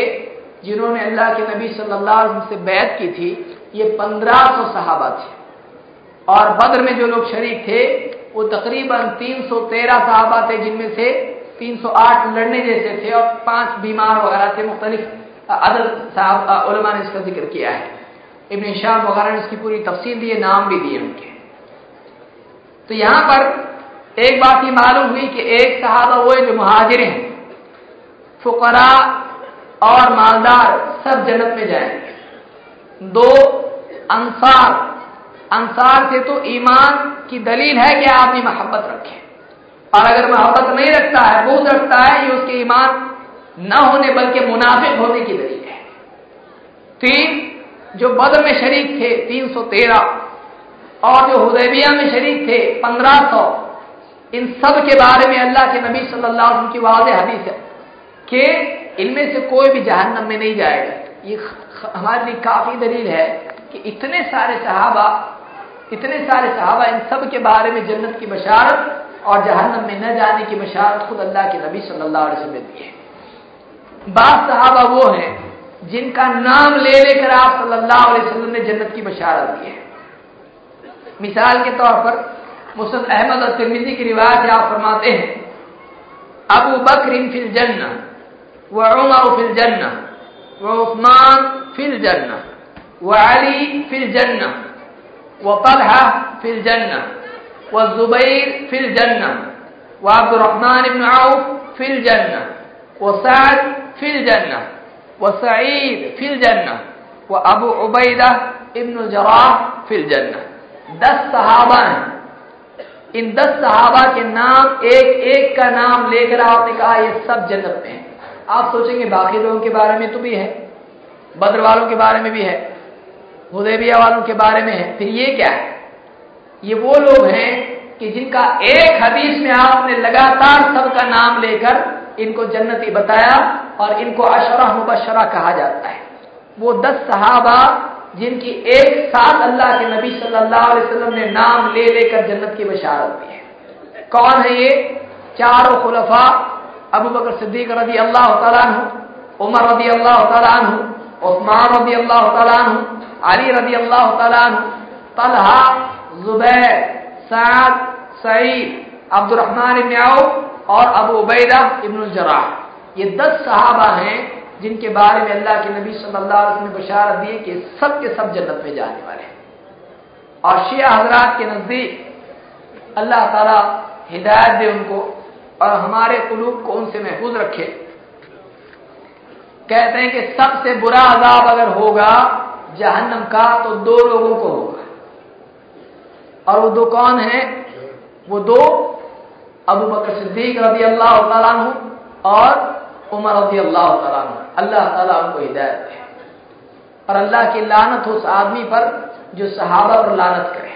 Speaker 2: जिन्होंने अल्लाह के नबी सल्लल्लाहु अलैहि वसल्लम से बैत की थी, ये पंद्रह सौ सहाबा थे। और बद्र में जो लोग शरीक थे, वो तकरीबन 313 सहाबा थे, जिनमें से 308 लड़ने जैसे थे और पाँच बीमार वगैरह थे। मुख्तलिफ़ अदर साहब ने इसका ज़िक्र किया है। इबन शाह वगैरह ने इसकी पूरी तफसील दी नाम भी दिए उनके। तो यहाँ पर एक बात ही मालूम हुई कि एक सहाबा वो है जो महाजिर हैं। फुकरा और मालदार सब जन्नत में जाएँगे दो अंसार। अंसार से तो ईमान की दलील है कि आदमी मोहब्बत रखे। और अगर मोहब्बत नहीं रखता है, बोझ रखता है, ये उसके ईमान न होने बल्कि मुनाफिक होने की दलील है। तीन, जो बदर में शरीक थे, तीन सौ तेरह, और जो हुदैबिया में शरीक थे, पंद्रह सौ इन सब के बारे में अल्लाह के नबी सल्लल्लाहु अलैहि वसल्लम की वाज हदीस है कि इनमें से कोई भी जहन्नम में नहीं जाएगा। ये हमारे लिए काफ़ी दलील है कि इतने सारे सहाबा, इतने सारे सहाबा इन सब के बारे में जन्नत की बशारत और जहन्नम में न जाने की बशारत खुद अल्लाह के नबी सल्लल्लाहु अलैहि वसल्लम ने दी है। बाद सहाबा वो हैं जिनका नाम ले लेकर आप सल्लल्लाहु अलैहि वसल्लम ने जन्नत की बशारत दी है। मिसाल के तौर पर मुसद अहमद और तिरमिजी की रिवायत आप फरमाते हैं अबू बकर फिल जन्ना व उमर फिल जन्ना व उस्मान फिल जन्ना व अली फिल जन्ना व तलहा फिल जन्ना व जुबैर फिल जन्ना व अब्दुलरहमान इब्न औफ फिल जन्ना व साद फिल जन्ना व सईद फिल जन्ना व अबू उबैदा इब्न जराह फिल जन्ना दस सहाबा हैं इन दस सहाबा के नाम, एक एक का नाम लेकर आपने कहा, ये सब जन्नत में है। आप सोचेंगे, बाकी लोगों के बारे में तो भी है, बद्र वालों के बारे में भी है, हुदैबिया वालों के बारे में है। फिर ये क्या है? ये वो लोग हैं कि जिनका एक हदीस में आपने लगातार सबका नाम लेकर इनको जन्नती बताया और इनको अशरा मुबशरा कहा जाता है। वो दस सहाबा जिनकी एक साथ अल्लाह के नबी सल्लल्लाहु अलैहि वसल्लम ने नाम ले लेकर जन्नत की बशारत दी है। कौन है ये? चारों खुलफा, अबू बकर सिद्दीक रदी अल्लाह तु उमर रदी अल्लाह तु उस्मान रदी अल्लाह तु अली रदी अल्लाह तु तलहा, जुबैर, साद, सईद अब्दुलरहमान इब्न और अबू उबैदा इब्न जराह। ये दस सहाबा हैं जिनके बारे में अल्लाह के नबी सल्लल्लाहु ने बशारत दी कि सब के सब जन्नत में जाने वाले हैं। और शिया हजरात के नज़दीक अल्लाह ताला हिदायत दे उनको और हमारे कुलूब को उनसे महफूज रखे। कहते हैं कि सबसे बुरा अजाब अगर होगा, जहन्नम का तो दो लोगों को होगा। और वो दो कौन है? वो दो अबू बकर सिद्दीक रज़ी अल्लाह और उमर रज़ी अल्लाह तु अल्लाह ताला उनको हिदायत है और अल्लाह की लानत उस आदमी पर जो सहाबा पर लानत करे।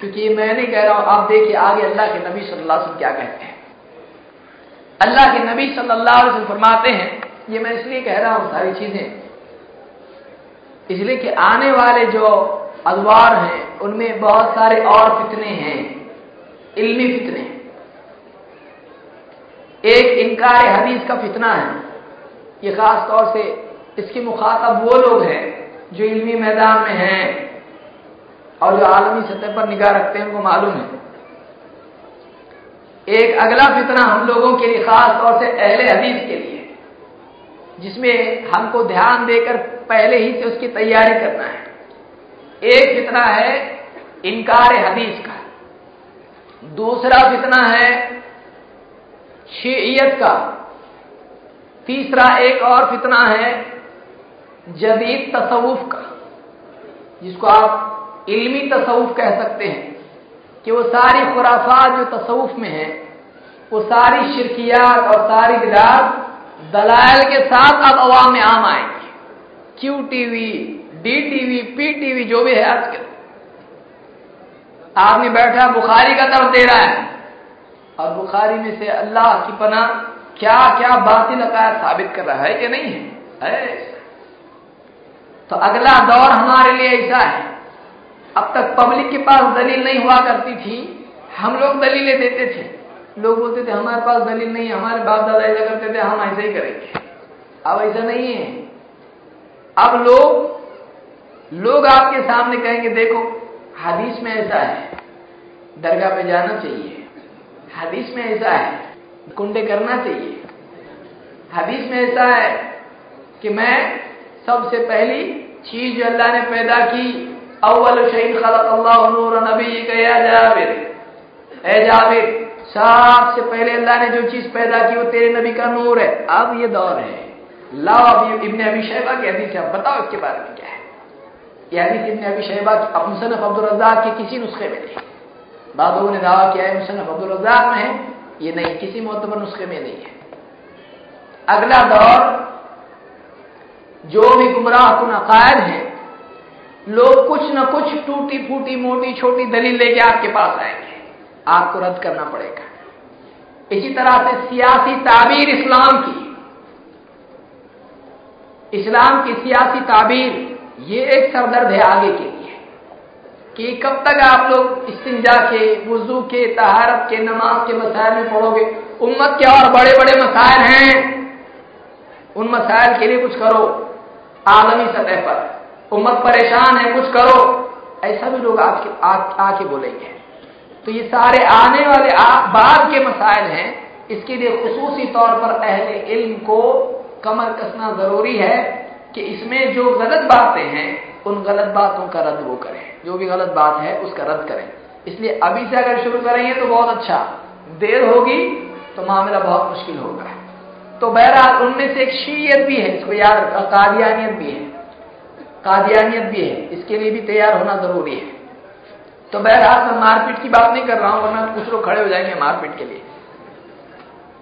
Speaker 2: क्योंकि ये मैं नहीं कह रहा हूँ, आप देखिए आगे अल्लाह के नबी सल्लल्लाहु अलैहि वसल्लम क्या कहते हैं। अल्लाह के नबी सल्लल्लाहु अलैहि वसल्लम फरमाते हैं, ये मैं इसलिए कह रहा हूँ सारी चीज़ें, इसलिए कि आने वाले जो अदवार हैं, उनमें बहुत सारे और फितने हैं, इल्मी फितने। एक इनकार हदीस का फितना है। ये खास तौर से इसके मुखातब वो लोग हैं जो इल्मी मैदान में हैं और जो आलमी सतह पर निगाह रखते हैं, उनको मालूम है। एक अगला फितना हम लोगों के लिए खास तौर से अहले हदीस के लिए, जिसमें हमको ध्यान देकर पहले ही से उसकी तैयारी करना है। एक फितना है इनकार हदीस का। दूसरा फितना है शीयत का। तीसरा एक और फितना है, जदीद तसवुफ का, जिसको आप इल्मी तसवुफ कह सकते हैं, कि वो सारी खुराफात जो तसवुफ में है, वो सारी शिरकियात और सारी बिदात दलाल के साथ अब अवाम में आम आएँगे। Q TV, D TV, P TV, जो भी है आजकल। आदमी बैठा, बुखारी का दर्द दे रहा है। और बुखारी में से अल्लाह की पना क्या क्या बातिल अकायद साबित कर रहा है कि नहीं है, है? तो अगला दौर हमारे लिए ऐसा है। अब तक पब्लिक के पास दलील नहीं हुआ करती थी। हम लोग दलीलें देते थे। लोग बोलते थे हमारे पास दलील नहीं हमारे बाप दादा ऐसा करते थे हम ऐसे ही करेंगे। अब ऐसा नहीं है। अब लोग लोग आपके सामने कहेंगे देखो हदीस में ऐसा है दरगाह पे जाना चाहिए। हदीस में ऐसा है, कुंडे करना चाहिए। हदीस में ऐसा है कि मैं सबसे पहली चीज़ अल्लाह ने पैदा की, अव्वल शहीद खलक अल्लाह नूर नबी कया जावेद ए जावेद सबसे पहले अल्लाह ने जो चीज़ पैदा की वो तेरे नबी का नूर है। अब ये दौर है। लाओ अब इब्ने अबी शहबा की हदीस है। बताओ इसके बारे में क्या है। यह हदीस इब्ने अबी शहबा की मुसनफ अब्दुल रजाक के किसी नुस्खे में नहीं। लोगों ने दावा किया है मुसनफ अब्दुल रजाक में है? ये नहीं, किसी मोतबर नुस्खे में नहीं है। अगला दौर, जो भी गुमराह कुन अकायद है, लोग कुछ न कुछ टूटी फूटी मोटी छोटी दलील लेके आपके पास आएँगे। आपको रद्द करना पड़ेगा। इसी तरह से सियासी ताबीर इस्लाम की इस्लाम की सियासी ताबीर, ये एक सरदर्द है आगे के लिए। कि कब तक आप लोग इस्तिंजा के, वज़ू के, तहारत के, नमाज़ के मसायल में पढ़ोगे? उम्मत के और बड़े बड़े मसायल हैं। उन मसायल के लिए कुछ करो, आलमी सतह पर। उम्मत परेशान है, कुछ करो। ऐसा भी लोग आके आके बोलेंगे। तो ये सारे आने वाले बाद के मसाइल हैं। इसके लिए खसूसी तौर पर अहले इल्म को कमर कसना ज़रूरी है कि इसमें जो गलत बातें हैं, उन गलत बातों का रद्द वो करें। जो भी गलत बात है, उसका रद्द करें। इसलिए अभी से अगर शुरू करेंगे तो बहुत अच्छा। देर होगी तो मामला बहुत मुश्किल होगा। तो बहरहाल, उनमें से एक शीयत भी है, इसको याद रखा कादियानियत भी है। कादियानियत भी है। इसके लिए भी तैयार होना ज़रूरी है। तो बहरहाल, मैं मारपीट की बात नहीं कर रहा हूँ, वरना कुछ लोग खड़े हो जाएँगे मारपीट के लिए।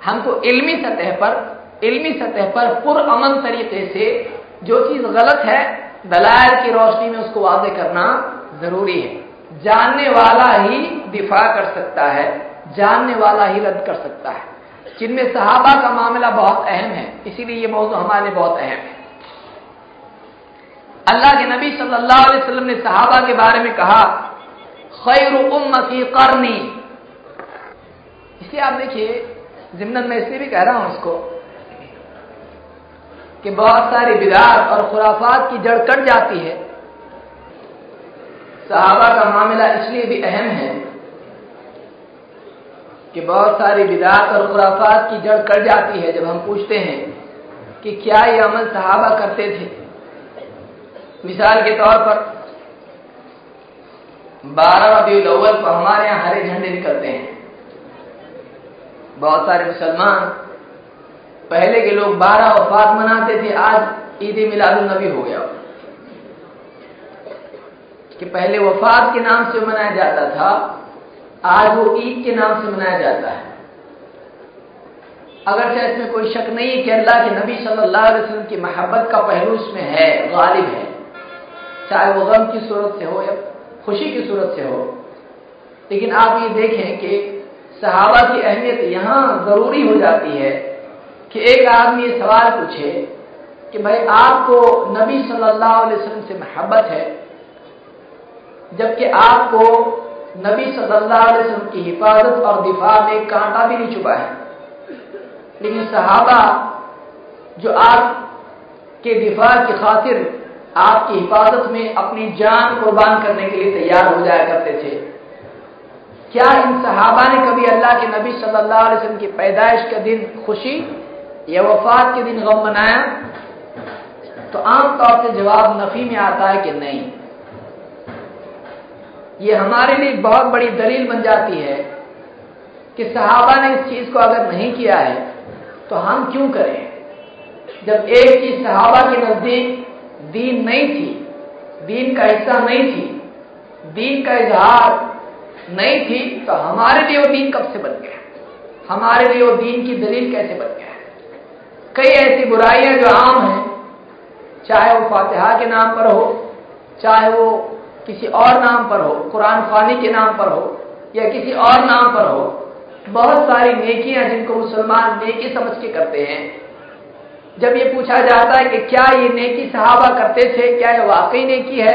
Speaker 2: हमको इल्मी सतह पर, इल्मी सतह पर पुरअमन तरीके से जो चीज़ गलत है दलाल की रोशनी में उसको वादे करना ज़रूरी है। जानने वाला ही दिफा कर सकता है, जानने वाला ही रद्द कर सकता है। जिनमें सहाबा का मामला बहुत अहम है, इसीलिए ये मौजूद हमारे बहुत अहम है। अल्लाह के नबी सल्लल्लाहु अलैहि वसल्लम ने सहाबा के बारे में कहा, खैर उम्मती करनी। इसलिए आप देखिए, जिमनन मैं इसलिए भी कह रहा हूँ इसको, कि बहुत सारी बिदात और खुराफात की जड़ कट जाती है। सहाबा का मामला इसलिए भी अहम है कि बहुत सारी बिदात और खुराफात की जड़ कट जाती है जब हम पूछते हैं कि क्या ये अमल सहाबा करते थे। मिसाल के तौर पर बारह रबी अव्वल को हमारे यहाँ हरे झंडे निकलते हैं। बहुत सारे मुसलमान, पहले के लोग बारह वफात मनाते थे, आज ईद नबी हो गया। कि पहले वफात के नाम से मनाया जाता था, आज वो ईद के नाम से मनाया जाता है। अगर चाहे इसमें कोई शक नहीं है कि अल्लाह के नबी सल्लल्लाहु अलैहि वसल्लम की मोहब्बत का पहलू उसमें है, गालिब है, चाहे वो गम की सूरत से हो या खुशी की सूरत से हो। लेकिन आप ये देखें कि सहाबा की अहमियत यहाँ ज़रूरी हो जाती है कि एक आदमी ये सवाल पूछे कि भाई आपको नबी सल्लल्लाहु अलैहि वसल्लम से मोहब्बत है? जबकि आपको नबी सल्लल्लाहु अलैहि वसल्लम की हिफाजत और दिफा में कांटा भी नहीं चुका है। लेकिन सहाबा जो आप के दिफा की खातिर आपकी हिफाजत में अपनी जान कुर्बान करने के लिए तैयार हो जाया करते थे, क्या इन सहाबा ने कभी अल्लाह के नबी सल्लल्लाहु अलैहि वसल्लम की पैदाइश का दिन खुशी या वफात के दिन गम मनाया? तो आमतौर से जवाब नफी में आता है कि नहीं। ये हमारे लिए बहुत बड़ी दलील बन जाती है कि सहाबा ने इस चीज़ को अगर नहीं किया है तो हम क्यों करें? जब एक चीज़ सहाबा के नज़दीक दीन नहीं थी, दीन का हिस्सा नहीं थी, दीन का इजहार नहीं थी तो हमारे लिए वो दीन कब से बन गया? हमारे लिए वो दीन की दलील कैसे बन गया? कई ऐसी बुराइयाँ जो आम हैं, चाहे वो फातिहा के नाम पर हो, चाहे वो किसी और नाम पर हो, कुरान खानी के नाम पर हो, या किसी और नाम पर हो, बहुत सारी नेकियाँ जिनको मुसलमान नेकी समझ के करते हैं। जब ये पूछा जाता है कि क्या ये नेकी सहाबा करते थे, क्या ये वाकई नेकी है?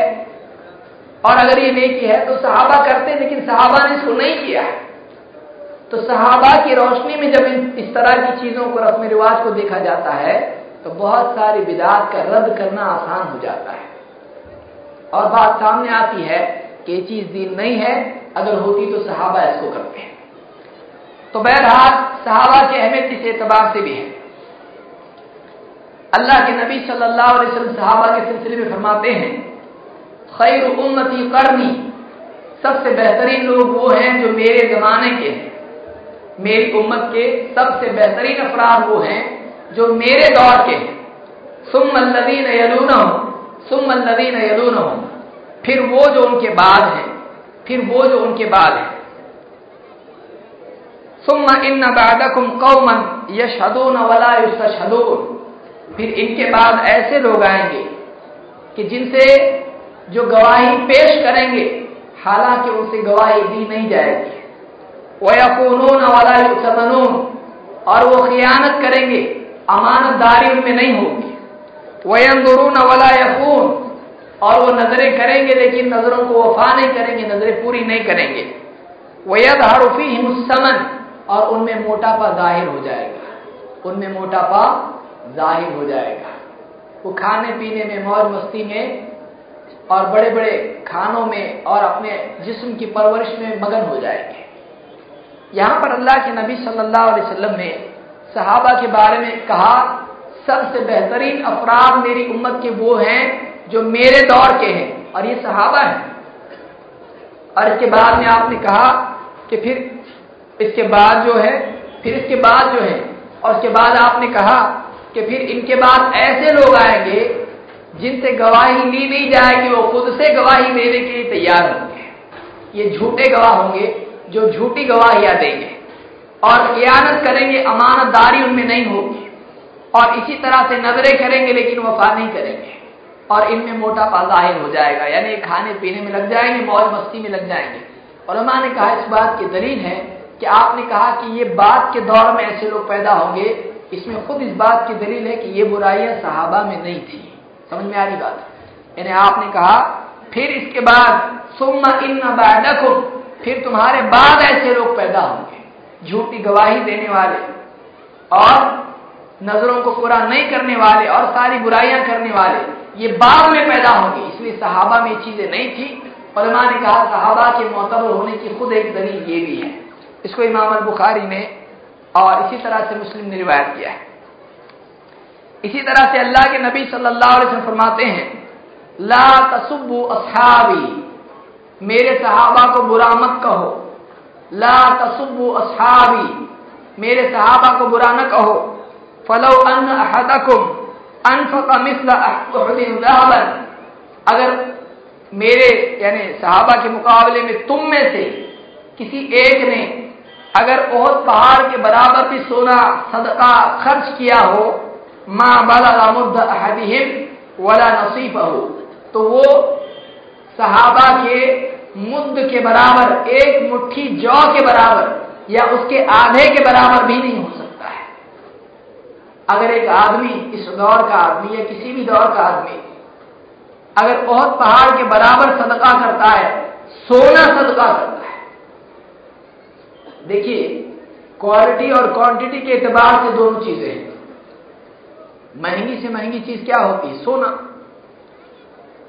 Speaker 2: और अगर ये नेकी है तो सहाबा करते, लेकिन सहाबा ने इसको नहीं किया। तो सहाबा की रोशनी में जब इस तरह की चीज़ों को रस्म रिवाज को देखा जाता है तो बहुत सारी बिदात का रद्द करना आसान हो जाता है। और बात सामने आती है कि ये चीज़ दीन नहीं है, अगर होती तो सहाबा इसको करते हैं। तो बहरहाल, सहाबा की अहमियत इस एतबार से भी है। अल्लाह के नबी सल्लल्लाहु अलैहि वसल्लम सहाबा के सिलसिले में फरमाते हैं, खैर उम्मती करनी, सबसे बेहतरीन लोग वो हैं जो मेरे जमाने के हैं। मेरी उम्मत के सबसे बेहतरीन अफराद वो हैं जो मेरे दौर के हैं। सुम अल्लदीन यलून सुम अल्लदीन यलून फिर वो जो उनके बाद हैं, फिर वो जो उनके बाद हैं। सुम्मा इन बादकुम कौमन यशहदून वला युस्तशहदून। फिर इनके बाद ऐसे लोग आएँगे कि जिनसे जो गवाही पेश करेंगे, हालाँकि उनसे गवाही दी नहीं जाएगी। वयकूनून वाला युसमनून और वो खियानत करेंगे, अमानतदारी उनमें नहीं होगी। वयंदुरून वाला यकून। और वो नज़रें करेंगे, लेकिन नज़रों को वफा नहीं करेंगे, नज़रें पूरी नहीं करेंगे। वयद हरूफी हिमसमन और उनमें मोटापा ज़ाहिर हो जाएगा। उनमें मोटापा ज़ाहिर हो जाएगा। वो खाने पीने में मौज मस्ती में और बड़े बड़े खानों में और अपने जिस्म की परवरिश में मगन हो जाएँगे। यहाँ पर अल्लाह के नबी सल्लल्लाहु अलैहि वसल्लम ने सहाबा के बारे में कहा सबसे बेहतरीन अफराद मेरी उम्मत के वो हैं जो मेरे दौर के हैं। और ये सहाबा हैं। और इसके बाद में आपने कहा कि फिर इसके बाद जो है, फिर इसके बाद जो है, और इसके बाद आपने कहा कि फिर इनके बाद ऐसे लोग आएँगे जिनसे गवाही ली नहीं जाएगी, वो खुद से गवाही देने के लिए तैयार होंगे। ये झूठे गवाह होंगे, जो झूठी गवाहियाँ देंगे। और खयानत करेंगे, अमानतदारी उनमें नहीं होगी। और इसी तरह से नज़रें करेंगे, लेकिन वफा नहीं करेंगे। और इनमें मोटापा ज़ाहिर हो जाएगा। यानी खाने पीने में लग जाएँगे, मौज मस्ती में लग जाएँगे। और ने कहा, इस बात की दलील है कि आपने कहा कि ये बात के दौर में ऐसे लोग पैदा होंगे। इसमें खुद इस बात की दलील है कि ये बुराइयाँ सहाबा में नहीं थी। समझ में आ रही बात? यानी आपने कहा, फिर इसके बाद, सुम्मा इन बैडकुम फिर तुम्हारे बाद ऐसे लोग पैदा होंगे। झूठी गवाही देने वाले। और नज़रों को पूरा नहीं करने वाले और सारी बुराइयाँ करने वाले, ये बाद में पैदा होंगे। इसलिए सहाबा में चीज़ें नहीं थी। और ने कहा, सहाबा के मोतबर होने की खुद एक दलील ये भी है। इसको इमाम बुखारी ने और इसी तरह से मुस्लिम ने रिवायत किया है। इसी तरह से अल्लाह के नबी सल्लल्लाहु अलैहि फरमाते हैं, ला तसुबु असहाबी, मेरे सहाबा को बुरा मत कहो। ला तसुबु असहाबी, मेरे सहाबा को बुरा न कहो। फलो अन अहदकुम अनफक मिस्ल अगर मेरे, यानी सहाबा के मुकाबले में तुम में से किसी एक ने अगर बहुत पहाड़ के बराबर भी सोना, सदका खर्च किया हो, माँ बाला मुद्द अहदिहिम वला नसीब हो तो वो सहाबा के मुद्द के बराबर, एक मुट्ठी जौ के बराबर या उसके आधे के बराबर भी नहीं हो सकता अगर एक आदमी, इस दौर का आदमी या किसी भी दौर का आदमी, अगर बहुत पहाड़ के बराबर सदका करता है, सोना सदका करता है। देखिए क्वालिटी और क्वांटिटी के एतबार से दोनों चीज़ें हैं। महँगी से महँगी चीज़ क्या होती है? सोना।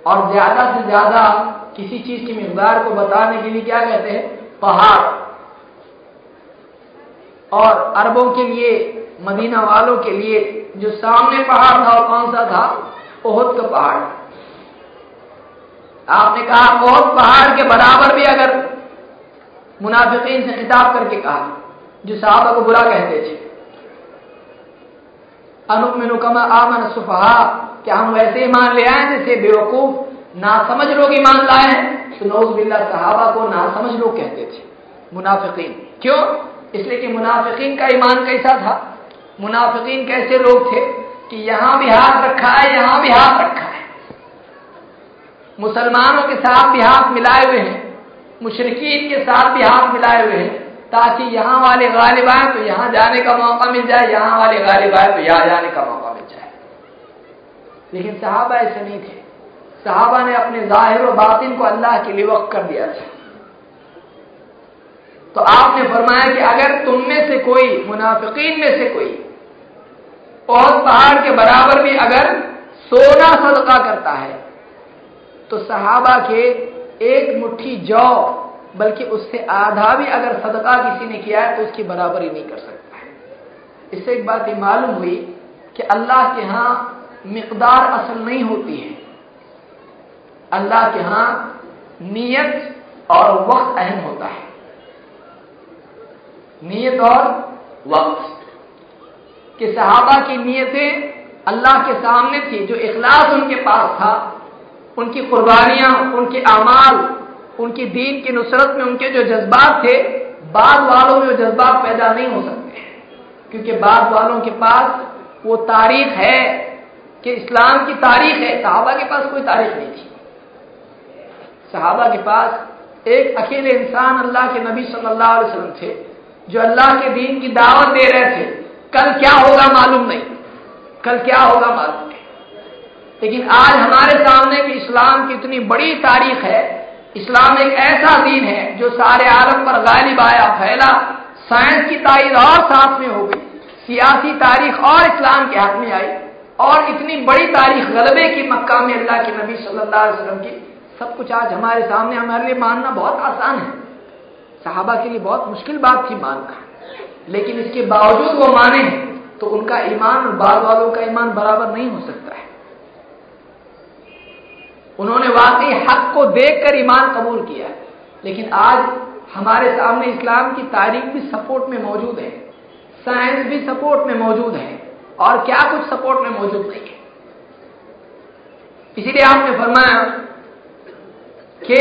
Speaker 2: और ज़्यादा से ज़्यादा किसी चीज़ की मिकदार को बताने के लिए क्या कहते हैं? पहाड़। और अरबों के लिए मदीना वालों के लिए जो सामने पहाड़ था वो कौन सा था? ओहद का पहाड़। आपने कहा बहुत पहाड़ के बराबर भी अगर मुनाफिकीन से खिताब करके कहा, जो साहबा को बुरा कहते थे। अनुमिन कमा आमन सुफहा, क्या हम वैसे ही मान ले आए जैसे बेवकूफ़ ना समझ लोग ईमान लाए हैं? तो नौज बिल्ला सहाबा को ना समझ लोग कहते थे, मुनाफिकीन। क्यों? इसलिए कि मुनाफिकीन का ईमान कैसा था? मुनाफिकीन कैसे लोग थे कि यहाँ भी हाथ रखा है, यहाँ भी हाथ रखा है। मुसलमानों के साथ भी हाथ मिलाए हुए हैं, मुशरकिन के साथ भी हाथ मिलाए हुए हैं, ताकि यहाँ वाले गालिब आए तो यहाँ जाने का मौका मिल जाए, यहाँ वाले गालिब आए तो यहाँ जाने का मौका मिल जाए। लेकिन साहबा ऐसे नहीं थे। साहबा ने अपने ज़ाहिर और बातिन को अल्लाह के लिए वक्त कर दिया था। तो आपने फरमाया कि अगर तुम में से कोई, मुनाफिकीन में से कोई बहुत पहाड़ के बराबर भी अगर सोना सदका करता है तो सहाबा के एक मुट्ठी जौ, बल्कि उससे आधा भी अगर सदका किसी ने किया है तो उसकी बराबरी नहीं कर सकता है। इससे एक बात ये मालूम हुई कि अल्लाह के यहाँ मकदार असल नहीं होती है। अल्लाह के यहाँ नीयत और वक्त अहम होता है। नीयत और वक्त। कि सहाबा की नीयतें अल्लाह के सामने थी, जो इखलास उनके पास था, उनकी कुर्बानियाँ, उनके अमाल उनकी दीन की नुसरत में उनके जो जज्बात थे, बाद वालों में वो जज्बात पैदा नहीं हो सकते। क्योंकि बाद वालों के पास वो तारीख है कि इस्लाम की तारीख है, सहाबा के पास कोई तारीख नहीं थी। सहाबा के पास एक अकेले इंसान अल्लाह के नबी सल्लल्लाहु अलैहि थे, जो अल्लाह के दीन की दावत दे रहे थे। कल क्या होगा मालूम नहीं। कल क्या होगा मालूम नहीं। लेकिन आज हमारे सामने भी इस्लाम की इतनी बड़ी तारीख है। इस्लाम एक ऐसा दीन है जो सारे आलम पर गालिब आया, फैला, साइंस की तारीख और साथ में हो गई। सियासी तारीख और इस्लाम के हाथ में आई और इतनी बड़ी तारीख गलबे की मक्का में अल्लाह के नबी सल्लल्लाहु अलैहि वसल्लम की। सब कुछ आज हमारे सामने, हमारे लिए मानना बहुत आसान है। साहबा के लिए बहुत मुश्किल बात थी मानना। लेकिन इसके बावजूद वो माने तो उनका ईमान और बाद वालों का ईमान बराबर नहीं हो सकता है। उन्होंने वाकई हक को देखकर ईमान कबूल किया लेकिन आज हमारे सामने इस्लाम की तारीख भी सपोर्ट में मौजूद है, साइंस भी सपोर्ट में मौजूद है, और क्या कुछ सपोर्ट में मौजूद नहीं है। इसीलिए आपने फरमाया कि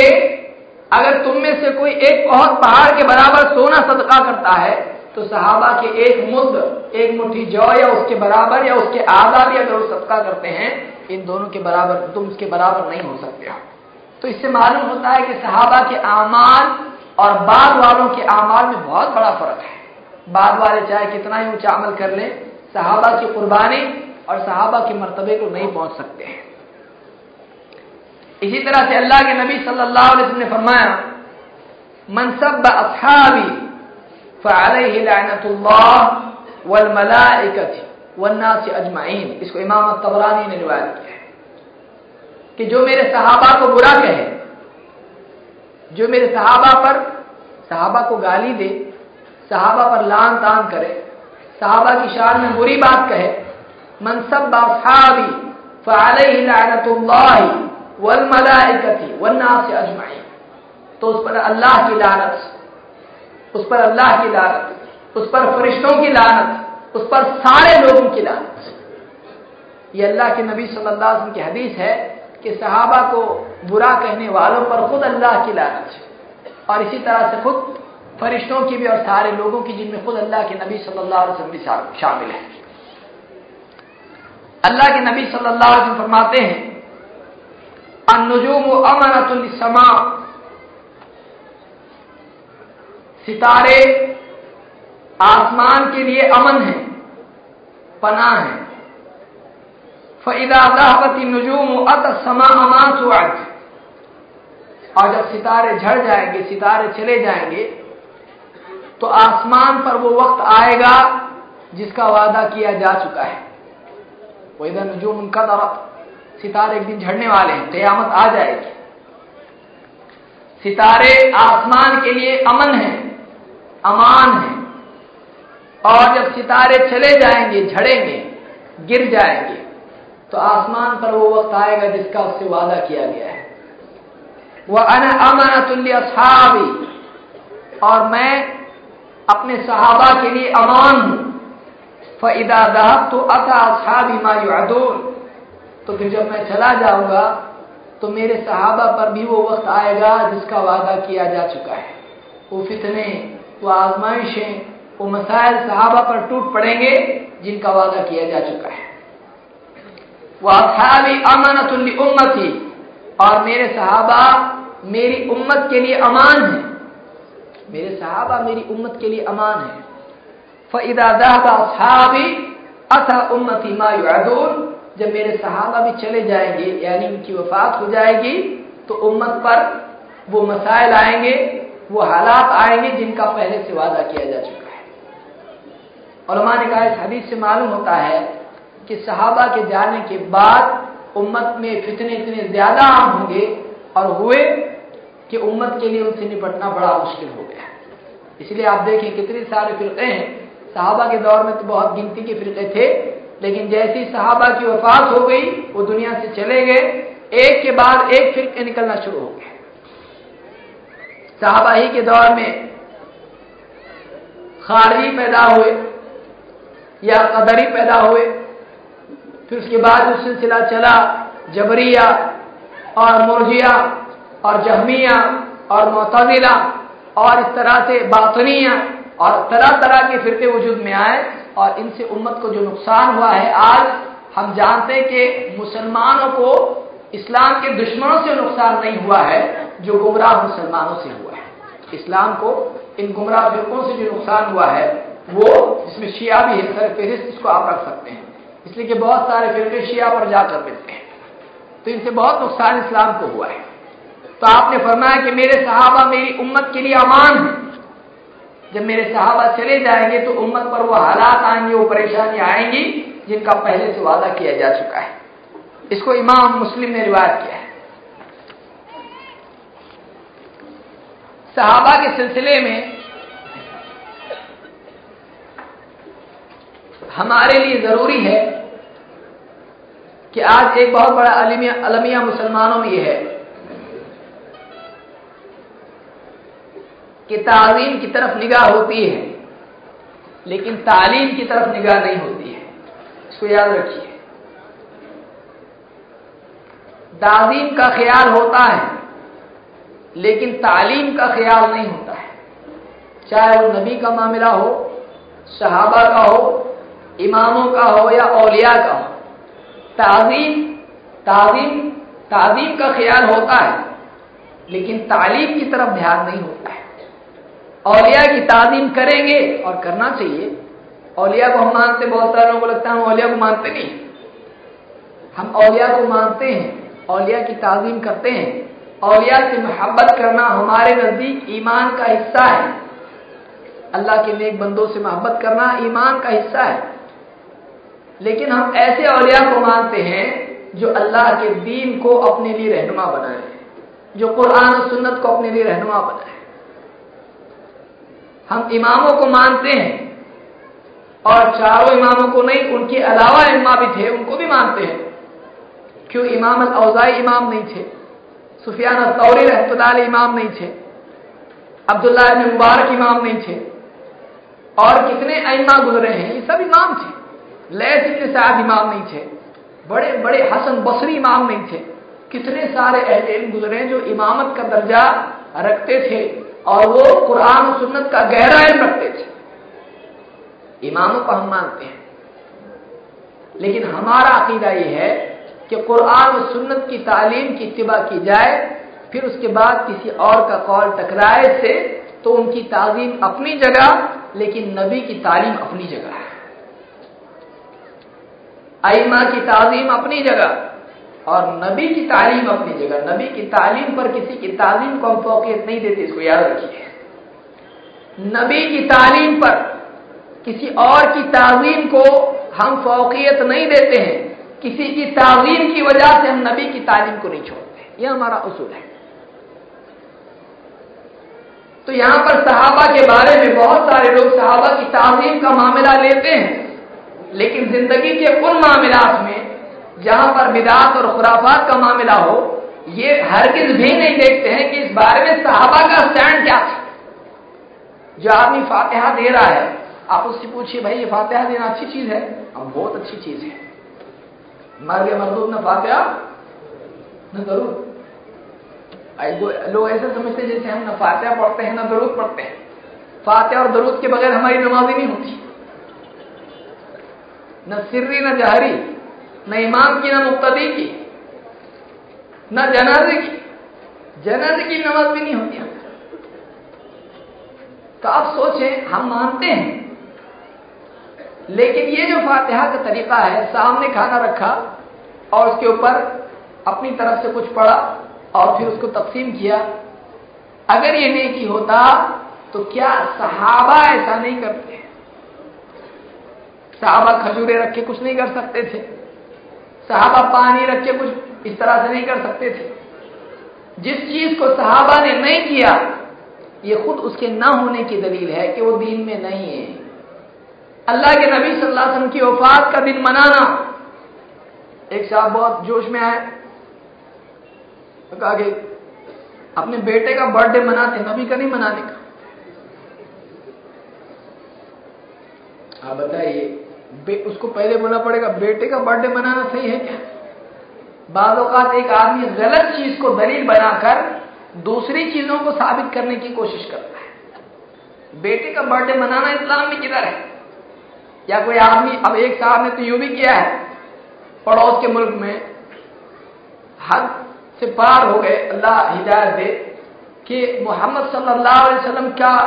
Speaker 2: अगर तुम में से कोई एक बहुत पहाड़ के बराबर सोना सदका करता है तो सहाबा के एक मुद्द, एक मुट्ठी जौ या उसके बराबर या उसके आधा भी अगर वो सदका करते हैं, इन दोनों के बराबर, तुम उसके बराबर नहीं हो सकते हो। तो इससे मालूम होता है कि सहाबा के आमाल और बाद वालों के आमाल में बहुत बड़ा फ़र्क है। बाद वाले चाहे कितना ही ऊँचा अमल कर ले, सहाबा की कुर्बानी और सहाबा के मरतबे को नहीं पहुँच सकते हैं। इसी तरह से अल्लाह के नबी वसल्लम ने फरमाया मनसब असहाबी फ़अलैहिल्लाह वल मलाइकति वन्नास अजमाइन इसको इमाम तबरानी ने रिवायत किया है कि जो मेरे सहाबा को बुरा कहे जो मेरे सहाबा पर सहाबा को गाली दे सहाबा पर लान तान करे सहाबा की शान में बुरी बात कहे मनसब असहाबी फ़ालही लानतुल्लाहि वल मलाइकति अजमाइन तो उस पर अल्लाह की लानत उस पर अल्लाह की लानत, उस पर फरिश्तों की लानत, उस पर सारे लोगों की लानत। ये अल्लाह के नबी सल्लल्लाहु अलैहि वसल्लम की हदीस है कि सहाबा को बुरा कहने वालों पर खुद अल्लाह की लानत और इसी तरह से खुद फरिश्तों की भी और सारे लोगों की जिनमें खुद अल्लाह के नबी सल्लल्लाहु अलैहि वसल्लम भी शामिल है। अल्लाह के नबी सल्लल्लाहु अलैहि वसल्लम फरमाते हैं अनुजुम अमनतुल समा सितारे आसमान के लिए अमन है पना है। फईदा दहबती नजूम अत समा अमास और जब सितारे झड़ जाएँगे, सितारे चले जाएँगे तो आसमान पर वो वक्त आएगा जिसका वादा किया जा चुका है। वहीदा नजूम उनका तरफ़ सितारे एक दिन झड़ने वाले हैं, कयामत आ जाएगी। सितारे आसमान के लिए अमन है अमान है। और जब सितारे चले जाएँगे, झड़ेंगे, गिर जाएँगे तो आसमान पर वो वक्त आएगा जिसका उससे वादा किया गया है। वह अन अमानतुल्य असहाबी। और मैं अपने सहाबा के लिए अमान हूँ। फ़ैदा दहब तो अथा असहाबी मायूदून तो फिर जब मैं चला जाऊँगा तो मेरे सहाबा पर भी वो वक्त आएगा जिसका वादा किया जा चुका है। वो फितने वो आजमाइशें वो मसाइल सहाबा पर टूट पड़ेंगे, जिनका वादा किया जा चुका है। वह अमानतुल्ली उम्मती, और मेरे सहाबा मेरी उम्मत के लिए अमान है। मेरे सहाबा मेरी उम्मत के लिए अमान है। फ़ैदा दहबा असहाबी अथा उम्मती मायूदून जब मेरे सहाबा भी चले जाएँगे, यानी उनकी वफात हो जाएगी तो उम्मत पर वो मसाइल आएँगे वो हालात आएँगे जिनका पहले से वादा किया जा चुका है। और ने कहा, इस हदीस से मालूम होता है कि सहाबा के जाने के बाद उम्मत में फितने इतने ज़्यादा आम होंगे और हुए कि उम्मत के लिए उनसे निपटना बड़ा मुश्किल हो गया। इसलिए आप देखें कितने सारे फिरके हैं। साहबा के दौर में तो बहुत गिनती के फिरके थे, लेकिन जैसी साहबा की वफात हो गई, वो दुनिया से चले गए। एक के बाद एक फिरके निकलना शुरू हो गए। साहबा ही के दौर में खारजी पैदा हुए या कदरी पैदा हुए, फिर उसके बाद जो सिलसिला चला, जबरिया और मुर्जिया और जहमिया और मोतजिला और इस तरह से बातनिया और तरह तरह के फिरके वजूद में आए और इनसे उम्मत को जो नुकसान हुआ है आज, हम जानते हैं कि मुसलमानों को इस्लाम के दुश्मनों से नुकसान नहीं हुआ है, जो गुमराह मुसलमानों से हुआ इस्लाम को इन गुमराह फिरकों से जो नुकसान हुआ है, वो जिसमें शिया भी है, सर इसको आप रख सकते हैं। इसलिए कि बहुत सारे फिरके शिया पर जाकर मिलते हैं। तो इनसे बहुत नुकसान इस्लाम को हुआ है। तो आपने फरमाया कि मेरे सहाबा मेरी उम्मत के लिए अमान है। जब मेरे सहाबा चले जाएँगे तो उम्मत पर वो हालात आएँगे, वो परेशानियाँ आएँगी, जिनका पहले से वादा किया जा चुका है। इसको इमाम मुस्लिम ने रिवायत किया है। सहाबा के सिलसिले में हमारे लिए ज़रूरी है कि आज एक बहुत बड़ा अलमिया अलमिया मुसलमानों में यह है कि तालीम की तरफ़ निगाह होती है, लेकिन तालीम की तरफ़ निगाह नहीं होती है। इसको याद रखिए। तालीम का ख्याल होता है। लेकिन तालीम का ख्याल नहीं होता है। चाहे वो नबी का मामला हो, सहाबा का हो, इमामों का हो या औलिया का हो, ताजीम ताजीम ताजीम का ख्याल होता है, लेकिन तालीम की तरफ़ ध्यान नहीं होता है। औलिया की ताजीम करेंगे और करना चाहिए। औलिया को हम मानते, बहुत सारे लोगों को लगता है हम औलिया को मानते नहीं। हम औलिया को मानते हैं, औलिया की ताजीम करते हैं। औलिया से मोहब्बत करना हमारे नज़दीक ईमान का हिस्सा है। अल्लाह के नेक बंदों से मोहब्बत करना ईमान का हिस्सा है। लेकिन हम ऐसे औलिया को मानते हैं जो अल्लाह के दीन को अपने लिए रहनुमा बनाए, जो कुरान और सुन्नत को अपने लिए रहनुमा बनाए। हम इमामों को मानते हैं और चारों इमामों को नहीं, उनके अलावा इमा भी थे, उनको भी मानते हैं। क्यों? इमाम अवजाई इमाम नहीं थे। सुफियान तौरी रहमतुल्लाह इमाम नहीं थे। अब्दुल्ला मुबारक इमाम नहीं थे। और कितने अइमा गुजरे हैं, ये सब इमाम थे। लैस इतने साद इमाम नहीं थे। बड़े बड़े हसन बसरी इमाम नहीं थे। कितने सारे अहल गुजरे जो इमामत का दर्जा रखते थे और वो कुरान सुन्नत का गहरा इल्म रखते थे। इमामों को हम मानते हैं। लेकिन हमारा अकीदा ये है कि कुरान सुन्नत की तालीम की इतबा की जाए, फिर उसके बाद किसी और का कौल टकराए से तो उनकी ताजीम अपनी जगह, लेकिन नबी की तालीम अपनी जगह है। आइमा की ताजीम अपनी जगह और नबी की तालीम अपनी जगह। नबी की तालीम पर किसी की तालीम को हम फोकियत नहीं देते, इसको याद रखिए। नबी की तालीम पर किसी और की ताजीम को हम फोकियत नहीं देते हैं। किसी की ताजीम की वजह से हम नबी की तालीम को नहीं छोड़ते। यह हमारा उसूल है। तो यहाँ पर सहाबा के बारे में बहुत सारे लोग सहाबा की ताजीम का मामला लेते हैं, लेकिन ज़िंदगी के उन मामलात में जहाँ पर बिदात और खुराफात का मामला हो, ये हरगिज भी नहीं देखते हैं कि इस बारे में सहाबा का स्टैंड क्या था। जो आदमी फातिहा दे रहा है, आप उससे पूछिए, भाई, ये फातिहा देना अच्छी चीज़ है? अब बहुत अच्छी चीज़ है। मर्ग मरदूब न फातिहा न ज़रूर। लोग ऐसे समझते जैसे हम न फातिहा पढ़ते हैं, न दरूद पढ़ते हैं। फातिहा और दरूद के बगैर हमारी नमाज़ नहीं होती। न सिर्री, न जहरी, न इमाम की, न मुक्तदी की, न जनाजे की। जनाजे की नमाज़ भी नहीं होती। तो आप सोचें, हम मानते हैं लेकिन ये जो फातिहा का तरीका है, सामने खाना रखा और उसके ऊपर अपनी तरफ़ से कुछ पढ़ा और फिर उसको तकसीम किया। अगर ये नेकी होता तो क्या सहाबा ऐसा नहीं करते? सहाबा खजूरे रख के कुछ नहीं कर सकते थे। सहाबा पानी रख के कुछ इस तरह से नहीं कर सकते थे। जिस चीज़ को सहाबा ने नहीं किया, ये खुद उसके न होने की दलील है कि वो दीन में नहीं है। अल्लाह के नबी सल्लल्लाहु अलैहि वसल्लम की वफात का दिन मनाना। एक साहब बहुत जोश में आए तो कहा कि अपने बेटे का बर्थडे मनाते नबी का नहीं मनाने का। आप बताइए उसको पहले बोलना पड़ेगा, बेटे का बर्थडे मनाना सही है क्या? बाज़ एक आदमी गलत चीज़ को दलील बनाकर दूसरी चीज़ों को साबित करने की कोशिश करता है। बेटे का बर्थडे मनाना इस्लाम में किधर है? या कोई आदमी, अब एक साहब ने तो यू भी किया है, पड़ोस के मुल्क में, हद से पार हो गए, अल्लाह हिदायत दे, कि मोहम्मद सल्लल्लाहु अलैहि वसल्लम का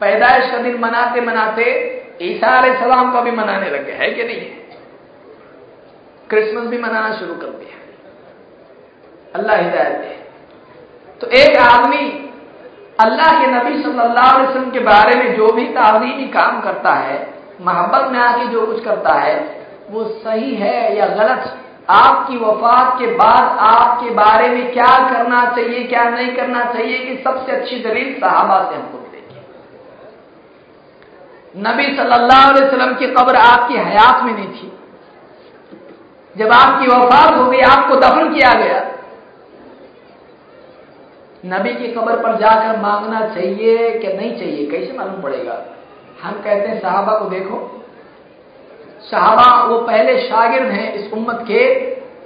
Speaker 2: पैदाइश का दिन मनाते मनाते ईसा सलाम का भी मनाने लगे है कि नहीं? क्रिसमस भी मनाना शुरू कर दिया। अल्लाह हिदायत दे। तो एक आदमी अल्लाह के नबी सल्लल्लाहु अलैहि वसल्लम के बारे में जो भी ताजीमी काम करता है मोहब्बत में आके जो कुछ करता है, वो सही है या गलत? आपकी वफात के बाद आपके बारे में क्या करना चाहिए, क्या नहीं करना चाहिए कि सबसे अच्छी दलील सहाबा से हमको मिलेगी नबी सल्लल्लाहु अलैहि वसल्लम की कब्र आपकी हयात में नहीं थी। जब आपकी वफात हो गई, आपको दफन किया गया। नबी की कब्र पर जाकर मांगना चाहिए कि नहीं चाहिए, कैसे मालूम पड़ेगा? हम कहते हैं, साहबा को देखो। साहबा वो पहले शागिर्द हैं इस उम्मत के,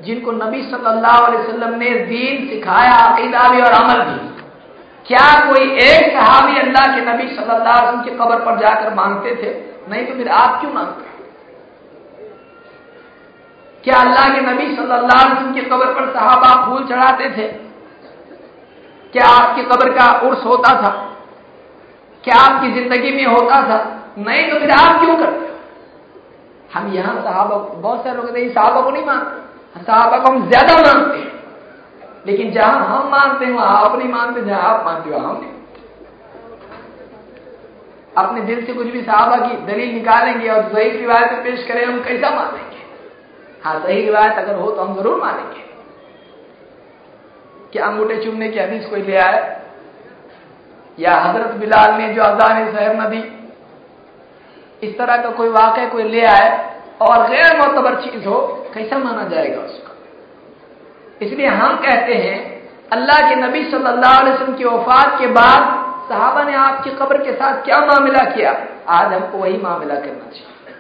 Speaker 2: जिनको नबी सल्लल्लाहु अलैहि वसल्लम ने दीन सिखाया, अकीदा भी और अमल भी। क्या कोई एक सहाबी अल्लाह के नबी सल्लल्लाहु अलैहि वसल्लम की कब्र पर जाकर मांगते थे? नहीं तो फिर आप क्यों मांगते क्या अल्लाह के नबी सल्लल्लाहु अलैहि वसल्लम की कब्र पर सहाबा फूल चढ़ाते थे? क्या आपकी कब्र का उर्स होता था? क्या आपकी ज़िंदगी में होता था? नहीं तो फिर आप क्यों करते हम यहाँ साहबा, बहुत सारे लोग कहते हैं साहबा को नहीं मानते। साहबा को हम ज़्यादा मानते हैं। लेकिन जहाँ हम मानते हैं, वहाँ आप नहीं मानते, जहाँ आप मानते हो हम नहीं। अपने दिल से कुछ भी साहबा की दलील निकालेंगे और सही रिवायत पेश करें, हम कैसा मानेंगे? हाँ सही रिवायत अगर हो तो हम ज़रूर मानेंगे। क्या अंगूठे चुमने की हदीस कोई ले आए या हज़रत बिलाल ने जो अजान शहर न दी। इस तरह का कोई वाक़ कोई ले आए और गैर मोतबर चीज़ हो, कैसा माना जाएगा उसको? इसलिए हम कहते हैं, अल्लाह के नबी सल्लल्लाहु अलैहि वसल्लम की वफात के बाद साहबा ने आपकी कब्र के साथ क्या मामला किया? आज हमको वही मामला करना चाहिए।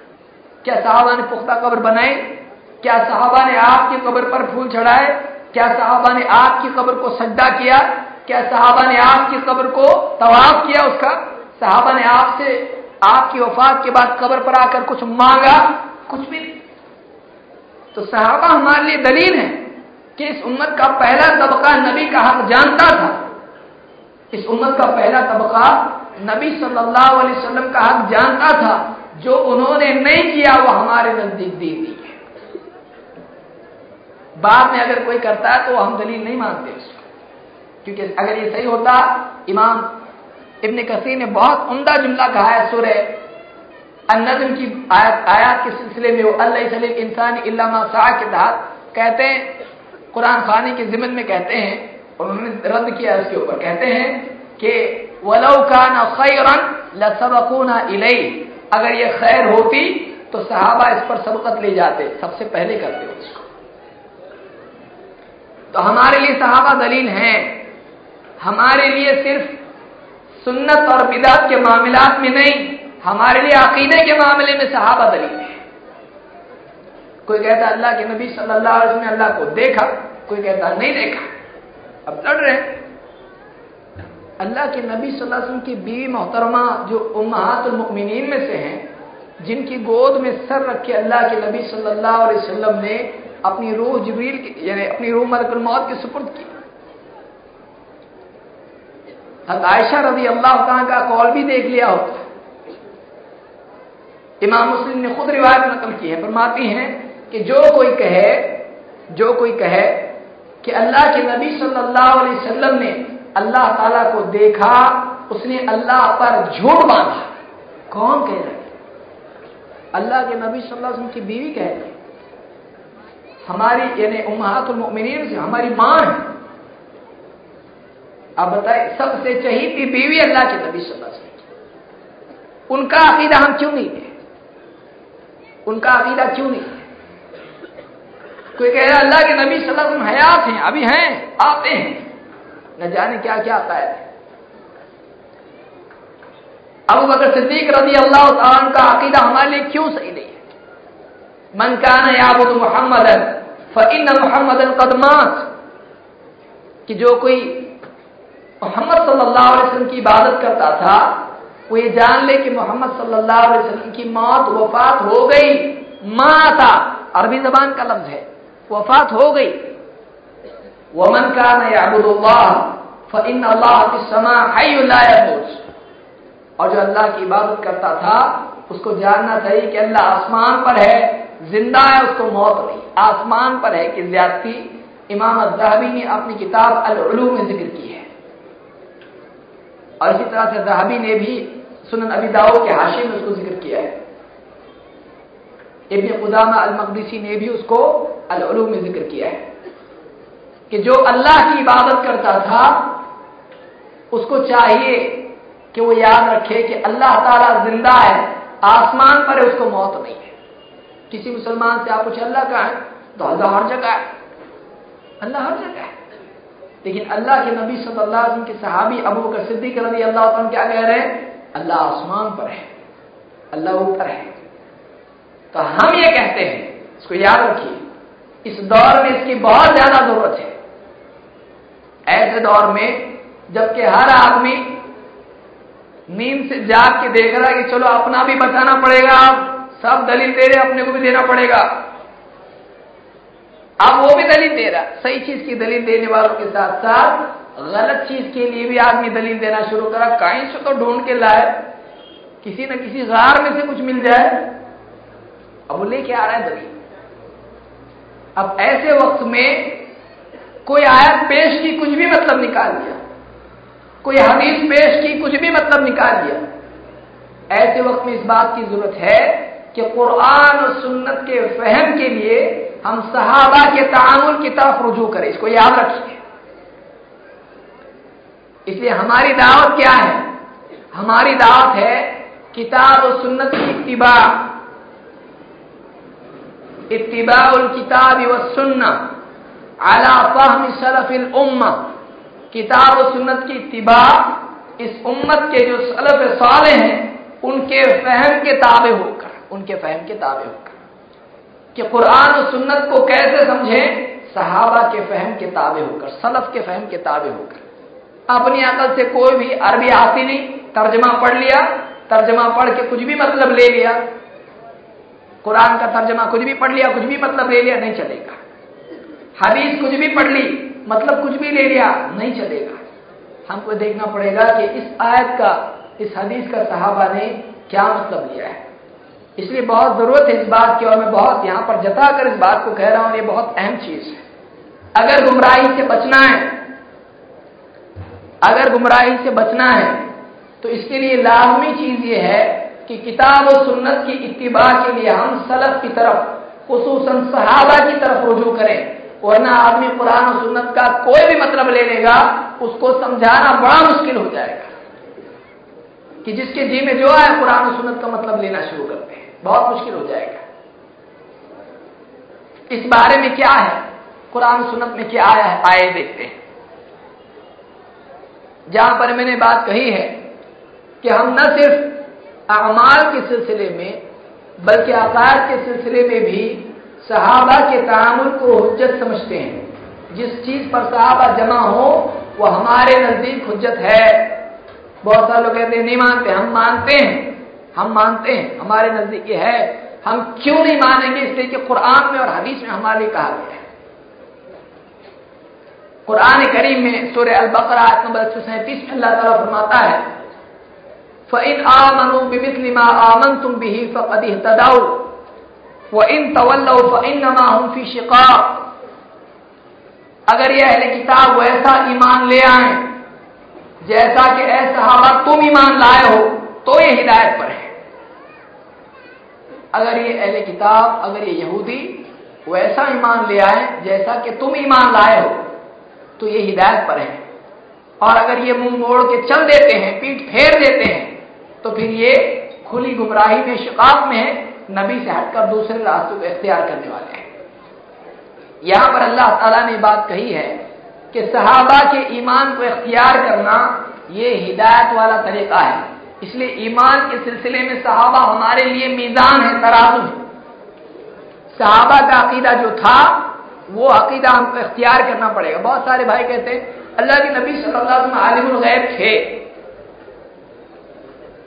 Speaker 2: क्या साहबा ने पुख्ता कब्र बनाई? क्या साहबा ने आपकी कब्र पर फूल चढ़ाए? क्या साहबा ने आपकी कब्र को सज्जा किया? क्या साहबा ने आपकी कब्र को तवाफ किया उसका? साहबा ने आपसे, आपकी वफात के बाद कब्र पर आकर कुछ मांगा, कुछ भी। नहीं तो साहबा हमारे लिए दलील है कि इस उम्मत का पहला तबका नबी का हक जानता था। इस उम्मत का पहला तबका नबी सल्लल्लाहु अलैहि वसल्लम का हक जानता था। जो उन्होंने नहीं किया, वो हमारे नज़दीक नहीं है बाद में अगर कोई करता है तो हम दलील नहीं मानते। उसको क्योंकि अगर ये सही होता, इमाम इब्न कसीर ने बहुत उमदा जुमला कहा है सुर नजम की आयत, आयात के सिलसिले में वो अल्लाह इंसान इलामा के तहत कहते हैं, कुरान खानी के जिमन में कहते हैं, और उन्होंने रद्द किया उसके ऊपर। कहते हैं कि वलौकाना खैरन लसबकूना इलई अगर ये खैर होती तो सहाबा इस पर सबकत ले जाते, सबसे पहले करते उसको। तो हमारे लिए सहाबा दलील हैं। हमारे लिए सिर्फ़ सुन्नत और बिदात के मामलात में नहीं, हमारे लिए अकीदे के मामले में सहाबा दलील है। कोई कहता अल्लाह के नबी सल्लल्लाहु अलैहि वसल्लम अल्लाह को देखा, कोई कहता नहीं देखा। अब लड़ रहे अल्लाह के नबी सल्लल्लाहु अलैहि वसल्लम की बीवी मोहतरमा जो उम्मातुलमुमिनीन में से हैं, जिनकी गोद में सर रख के अल्लाह के नबी वसल्लम ने अपनी रूह जबरील यानी अपनी रूह मलकुल मौत के सुपुर्द की। आयशा रज़ी अल्लाह का कॉल भी देख लिया होता इमाम मुस्लिम ने खुद रिवायत नकल की है, फरमाती हैं कि जो कोई कहे, जो कोई कहे कि अल्लाह के नबी सल्लल्लाहु अलैहि वसल्लम ने अल्लाह ताला को देखा, उसने अल्लाह पर झूठ बांधा। कौन कह रहा है? अल्लाह के नबी सल्लल्लाहु अलैहि वसल्लम की बीवी कह रही हमारी, यानी उम्मातुल से हमारी माँ है। अब बताए, सबसे चहीती बीवी अल्लाह के नबी सल्लल्लाहु उनका अकीदा हम क्यों नहीं है? उनका अकीदा क्यों नहीं कोई कह रहा अल्लाह के नबी सल्लल्लाहु अलैहि हयात हैं, अभी हैं, आते हैं। न जाने क्या क्या आता है। अबू बकर सिद्दीक रज़ी अल्लाह का अकीदा हमारे लिए क्यों सही नहीं है? मन कान याबुद मोहम्मद फ़िन मोहम्मद कदमात कि जो कोई मोहम्मद सल्लल्लाहु अलैहि वसल्लम की इबादत करता था, वो ये जान ले कि मोहम्मद सल्लल्लाहु अलैहि वसल्लम की मौत वफात हो गई। माता, अरबी जबान का लफ्ज है, वफात हो गई। वमन का नबुल्लाह और जो अल्लाह की इबादत करता था, उसको जानना चाहिए कि अल्लाह आसमान पर है, ज़िंदा है, उसको मौत नहीं। आसमान पर है कि ज्यादती। इमाम जहबी ने अपनी किताब अलूम में ज़िक्र की है। और इसी तरह से जहबी ने भी सुनन अबी दाऊ के हाशे में उसको ज़िक्र किया है। इब्न खुदामा अल मकदसी ने भी उसको अलू में ज़िक्र किया है कि जो अल्लाह की इबादत करता था, उसको चाहिए कि वो याद रखे कि अल्लाह ताला ज़िंदा है, आसमान पर है, उसको मौत नहीं है। किसी मुसलमान से आप पूछे, अल्लाह का है? तो अल्लाह हर जगह है। अल्लाह हर जगह है। लेकिन अल्लाह के नबी सल्लल्लाहु अलैहि वसल्लम के सहाबी अबू बकर सिद्दीक रज़ी अल्लाह क्या कह रहे हैं? अल्लाह आसमान पर है। अल्लाह ऊपर है। तो हम ये कहते हैं, इसको याद रखिए, इस दौर में इसकी बहुत ज़्यादा ज़रूरत है। ऐसे दौर में जबकि हर आदमी नींद से जाग के देख रहा है कि चलो अपना भी बचाना पड़ेगा अब सब दलील दे रहे अपने को भी देना पड़ेगा। अब वो भी दलील दे रहा सही चीज़ की दलील देने वालों के साथ साथ गलत चीज़ के लिए भी आदमी दलील देना शुरू करा। कहीं से तो ढूंढ के लाए। किसी न किसी गार में से कुछ मिल जाए। अब वो लेके आ रहा है दलील। अब ऐसे वक्त में कोई आयत पेश की कुछ भी मतलब निकाल दिया। कोई हदीस पेश की कुछ भी मतलब निकाल दिया। ऐसे वक्त में इस बात की ज़रूरत है कि कुरान और सुन्नत के फहम के लिए हम सहाबा के तामुल की तरफ़ रुजू करें, इसको याद रखिए। इसलिए हमारी दावत क्या है? हमारी दावत है किताब और सुन्नत की इत्तिबा। इत्तिबाउल किताब व सुन्ना अला फहम सलफिल उम्मा। किताब और सुन्नत की इत्तिबा इस उम्मत के जो सलफ साले हैं, उनके फहम के ताबे होकर, उनके फहम के ताबे होकर। कि कुरान और सुन्नत को कैसे समझे? सहाबा के फहम के ताबे होकर, सलफ के फहम के ताबे होकर। अपनी अकल से कोई भी अरबी आती नहीं, तर्जमा पढ़ लिया, तर्जमा पढ़ के कुछ भी मतलब ले लिया। कुरान का तर्जमा कुछ भी पढ़ लिया, कुछ भी मतलब ले लिया, नहीं चलेगा। हदीस कुछ भी पढ़ ली मतलब कुछ भी ले लिया, नहीं चलेगा। हमको देखना पड़ेगा कि इस आयत का, इस हदीस का सहाबा ने क्या मतलब लिया है। इसलिए बहुत ज़रूरत है इस बात की और मैं बहुत यहाँ पर जता कर इस बात को कह रहा हूँ, ये बहुत अहम चीज़ है। अगर गुमराही से बचना है, अगर गुमराही से बचना है तो इसके लिए लाजमी चीज़ ये है कि किताब और सुन्नत की इतबा के लिए हम सलफ की तरफ़ खसूस सहाबा की तरफ़ रुजू करें, वरना आदमी कुरान और सुन्नत का कोई भी मतलब ले लेगा, उसको समझाना बड़ा मुश्किल हो जाएगा। कि जिसके जी में जो है कुरान और सुन्नत का मतलब लेना शुरू करते हैं। बहुत मुश्किल हो जाएगा। इस बारे में क्या है? कुरान सुन्नत में क्या आया है? आए देखते हैं। जहाँ पर मैंने बात कही है कि हम न सिर्फ़ अमाल के सिलसिले में, बल्कि आकार के सिलसिले में भी सहाबा के तामुल को हजत समझते हैं। जिस चीज़ पर सहाबा जमा हो, वो हमारे नज़दीक हजत है। बहुत सारे लोग कहते नहीं मानते, हम मानते हैं। हम मानते हैं, हमारे नज़दीक ये है, हम क्यों नहीं मानेंगे इसलिए कि कुरान में और हदीस में हमारे लिए कहा गया है? कुरान करीम में सूर्य अल बकरा नंबर एक सौ सैंतीस में अल्लाह ताला फरमाता है फ़िन आमनु बिमिसलिमा आमन तुम बिही फ़कद इहतदाउ व इन तवल्लौ फ़इन्नमा हुम फ़ी शिकाक. अगर ये अहले किताब वैसा ईमान ले आए, जैसा कि ए सहाबा तुम ईमान लाए हो तो ये हिदायत पर है। अगर ये अहले किताब, अगर ये यहूदी वैसा ईमान ले आए जैसा कि तुम ईमान लाए हो तो ये हिदायत पर है। और अगर ये मुँह मोड़ के चल देते हैं, पीठ फेर देते हैं तो फिर ये खुली गुमराही में शिकाफ में है, नबी से हटकर दूसरे रास्तों को इख्तियार करने वाले हैं। यहाँ पर अल्लाह ताला ने बात कही है कि सहाबा के ईमान को इख्तियार करना ये हिदायत वाला तरीका है। इसलिए ईमान के सिलसिले में सहाबा हमारे लिए मीजान है, तराजू है। सहाबा का अकीदा जो था, वो अकीदा हमको इख्तियार करना पड़ेगा। बहुत सारे भाई कहते हैं, अल्लाह के नबी सल्लल्लाहु अलैहि वसल्लम थे।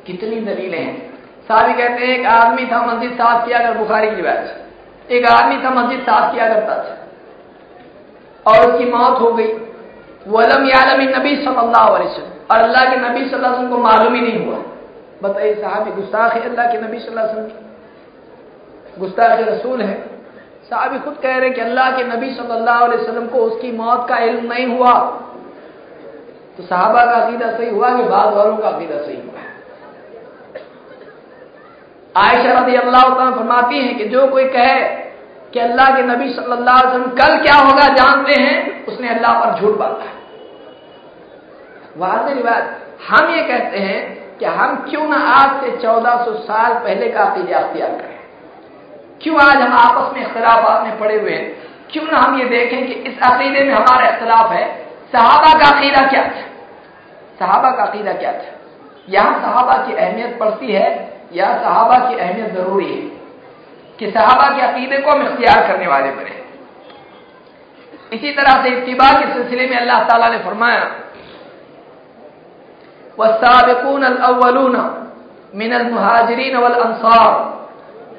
Speaker 2: कितनी दलीलें हैं। साहबी कहते हैं, एक आदमी था, मस्जिद साफ़ किया कर बुखारी की रिवायत एक आदमी था, मस्जिद साफ़ किया करता था। और उसकी मौत हो गई। वलम यालम नबी सल्लल्लाहु अलैहि वसल्लम। और अल्लाह के नबी सल्लल्लाहु अलैहि वसल्लम को मालूम ही नहीं हुआ। बताइए, साहब गुस्ताख है अल्लाह के नबी सल्लल्लाहु अलैहि वसल्लम गुस्ताख रसूल है। साहब खुद कह रहे हैं कि अल्लाह के नबी सल्लल्लाहु अलैहि वसल्लम को उसकी मौत का इल्म नहीं हुआ। तो साहबा का अकीदा सही हुआ कि बाद वालों का अकीदा सही हुआ? आयशा रदी अल्लाह फरमाती हैं कि जो कोई कहे कि अल्लाह के नबी सल्लल्लाहु अलैहि वसल्लम कल क्या होगा, जानते हैं? उसने अल्लाह पर झूठ बांधा है। वाज रिवायत, हम ये कहते हैं कि हम क्यों ना आज से 1400 साल पहले का अकीदा अख्तियार करें। क्यों आज हम आपस में इख्तलाफ में पड़े हुए हैं? क्यों ना हम ये देखें कि इस अकीदे में हमारा इख्तलाफ है? सहाबा का अकीदा क्या था? सहाबा का अकीदा क्या था? यहाँ सहाबा की अहमियत पड़ती है या सहाबा की अहमियत ज़रूरी है। कि सहाबा के अकीदे को हम इख्तियार करने वाले बने इसी तरह से इतबा के सिलसिले में अल्लाह ताला ने फरमाया वसाबिकून अव्वलून मिन मुहाजरीन वल अंसार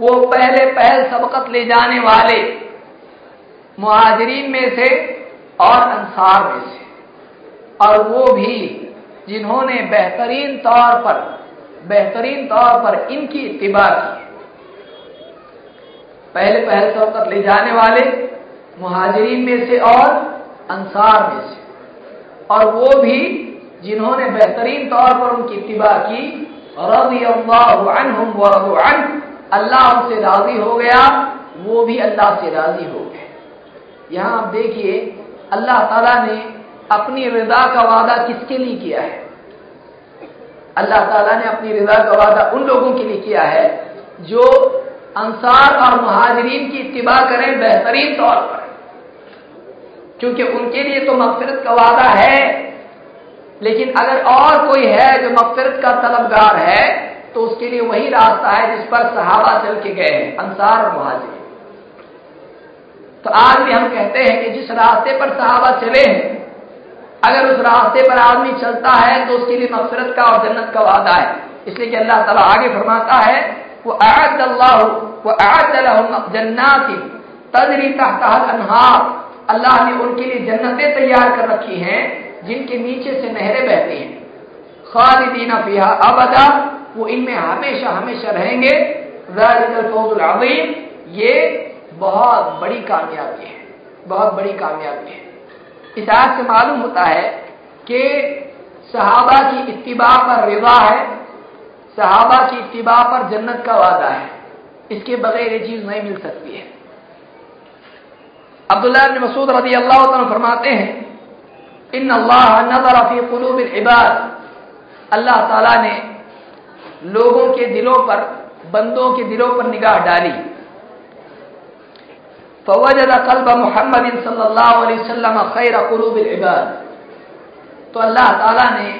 Speaker 2: वो पहले पहल सबकत ले जाने वाले मुहाजरीन में से और अंसार में से। और वो भी जिन्होंने बेहतरीन तौर पर, बेहतरीन तौर पर इनकी इतबा की पहले पहल सबकत ले जाने वाले मुहाजरीन में से और अंसार में से। और वो भी जिन्होंने बेहतरीन तौर पर उनकी इतबा की रज़ी अल्लाह उनसे राज़ी हो गया, वो भी अल्लाह से राज़ी हो गए। यहाँ आप देखिए, अल्लाह ताला ने अपनी रजा का वादा किसके लिए किया है? अल्लाह ताला ने अपनी रजा का वादा उन लोगों के लिए किया है, जो अंसार और महाजरीन की इतबा करें बेहतरीन तौर पर। क्योंकि उनके लिए तो मफफरत का वादा है, लेकिन अगर और कोई है जो मफफरत का तलबगार है तो उसके लिए वही रास्ता है जिस पर सहाबा चल के गए हैं, अंसार और महाजरीन तो आज भी हम कहते हैं कि जिस रास्ते पर सहाबा चले हैं, अगर उस रास्ते पर आदमी चलता है तो उसके लिए मफफरत का और जन्नत का वादा है। इसलिए कि अल्लाह ताला आगे फरमाता है वो आयत अल्लाह वो जन्नाती तजरी अनहार। अल्लाह ने उनके लिए जन्नतें तैयार कर रखी हैं, जिनके नीचे से नहरें बहती हैं। खालिदीना फिहा अबदा वो इनमें हमेशा हमेशा रहेंगे। अजीम, ये बहुत बड़ी कामयाबी है, बहुत बड़ी कामयाबी है। इस आज से मालूम होता है कि सहाबा की इतबा पर रिवा है, सहाबा की इतबा पर जन्नत का वादा है। इसके बगैर ये चीज़ नहीं मिल सकती है। अब्दुल्ला मसूद रज़ी अल्लाह फरमाते हैं इन अल्लाह नजरफी कुलूब इबाद। अल्लाह ताला ने लोगों के दिलों पर, बंदों के दिलों पर निगाह डाली। फवजद कल्ब मोहम्मद वसल्लम खैर कुलूब इबाद। तो अल्लाह ताला ने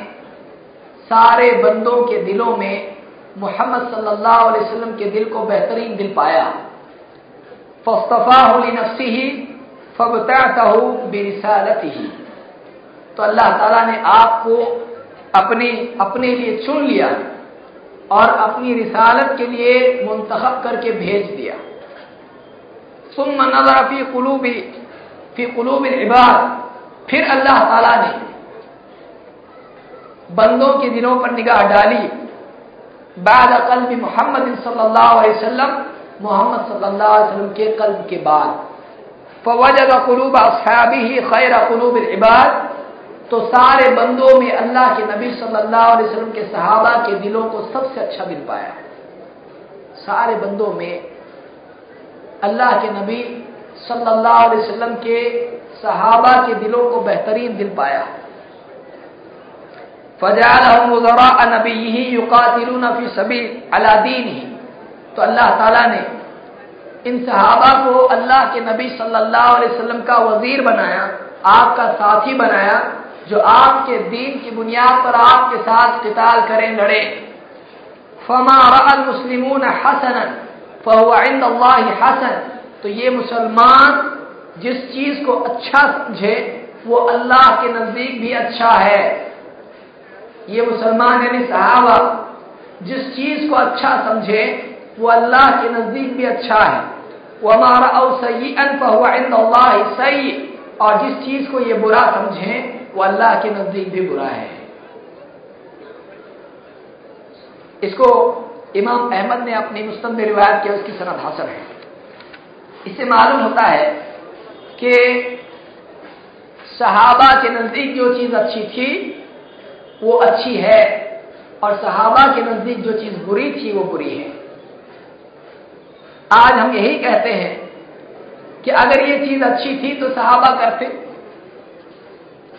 Speaker 2: सारे बंदों के दिलों में मोहम्मद सल्लल्लाहु अलैहि के दिल को बेहतरीन दिल पाया। फस्तफ़ाहली नफसी ही फबताहू बिरसालत ही तो अल्लाह ताला ने आपको अपनी, अपने लिए चुन लिया। और अपनी रिसालत के लिए मुंतखब करके भेज दिया। सुम नज़र फ़ी कुलूबी, फ़ी कुलूब इबाद। फिर अल्लाह ताला ने बंदों के दिलों पर निगाह डाली। बाद कल्ब मोहम्मद वसल्लम मोहम्मद वसल्लम के कल्ब के बाद। फवजद कुलूब असहाबी ही खैर कुलूब इबाद। तो सारे बंदों में अल्लाह के नबी सल्लल्लाहु अलैहि वसल्लम के सहाबा के दिलों को सबसे अच्छा दिल पाया सारे बंदों में अल्लाह के नबी सल्लल्लाहु अलैहि वसल्लम के सहाबा के दिलों को बेहतरीन दिल पाया फजाल नबी ही युकातिलून फ़ी सभी अलादीन ही तो अल्लाह ताला ने इन सहाबा को अल्लाह के नबी सल्लल्लाहु अलैहि वसल्लम का वज़ीर बनाया, आपका साथी बनाया जो आपके दीन की बुनियाद पर आपके साथ किताल करें, लड़े। फमा मुस्लिमून हसनन फ़वाइंद हसन। तो ये मुसलमान जिस चीज़ को अच्छा समझे, वो अल्लाह के नज़दीक भी अच्छा है। ये मुसलमान यानी सहाबा, जिस चीज़ को अच्छा समझे, वो अल्लाह के नज़दीक भी अच्छा है। वो हमारा और सही अन सही और जिस चीज़ को ये बुरा समझे वो अल्लाह के नज़दीक भी बुरा है। इसको इमाम अहमद ने अपनी मुस्तम रिवायत किया, उसकी सनद हासिल है। इससे मालूम होता है कि सहाबा के नज़दीक जो चीज़ अच्छी थी, वो अच्छी है, और सहाबा के नज़दीक जो चीज़ बुरी थी, वो बुरी है। आज हम यही कहते हैं कि अगर ये चीज़ अच्छी थी तो सहाबा करते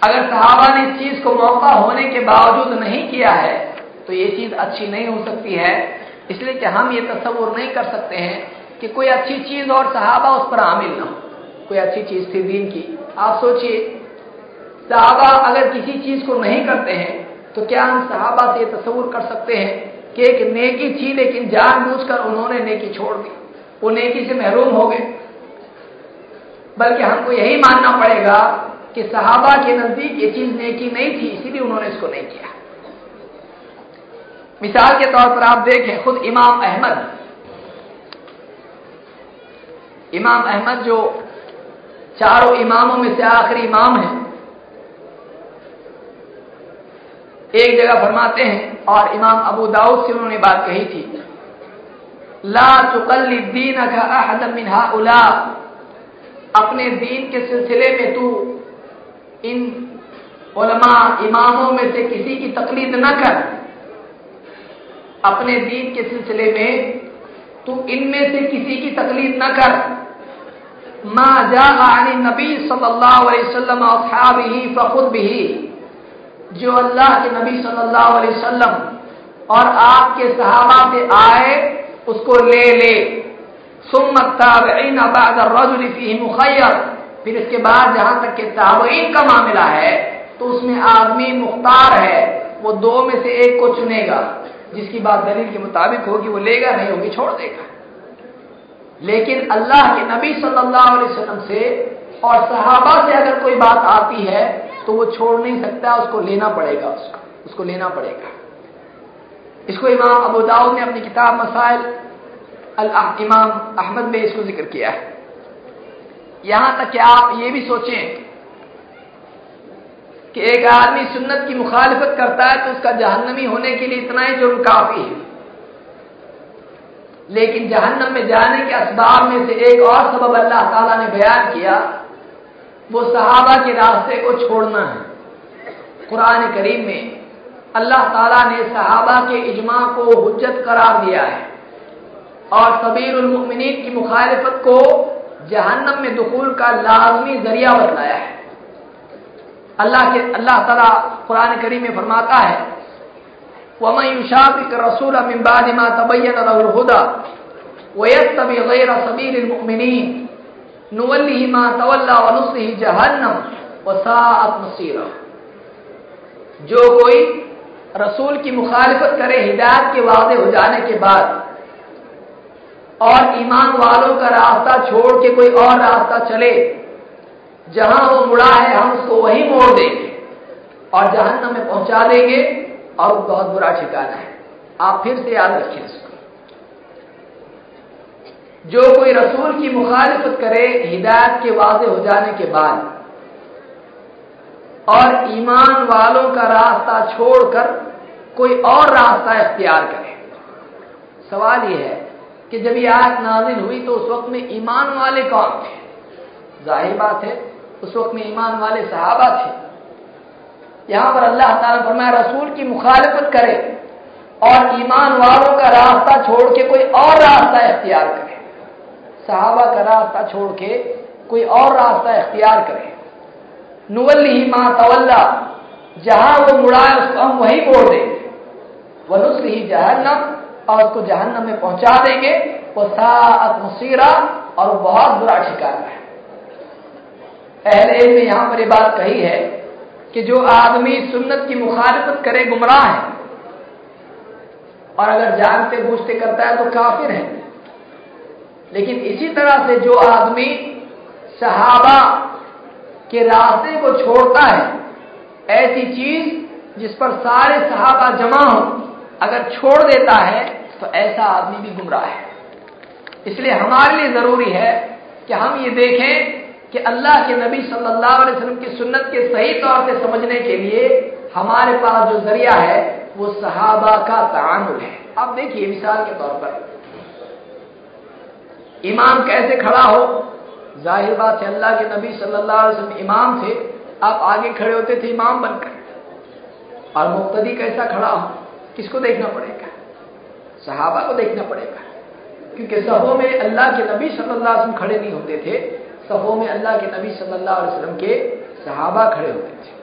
Speaker 2: अगर सहाबा ने इस चीज़ को मौका होने के बावजूद नहीं किया है तो ये चीज़ अच्छी नहीं हो सकती है। इसलिए कि हम ये तस्वुर नहीं कर सकते हैं कि कोई अच्छी चीज़ और सहाबा उस पर आमिल ना हो। कोई अच्छी चीज़ थी दीन की। आप सोचिए, सहाबा अगर किसी चीज़ को नहीं करते हैं तो क्या हम सहाबा से तस्वुर कर सकते हैं कि एक नेकी थी लेकिन जानबूझकर उन्होंने नेकी छोड़ दी? वो नेकी से महरूम हो गए। बल्कि हमको यही मानना पड़ेगा कि सहाबा के नज़दीक ये चीज़ नेकी नहीं थी, इसीलिए उन्होंने इसको नहीं किया। मिसाल के तौर पर आप देखें, खुद इमाम अहमद। इमाम अहमद जो चारों इमामों में से आखिरी इमाम है, एक जगह फरमाते हैं, और इमाम अबू दाऊद से उन्होंने बात कही थी, ला तुकल्ली दीन का अहद मिनहा उला अपने दीन के सिलसिले में तू इन उलमा इमामों में से किसी की तकलीद न कर। अपने दीन के सिलसिले में तू इनमें से किसी की तकलीफ़ न कर। मा जा नबी सल्लल्लाहु अलैहि वसल्लम असहाबिही फखुद बिही जो अल्लाह के नबी सल्लल्लाहु अलैहि वसल्लम और आपके सहाबा से आए, उसको ले ले। मुखैर फिर इसके बाद जहाँ तक के ताबईन का मामला है तो उसमें आदमी मुख्तार है, वो दो में से एक को चुनेगा, जिसकी बात दलील के मुताबिक होगी, वो लेगा, नहीं होगी, छोड़ देगा। लेकिन अल्लाह के नबी सल्लल्लाहु अलैहि वसल्लम से और सहाबा से अगर कोई बात आती है तो वो छोड़ नहीं सकता, उसको लेना पड़ेगा, उसको उसको लेना पड़ेगा। इसको इमाम अबू दाऊद ने अपनी किताब मसाइल अल इमाम अहमद में इसको ज़िक्र किया है। यहाँ तक कि आप ये भी सोचें कि एक आदमी सुन्नत की मुखालिफत करता है तो उसका जहन्नमी होने के लिए इतना ही जुर्म काफ़ी है। लेकिन जहन्नम में जाने के असबाब में से एक और सबब अल्लाह ताला ने बयान किया, वो सहाबा के रास्ते को छोड़ना है। कुरान करीम में अल्लाह ताला ने सहाबा के इजमा को हुज्जत करार दिया है और सबीरमिन की मुखालफत को जहन्नम में दखूल का लाजमी ज़रिया बतलाया है। अल्लाह के अल्लाह ताला कुरान करीम में फरमाता है रसूल जो कोई रसूल की मुखालिफत करे, हिदायत के वादे हो जाने के बाद और ईमान वालों का रास्ता छोड़ के कोई और रास्ता चले, जहाँ वो मुड़ा है हम उसको वही मोड़ देंगे और जहन्नम में पहुँचा देंगे और बहुत बुरा ठिकाना है। आप फिर से याद रखें इसको। जो कोई रसूल की मुखालिफत करे, हिदायत के वादे हो जाने के बाद और ईमान वालों का रास्ता छोड़कर कोई और रास्ता इख्तियार करे। सवाल यह है कि जब ये आयत नाजिल हुई तो उस वक्त में ईमान वाले कौन थे? ज़ाहिर बात है, उस वक्त में ईमान वाले सहाबा थे। यहाँ पर अल्लाह ताला फरमाया, रसूल की मुखालफत करे और ईमान वालों का रास्ता छोड़ के कोई और रास्ता इख्तियार करे। सहाबा का रास्ता छोड़ के कोई और रास्ता इख्तियार करे। नुवल्ली माँ तवल्ला, जहाँ वो मुड़ा है उसको हम वही मोड़ देंगे वनुस ही जहन्नम और उसको जहन्नम में पहुँचा देंगे। वो सात मुसीरा और बहुत बुरा ठिकाना है। अहले ने यहाँ पर यह बात कही है कि जो आदमी सुन्नत की मुखालफत करे, गुमराह है। और अगर जानते बूझते करता है तो काफिर है। लेकिन इसी तरह से जो आदमी सहाबा के रास्ते को छोड़ता है, ऐसी चीज़ जिस पर सारे सहाबा जमा हो अगर छोड़ देता है तो ऐसा आदमी भी गुमराह है। इसलिए हमारे लिए ज़रूरी है कि हम ये देखें कि अल्लाह के नबी सल्लल्लाहु अलैहि वसल्लम की सुन्नत के सही तौर से समझने के लिए हमारे पास जो ज़रिया है, वो सहाबा का तानुल है। अब देखिए मिसाल के तौर पर। इमाम कैसे खड़ा हो? ज़ाहिर बात है, अल्लाह के नबी सल्लल्लाहु अलैहि वसल्लम इमाम थे। आप आगे खड़े होते थे, इमाम बनकर। और मुक्तदी कैसा खड़ा हो? किसको देखना पड़ेगा? सहाबा को देखना पड़ेगा। क्योंकि सफ़ों में अल्लाह के नबी सल्लल्लाहु अलैहि वसल्लम खड़े नहीं होते थे। सफ़ों में अल्लाह के नबी सल्लल्लाहु अलैहि वसल्लम के सहाबा खड़े होते थे।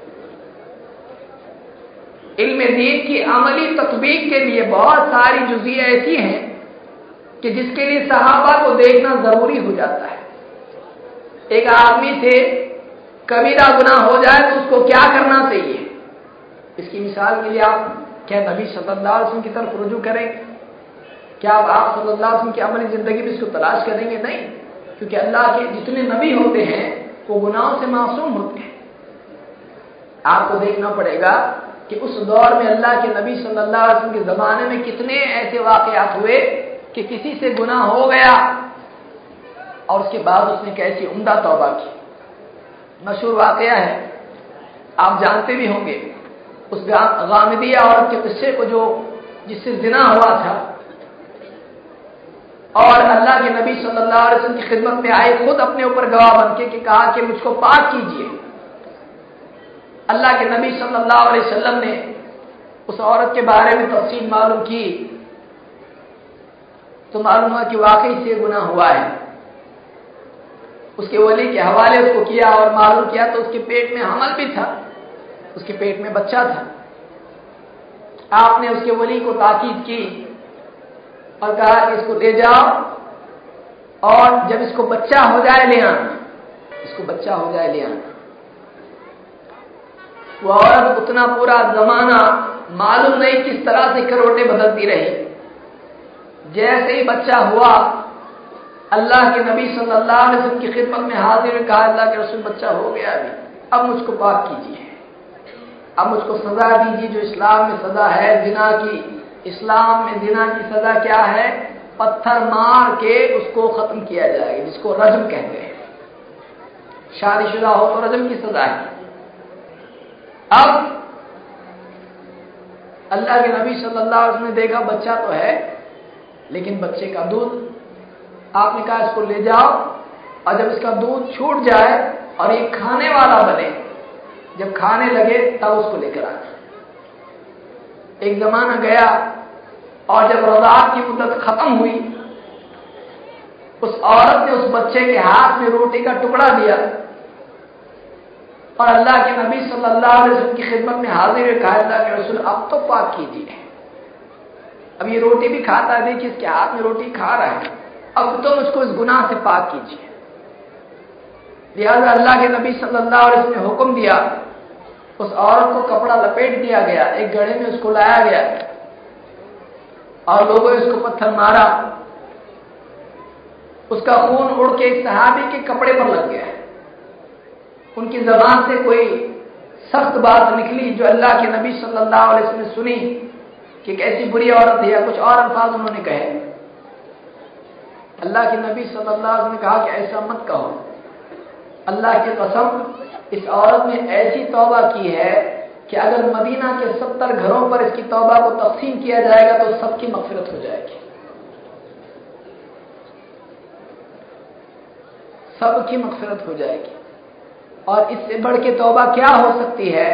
Speaker 2: इल्म दीन की अमली तकबीक के लिए बहुत सारी जुजिया ऐसी हैं कि जिसके लिए सहाबा को देखना ज़रूरी हो जाता है। एक आदमी से कबीरा गुना हो जाए तो उसको क्या करना चाहिए? इसकी मिसाल के लिए आप क्या नबी सल्लल्लाहु अलैहि वसल्लम की तरफ़ रुजू करेंगे क्या आप सल्लल्लाहु अलैहि वसल्लम की अमली ज़िंदगी में इसको तलाश करेंगे? नहीं। क्योंकि अल्लाह के जितने नबी होते हैं, वो गुनाहों से मासूम होते हैं। आपको देखना पड़ेगा कि उस दौर में अल्लाह के नबी सल्लल्लाहु अलैहि वसल्लम के जमाने में कितने ऐसे वाकयात हुए कि किसी से गुनाह हो गया और उसके बाद उसने कैसी उमदा तौबा की। मशहूर वाकया है। आप जानते भी होंगे उस गामिदिया औरत के किस्से को जो जिससे जिना हुआ था। और अल्लाह के नबी सल्लल्लाहु अलैहि वसल्लम की खिदमत में आए, खुद अपने ऊपर गवाह बन के कहा कि मुझको पाक कीजिए। अल्लाह के नबी सल्लल्लाहु अलैहि वसल्लम ने उस औरत के बारे में तफसील मालूम की तो मालूम हुआ कि वाकई से गुना हुआ है। उसके वली के हवाले उसको किया और मालूम किया तो उसके पेट में हमल भी था। उसके पेट में बच्चा था। आपने उसके वली को ताकीद की और कहा कि इसको ले जाओ और जब इसको बच्चा हो जाए ले आना। इसको बच्चा हो जाए ले आना। वो औरत उतना पूरा जमाना मालूम नहीं किस तरह से करोटे बदलती रही। जैसे ही बच्चा हुआ, अल्लाह के नबी सल्लल्लाहु अलैहि वसल्लम की खिदमत में हाजिर कहा, अल्लाह के रसूल, बच्चा हो गया अभी। अब मुझको पाक कीजिए। अब मुझको सजा दीजिए जो इस्लाम में सजा है। जिना की, इस्लाम में जिना की सजा क्या है? पत्थर मार के उसको खत्म किया जाएगा, जिसको रजम कहते हैं। शादीशुदा हो तो रजम की सजा है। अब अल्लाह के नबी सल्लल्लाहु अलैहि वसल्लम ने देखा बच्चा तो है, लेकिन बच्चे का दूध, आपने कहा इसको ले जाओ, और जब इसका दूध छूट जाए और ये खाने वाला बने जब खाने लगे, तब उसको लेकर आना एक जमाना गया, और जब रजात की मुद्दत खत्म हुई, उस औरत ने उस बच्चे के हाथ में रोटी का टुकड़ा दिया, और अल्लाह के नबी सल्लल्लाहु अलैहि वसल्लम की खिदमत में हाजिर कहा, अल्लाह के रसूल अब तो पाक कीजिए अब ये रोटी भी खाता है देखिए इसके हाथ में रोटी खा रहा है। अब तो उसको इस गुनाह से पाक कीजिए। लिहाजा अल्लाह के नबी सल्लल्लाहु अलैहि वसल्लम ने हुक्म दिया उस औरत को कपड़ा लपेट दिया गया, एक गड़े में उसको लाया गया। और लोगों ने उसको पत्थर मारा। उसका खून उड़ के एक सहाबी के कपड़े पर लग गया। उनकी जबान से कोई सख्त बात निकली जो अल्लाह के नबी सल्लल्लाहु अलैहि वसल्लम ने सुनी कि कैसी बुरी औरत है या कुछ और अल्फाज उन्होंने कहे। अल्लाह के नबी सल्लल्लाहु अलैहि वसल्लम ने कहा कि ऐसा मत कहो। अल्लाह की कसम, इस औरत ने ऐसी तौबा की है कि अगर मदीना के सत्तर घरों पर इसकी तौबा को तकसीम किया जाएगा तो सबकी मफफरत हो जाएगी। सबकी मफफरत हो जाएगी। और इससे बढ़ के तौबा क्या हो सकती है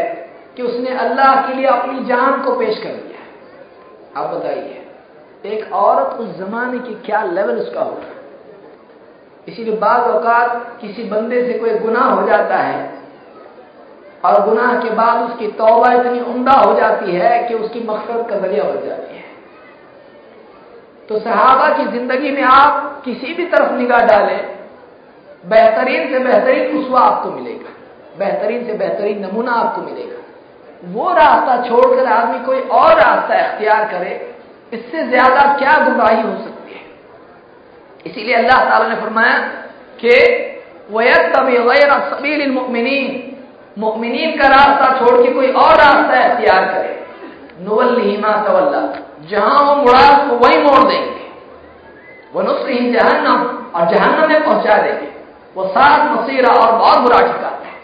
Speaker 2: कि उसने अल्लाह के लिए अपनी जान को पेश कर दिया आप बताइए, एक औरत उस जमाने की क्या लेवल उसका होगा? इसीलिए बाज अवकात किसी बंदे से कोई गुनाह हो जाता है और गुनाह के बाद उसकी तौबा इतनी उमदा हो जाती है कि उसकी मकसद का ज़रिया बन जाती है। तो सहाबा की ज़िंदगी में आप किसी भी तरफ़ निगाह डालें, बेहतरीन से बेहतरीन उसवा आपको मिलेगा। बेहतरीन से बेहतरीन नमूना आपको मिलेगा। वो रास्ता छोड़कर आदमी कोई और रास्ता इख्तियार करे, इससे ज़्यादा क्या गुमराही हो सकती है? इसीलिए अल्लाह ताला ने फरमाया कि वयतबील मोमिनीन का रास्ता छोड़ के कोई और रास्ता इख्तियार करे। नुवल्लीमा तवल्ला, जहाँ वो मुड़ा उसको वही मोड़ देंगे। वो नुस्री जहन्नम और जहन्नम में पहुँचा देंगे। वो सात मसीरा और बहुत बुरा ठिकाना है।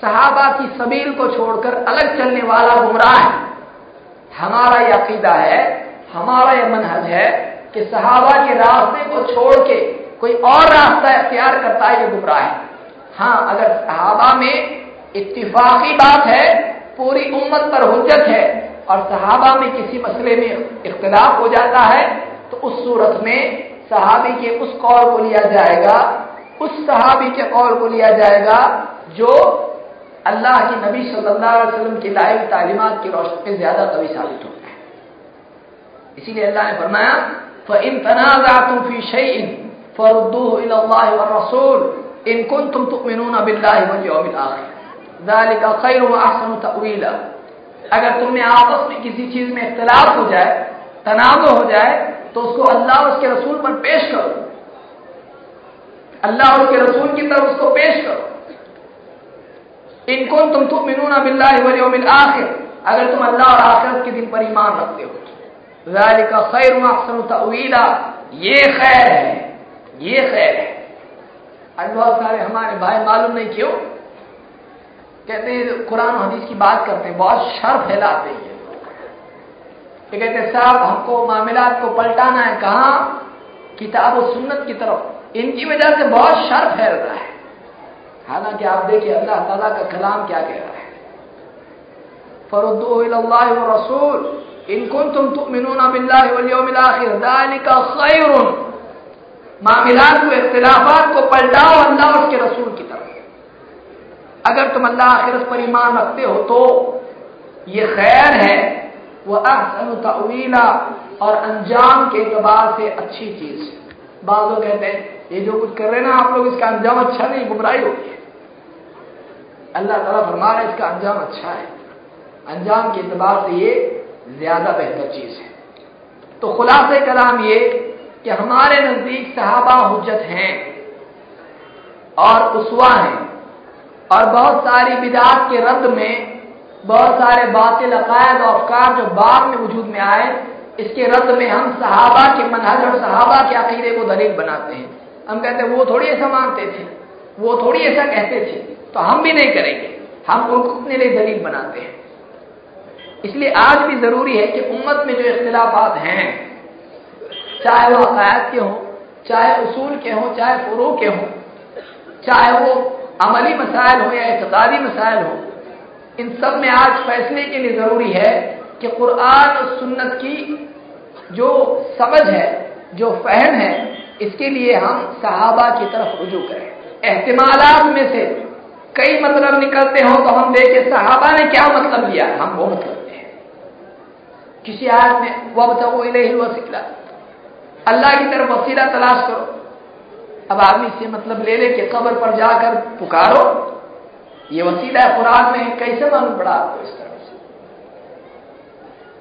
Speaker 2: सहाबा की सबील को छोड़कर अलग चलने वाला गुमराह है। हमारा यह अकीदा है, हमारा यह मनहज है कि सहाबा के रास्ते को छोड़ के कोई और रास्ता इख्तियार करता है, ये गुमराह है। हाँ अगर सहाबा में इत्तिफाकी बात है, पूरी उम्मत पर हुज्जत है, और सहाबा में किसी मसले में इख्तलाफ हो जाता है तो उस सूरत में सहाबी के उस कौल को लिया जाएगा, उस सहाबी के कौल को लिया जाएगा, जो अल्लाह के नबी सल्लल्लाहु अलैहि वसल्लम की लाइव तालीमत की रोशनी में ज़्यादा कवि साबित होता है। इसीलिए अल्लाह ने फरमाया फ़िन तनाज़ातुम फ़ी शैइन फरुद्दूहु इला अल्लाह व रसूल इन कुंतुम तुमिनून बिल्लाहि वल यौमिल आखिर ज़ालिका खैर अहसनु अगर तुमने आपस में किसी चीज़ में इख्तलाफ हो जाए तनाव हो जाए तो उसको अल्लाह उसके रसूल पर पेश करो अल्लाह उसके रसूल की तरफ़ उसको पेश करो इनको तुम तुम मिनूना बिल्लामिल आखिर अगर तुम अल्लाह और आखिरत के दिन पर ईमान रखते हो का खैर अहसन तवीला ये खैर है ये खैर है आज बहुत सारे हमारे भाई मालूम नहीं क्यों कहते हैं कुरान हदीस की बात करते हैं बहुत शर फैलाते हैं ये कहते हैं साहब हमको मामलात को पलटाना है कहा किताब और सुन्नत की तरफ़ इनकी वजह से बहुत शर फैल रहा है हालाँकि आप देखिए अल्लाह ताला का कलाम क्या कह रहा है फरुद्दो रसूल इनकुन तुम तुमिनून बिल्लाखिर मामलात को इख्तलाफात को पलटाओ अल्लाह उसके रसूल की तरफ़ अगर तुम अल्लाह आखिरत पर ईमान रखते हो तो ये खैर है वह अहसन तवीला और अंजाम के अतबार से अच्छी चीज़ है बाज कहते हैं ये जो कुछ कर रहे ना आप लोग इसका अंजाम अच्छा नहीं गुमराही होगी अल्लाह ताला फरमा रहे इसका अंजाम अच्छा है अंजाम के अतबार से ये ज़्यादा बेहतर चीज़ है। तो खुलास कलाम ये कि हमारे नज़दीक सहाबा हुज्जत हैं और उसवा हैं और बहुत सारी बिदात के रद्द में बहुत सारे बातिल अकायद और अफकार जो बाद में वजूद में आए, इसके रद्द में हम सहाबा के मनहज और सहाबा के अकीदे को दलील बनाते हैं। हम कहते हैं, वो थोड़ी ऐसा मानते थे, वो थोड़ी ऐसा कहते थे तो हम भी नहीं करेंगे। हम उनको अपने लिए दलील बनाते हैं। इसलिए आज भी ज़रूरी है कि उम्मत में जो इख्तलाफात हैं, चाहे वो अकायद के हों, चाहे उसूल के हों, चाहे फुरू के हों, चाहे वो अमली मसाइल हो या इतदादी मसाइल हो, इन सब में आज फैसले के लिए ज़रूरी है कि कुरान और सुन्नत की जो समझ है, जो फहम है, इसके लिए हम सहाबा की तरफ़ रुजू करें। एहतमालात में से कई मतलब निकलते हो तो हम देखे सहाबा ने क्या मतलब लिया हम वो मतलब किसी आयत में वह बताओ वसीला। अल्लाह की तरफ़ वसीला तलाश करो। अब आदमी से मतलब ले ले कि कब्र पर जाकर पुकारो। ये वसीला कुरान में कैसे मालूम पड़ा आपको इस तरह से?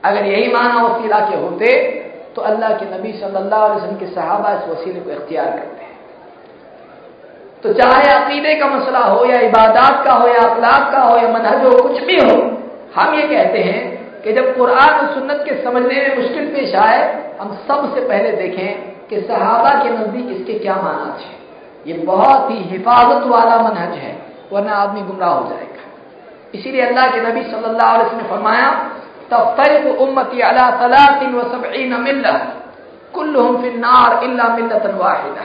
Speaker 2: अगर यही माना वसीला के होते तो अल्लाह के नबी सल्लल्लाहु अलैहि वसल्लम के सहाबा इस वसीले को इख्तियार करते हैं। तो चाहे अकीदे का मसला हो या इबादत का हो या अखलाक का हो या मनहज हो, कुछ भी हो, हम ये कहते हैं कि जब कुरान और सुन्नत के समझने में मुश्किल पेश आए, हम सबसे पहले देखें कि सहाबा के नज़दीक इसके क्या माना है। ये बहुत ही हिफाजत वाला मनहज है, वरना आदमी गुमराह हो जाएगा। इसीलिए अल्लाह के नबी सल्लल्लाहु अलैहि वसल्लम ने फरमाया, तफ्तरिक उम्मती अला तलातिन व सबईन मिल्ला, कुल्लुहुम फिन नार इल्ला मिल्लतन वाहिदा।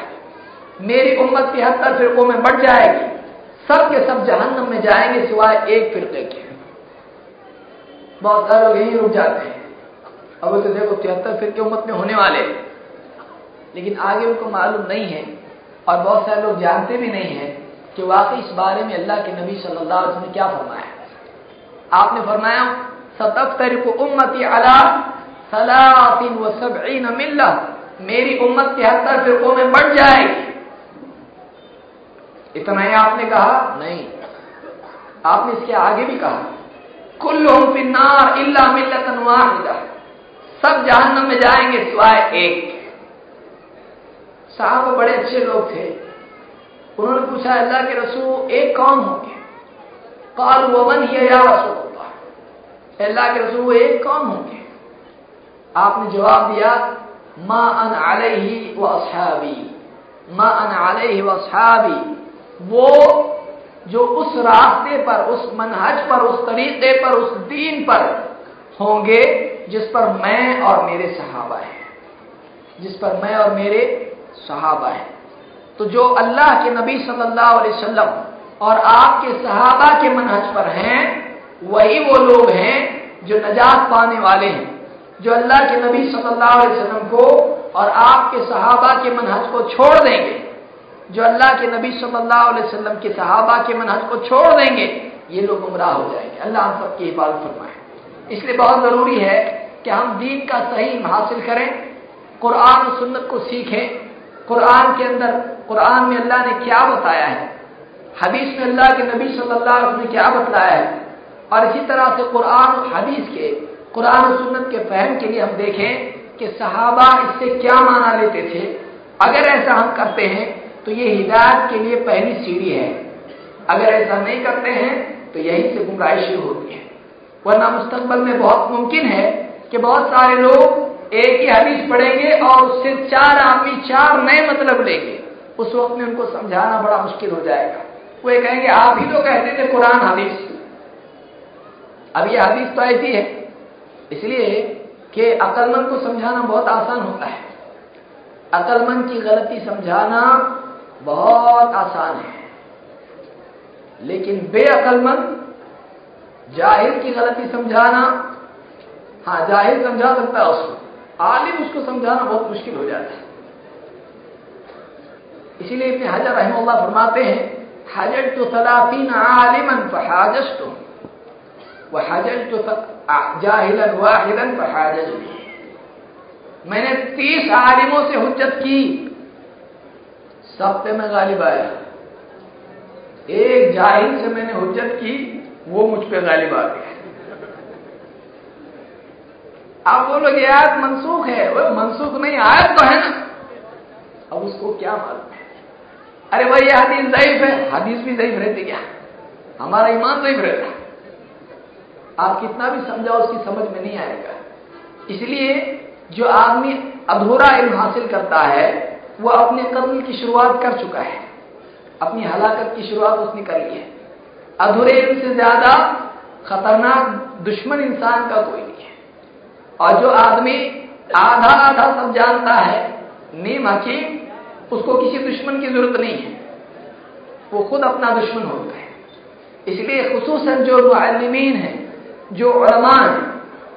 Speaker 2: मेरी उम्मत तिहत्तर फिरकों में बढ़ जाएगी, सब के सब जहन्नम में जाएँगे सिवाय एक फिरके के। बहुत सारे लोग यही रुक जाते हैं। अब तो देखो तिहत्तर फिर के उम्मत में होने वाले। लेकिन आगे उनको मालूम नहीं है और बहुत सारे लोग जानते भी नहीं है कि वाकई इस बारे में अल्लाह के नबी सल्लल्लाहु अलैहि वसल्लम ने क्या फरमाया। आपने फरमाया सतफ्तर को उम्मती अला सलातिन व सबईन मिल्ला। मेरी उम्मत तिहत्तर फिरकों में बढ़ जाएगी। इतना ही आपने कहा? नहीं। आपने इसके आगे भी कहा। कुल्लुम फिन्नार इल्ला मिल्लतन वाहिदा। सब जहन्नम में जाएँगे सिवाय एक। साहब बड़े अच्छे लोग थे। उन्होंने पूछा, अल्लाह के रसूल, एक कौन होंगे काल वमन या रसूल अल्लाह के रसूल एक कौन होंगे आपने जवाब दिया, माँ अन अलही व असहाबी। माँ अन अलही व वो जो उस रास्ते पर, उस मनहज पर, उस तरीके पर, उस दीन पर होंगे, जिस पर मैं और मेरे सहाबा हैं। जिस पर मैं और मेरे सहाबा हैं। तो जो अल्लाह के नबी सल्लल्लाहु अलैहि वसल्लम और आपके सहाबा के मनहज पर हैं, वही वो लोग हैं जो नजात पाने वाले हैं। जो अल्लाह के नबी सल्लल्लाहु अलैहि वसल्लम को और आपके सहाबा के मनहज को छोड़ देंगे। जो अल्लाह के नबी सल्लल्लाहु अलैहि वसल्लम के सहाबा के मनहज को छोड़ देंगे, ये लोग गुमराह हो जाएँगे। अल्लाह हम सबकी हिफाजत फरमाए। इसलिए बहुत ज़रूरी है कि हम दीन का सही हासिल करें, कुरान सुन्नत को सीखें। कुरान के अंदर, कुरान में अल्लाह ने क्या बताया है? हदीस में अल्लाह के नबी सल्लल्लाहु अलैहि वसल्लम ने क्या बताया है? और इसी तरह से कुरान और हदीस के, कुरान और सुन्नत के फहम के लिए हम देखें कि सहाबा इससे क्या माना लेते थे। अगर ऐसा हम करते हैं तो ये हिदायत के लिए पहली सीढ़ी है। अगर ऐसा नहीं करते हैं तो यहीं से गुमराही शुरू होती है। वरना मुस्तकबल में बहुत मुमकिन है कि बहुत सारे लोग एक ही हदीस पढ़ेंगे और उससे चार आदमी, चार नए मतलब लेंगे। उस वक्त में उनको समझाना बड़ा मुश्किल हो जाएगा। वो ये कहेंगे, आप ही तो कहते थे कुरान हदीस। अब ये हदीस तो ऐसी है। इसलिए कि अकलमंद को समझाना बहुत आसान होता है। अकलमंद की गलती समझाना बहुत आसान है। लेकिन बेअकलमंद ज़ाहिर की गलती समझाना हाँ ज़ाहिर समझा सकता है उसको। आलिम उसको समझाना बहुत मुश्किल हो जाता है। इसीलिए इतने हजर रहमल्ला फरमाते हैं हजर तो सलाफीन आलिमन फहाजस तो वह हजर तो जाहिलन वाहिदन फहाजस मैंने तीस आलिमों से हुज्जत की। सब पे मैं गालिब आया। एक जाहिल से मैंने हुज्जत की, वो मुझ पे गालिब आ गया। आप बोलोगे आयत मनसूख है। वो मनसूख नहीं, आयत तो है ना। अब उसको क्या मालूम? है अरे भाई ये हदीस ज़यीफ है। हदीस भी ज़यीफ रहती क्या? हमारा ईमान ज़यीफ रहता। आप कितना भी समझाओ, उसकी समझ में नहीं आएगा। इसलिए जो आदमी अधूरा इल्म हासिल करता है वो अपने कत्ल की शुरुआत कर चुका है। अपनी हलाकत की शुरुआत उसने कर ली है। अधूरे इल्म से ज़्यादा खतरनाक दुश्मन इंसान का कोई नहीं है। और जो आदमी आधा आधा सब जानता है नीम हकीम उसको किसी दुश्मन की ज़रूरत नहीं है। वो खुद अपना दुश्मन होता है। इसलिए खसूस जो मुआलमीन है, जो उलमान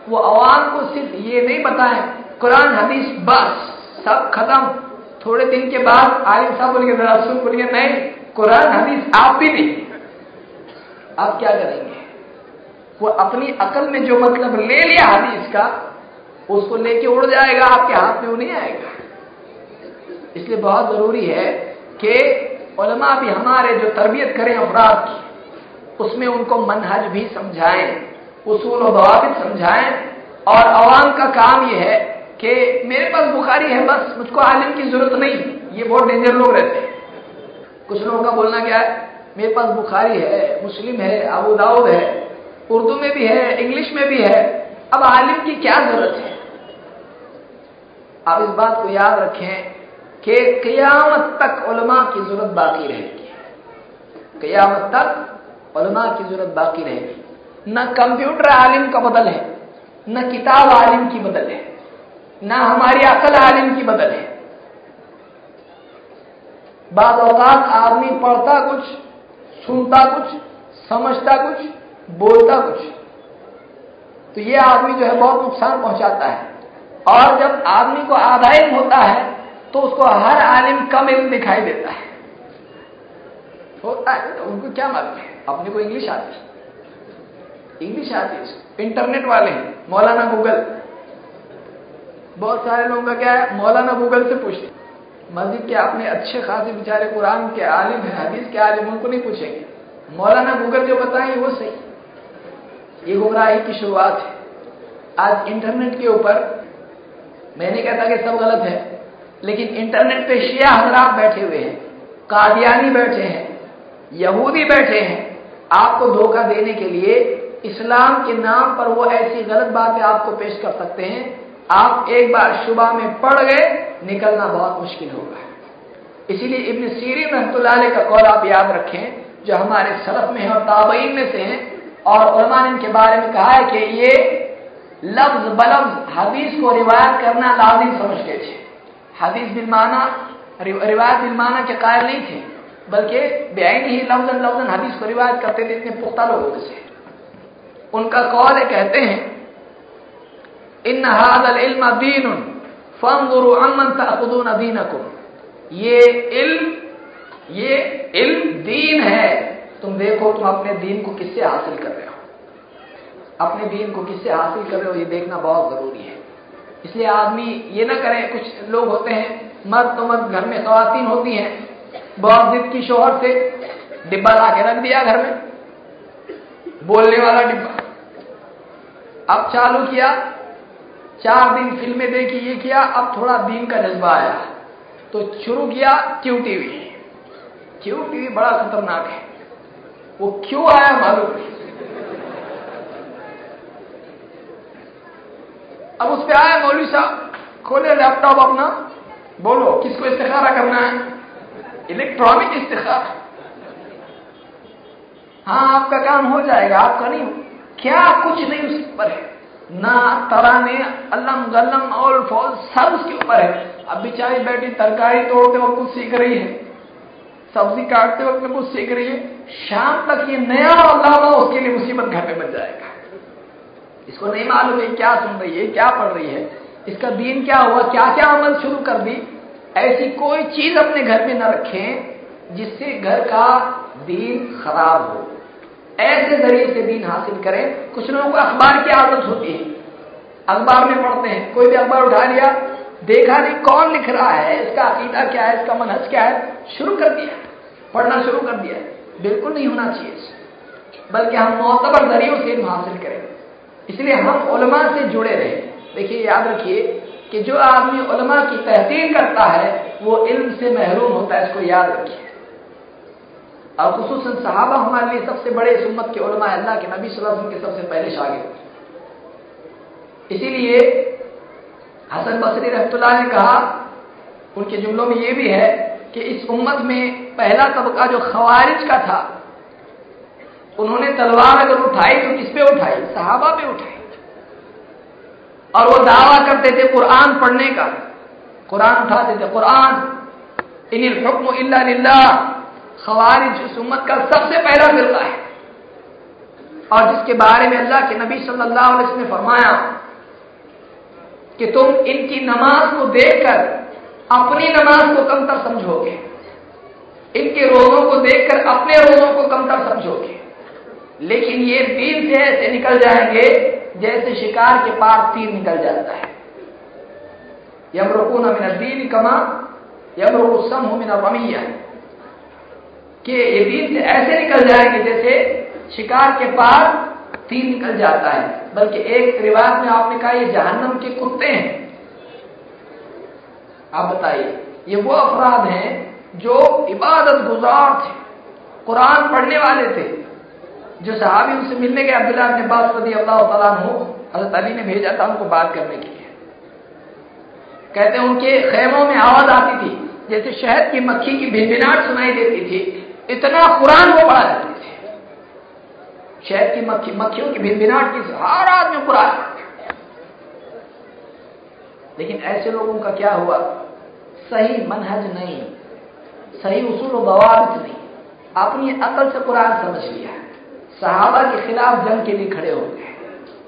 Speaker 2: वो अवाम को सिर्फ़ ये नहीं बताएँ कुरान, हदीस, बस, सब खत्म। थोड़े दिन के बाद आलिम साहब बोलिए जरा सुन बोलेंगे नहीं, कुरान, हदीस आप भी नहीं। आप क्या करेंगे? वो अपनी अकल में जो मतलब ले लिया हदीस का, उसको लेके उड़ जाएगा, आपके हाथ में वो नहीं आएगा। इसलिए बहुत ज़रूरी है कि उलमा भी हमारे जो तरबियत करें, अफराद की, उसमें उनको मनहज भी समझाएँ, उसूल और दवाबित समझाएँ। और अवाम का काम यह है कि मेरे पास बुखारी है, बस मुझको आलिम की ज़रूरत नहीं। ये बहुत डेंजर लोग रहते हैं। कुछ लोगों का बोलना क्या है? मेरे पास बुखारी है, मुस्लिम है, अबू दाऊद है, उर्दू में भी है, इंग्लिश में भी है। अब आलिम की क्या ज़रूरत है? आप इस बात को याद रखें कि कयामत तक उलमा की ज़रूरत बाकी रहेगी। कयामत तक उलमा की ज़रूरत बाकी रहेगी। न कंप्यूटर आलिम का बदल है, न किताब आलिम की बदल है। न हमारी अकल आलिम की बदल है। बाद अवकात आदमी पढ़ता कुछ, सुनता कुछ, समझता कुछ, बोलता कुछ तो ये आदमी जो है बहुत नुकसान पहुंचाता है। और जब आदमी को आधा होता है तो उसको हर आलिम कम इल्म दिखाई देता है। होता है तो उनको क्या मालूम है? अपने को इंग्लिश आती है। इंग्लिश आती है। इंटरनेट वाले हैं। मौलाना गूगल बहुत सारे लोगों का क्या है, मौलाना गूगल से पूछते मस्जिद के आपने अच्छे खासे बेचारे कुरान के आलिम है, हदीस के आलिम, उनको नहीं पूछेंगे। मौलाना गूगल जो बताएँगे वो सही। ये गुमराही की शुरुआत है। आज इंटरनेट के ऊपर, मैं नहीं कहता कि सब गलत है, लेकिन इंटरनेट पे शिया हजरात बैठे हुए हैं, कादियानी बैठे हैं, यहूदी बैठे हैं। आपको धोखा देने के लिए इस्लाम के नाम पर वो ऐसी गलत बातें आपको पेश कर सकते हैं आप एक बार शुबा में पड़ गए, निकलना बहुत मुश्किल होगा। इसीलिए इब्न सीरीन रहमतुल्लाह का कौल आप याद रखें, जो हमारे सलफ में है और ताबईन में से हैं, और इनके बारे में कहा है कि ये लफ्ज बलफ्ज हदीस को रिवायत करना लाजिम समझते थे। हदीस बिलमाना रिवायत बिलमाना के कायल नहीं थे, बल्कि बेआईन ही लफ्जन लफ्जन हदीस को रिवायत करते थे, इतने पुख्ता लोगों से। उनका कौल कहते हैं इन हादल इल्म दीन फंगुरु अमन तखुदून दीनकुम। ये इल्म ये इल्म दीन है। तुम देखो, तुम अपने दीन को किससे हासिल कर रहे हो? अपने दीन को किससे हासिल कर रहे हो? ये देखना बहुत ज़रूरी है। इसलिए आदमी ये ना करे, कुछ लोग होते हैं, मर्द तो मर्द घर में खातन होती हैं, बहुत जिद की शोहर से डिब्बा ला के रख दिया घर में। बोलने वाला डिब्बा। अब चालू किया चार दिन फ़िल्में देखी, ये किया, अब थोड़ा दीन का जज्बा आया। तो शुरू किया क्यू टीवी। क्यू टीवी बड़ा खतरनाक है। वो क्यों आया मालूम अब उस पर आया मौलवी साहब, खोले लैपटॉप अपना, बोलो, किसको इस्तेखारा करना है? इलेक्ट्रॉनिक इस्तेखारा। हाँ आपका काम हो जाएगा, आपका नहीं, क्या कुछ नहीं उस पर है। ना तराने अल्लम गलम और फॉल सब उसके ऊपर है। अब बेचारी बैठी, तरकारी तोड़ते वक्त कुछ सीख रही है। सब्ज़ी काटते वक्त में कुछ सीख रही है। शाम तक ये नया अल्लाह उसके लिए मुसीबत घर में बन जाएगा। इसको नहीं मालूम है क्या सुन रही है क्या पढ़ रही है। इसका दीन क्या हुआ क्या क्या अमल शुरू कर दी। ऐसी कोई चीज़ अपने घर में न रखें जिससे घर का दीन खराब हो। ऐसे ज़रिए से दीन हासिल करें। कुछ लोगों को अखबार की आदत होती है। अखबार में पढ़ते हैं। कोई भी अखबार उठा लिया, देखा नहीं कौन लिख रहा है, इसका अकीदा क्या है, इसका मनहज क्या है, शुरू कर दिया पढ़ना शुरू कर दिया बिल्कुल नहीं होना चाहिए बल्कि हम मोतबर जरियों से हासिल करें। इसलिए हम उलमा से जुड़े रहे। देखिए, याद रखिए कि जो आदमी उलमा की तहसील करता है, वो इल्म से महरूम होता है, इसको याद रखिए। और खसूस साहबा हमारे लिए सबसे बड़े सुम्मत के उलमा अल्लाह के नबी वसल्लम के सबसे पहले शागिर इसीलिए हसन बसरी रहमतुल्लाह ने कहा, उनके जुमलों में यह भी है कि इस उम्मत में पहला तबका जो खवारिज का था, उन्होंने तलवार अगर उठाई तो किस पे उठाई? सहाबा पे उठाई। और वो दावा करते थे कुरान पढ़ने का। कुरान उठाते थे, कुरान इन हुक्म इल्ला खवारिज उम्मत का सबसे पहला फिरका है। और जिसके बारे में अल्लाह के नबी सल्लल्लाहु अलैहि वसल्लम ने फरमाया कि तुम इनकी नमाज़ को देखकर, अपनी नमाज़ को कमतर समझोगे। इनके रोजों को देखकर, अपने रोजों को कमतर समझोगे। लेकिन ये दीन से ऐसे निकल जाएँगे जैसे शिकार के पार तीर निकल जाता है। यमरुकून मिन दीन कमा यमरुकुसम मिन रमिया कि ये से ऐसे निकल जाएँगे जैसे शिकार के पार तीर निकल जाता है। बल्कि एक रिवाज में आपने कहा, ये जहन्नम के कुत्ते हैं। आप बताइए, ये वो अपराध हैं जो इबादत गुजार थे, कुरान पढ़ने वाले थे, जो साहबी उनसे मिलने गए अब्दुल्ला ने बात रदी अल्लाह तला हज़रत अली ने भेजा था उनको बात करने के लिए। कहते हैं, उनके खेमों में आवाज़ आती थी, जैसे शहद की मक्खी की भिनभिनाट सुनाई देती थी। इतना कुरान वो पढ़ा जाती थे। शहद की मक्खी मक्खियों की भिनभिनाट की हर आदमी कुरान लेकिन ऐसे लोगों का क्या हुआ? सही मनहज नहीं, सही उसूल बवाबित नहीं। अपनी अकल से कुरान समझ लिया। सहाबा के खिलाफ जंग के लिए खड़े हो गए।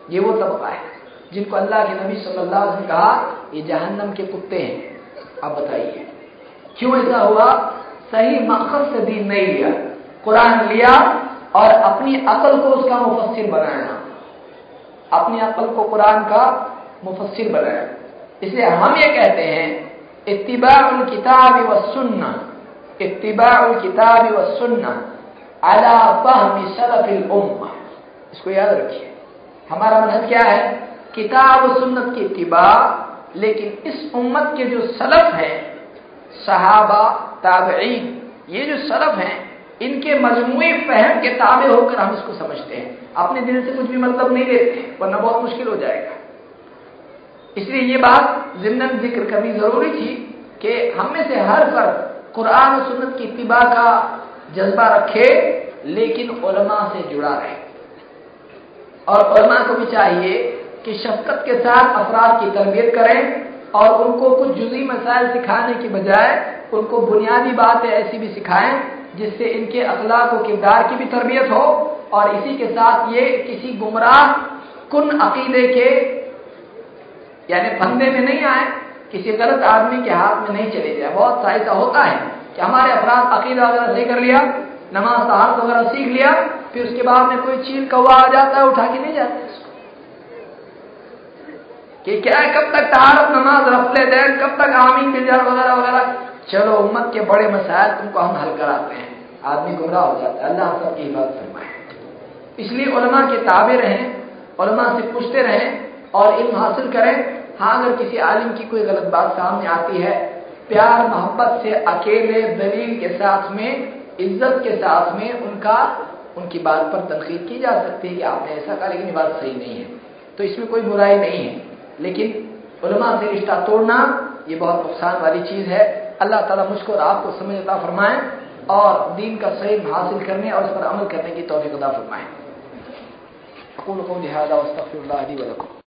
Speaker 2: ये वो तबका है जिनको अल्लाह के नबी सल्लल्लाहु अलैहि वसल्लम कहा, ये जहन्नम के कुत्ते हैं। अब बताइए, क्यों ऐसा हुआ? सही मकसद से दीन नहीं लिया। कुरान लिया और अपनी अकल को उसका मुफस्सिर बनाया। अपनी अकल को कुरान का मुफस्सिर बनाया। इसलिए हम ये कहते हैं, इत्तिबाउल किताब व सुन्ना, इत्तिबाउल किताब व सुन्ना, अला उम्मा। इसको याद रखिए। हमारा मनहज क्या है? किताब सुन्नत की इत्तिबा, लेकिन इस उम्मत के जो सलफ हैं सहाबा, ताबईन, ये जो सलफ हैं, इनके मजमूई फहम के ताबे होकर हम इसको समझते हैं। अपने दिल से कुछ भी मतलब नहीं लेते वरना बहुत मुश्किल हो जाएगा। इसलिए ये बात जिंदन ज़िक्र करनी ज़रूरी थी कि हम में से हर फर्द कुरान और सुन्नत की इत्तिबा का जज्बा रखे, लेकिन उलमा से जुड़ा रहे। और उलमा को भी चाहिए कि शफकत के साथ अफराद की तरबियत करें और उनको कुछ जुजी मसाइल सिखाने की बजाय उनको बुनियादी बातें ऐसी भी सिखाएँ, जिससे इनके अखलाक किरदार की भी तरबियत हो। और इसी के साथ ये किसी गुमराह कुन अकीदे के, यानी फंदे में नहीं आए, किसी गलत आदमी के हाथ में नहीं चले जाए बहुत सा ऐसा होता है कि हमारे अपराध अकीदा वगैरह सही कर लिया, नमाज़ तहारत वगैरह सीख लिया, फिर उसके बाद में कोई चील कौवा आ जाता है, उठा के नहीं जाता कि क्या है, कब तक तहारत नमाज़ रफले देन कब तक आमीन बिजार वगैरह वगैरह। चलो, उम्मत के बड़े मसायल तुमको हम हल कराते हैं। आदमी गुमराह हो जाता है। अल्लाह सबकी हिफाजत फरमाए। इसलिए उलमा के ताबे रहें, उलमा से पूछते रहें और इल्म हासिल करें। हाँ अगर किसी आलिम की कोई गलत बात सामने आती है, प्यार, मोहब्बत से अकेले, दलील के साथ में, इज़्ज़त के साथ में उनका, उनकी बात पर तनकीद की जा सकती है कि आपने ऐसा कहा, लेकिन ये बात सही नहीं है। तो इसमें कोई बुराई नहीं है। लेकिन उलमा से रिश्ता तोड़ना ये बहुत नुकसान वाली चीज़ है। अल्लाह ताला मुझको और आपको समझता फरमाए और दीन का सही हासिल करने और उस पर अमल करने की तोफ़ी अदा फरमाए। अकूल को लिहाजा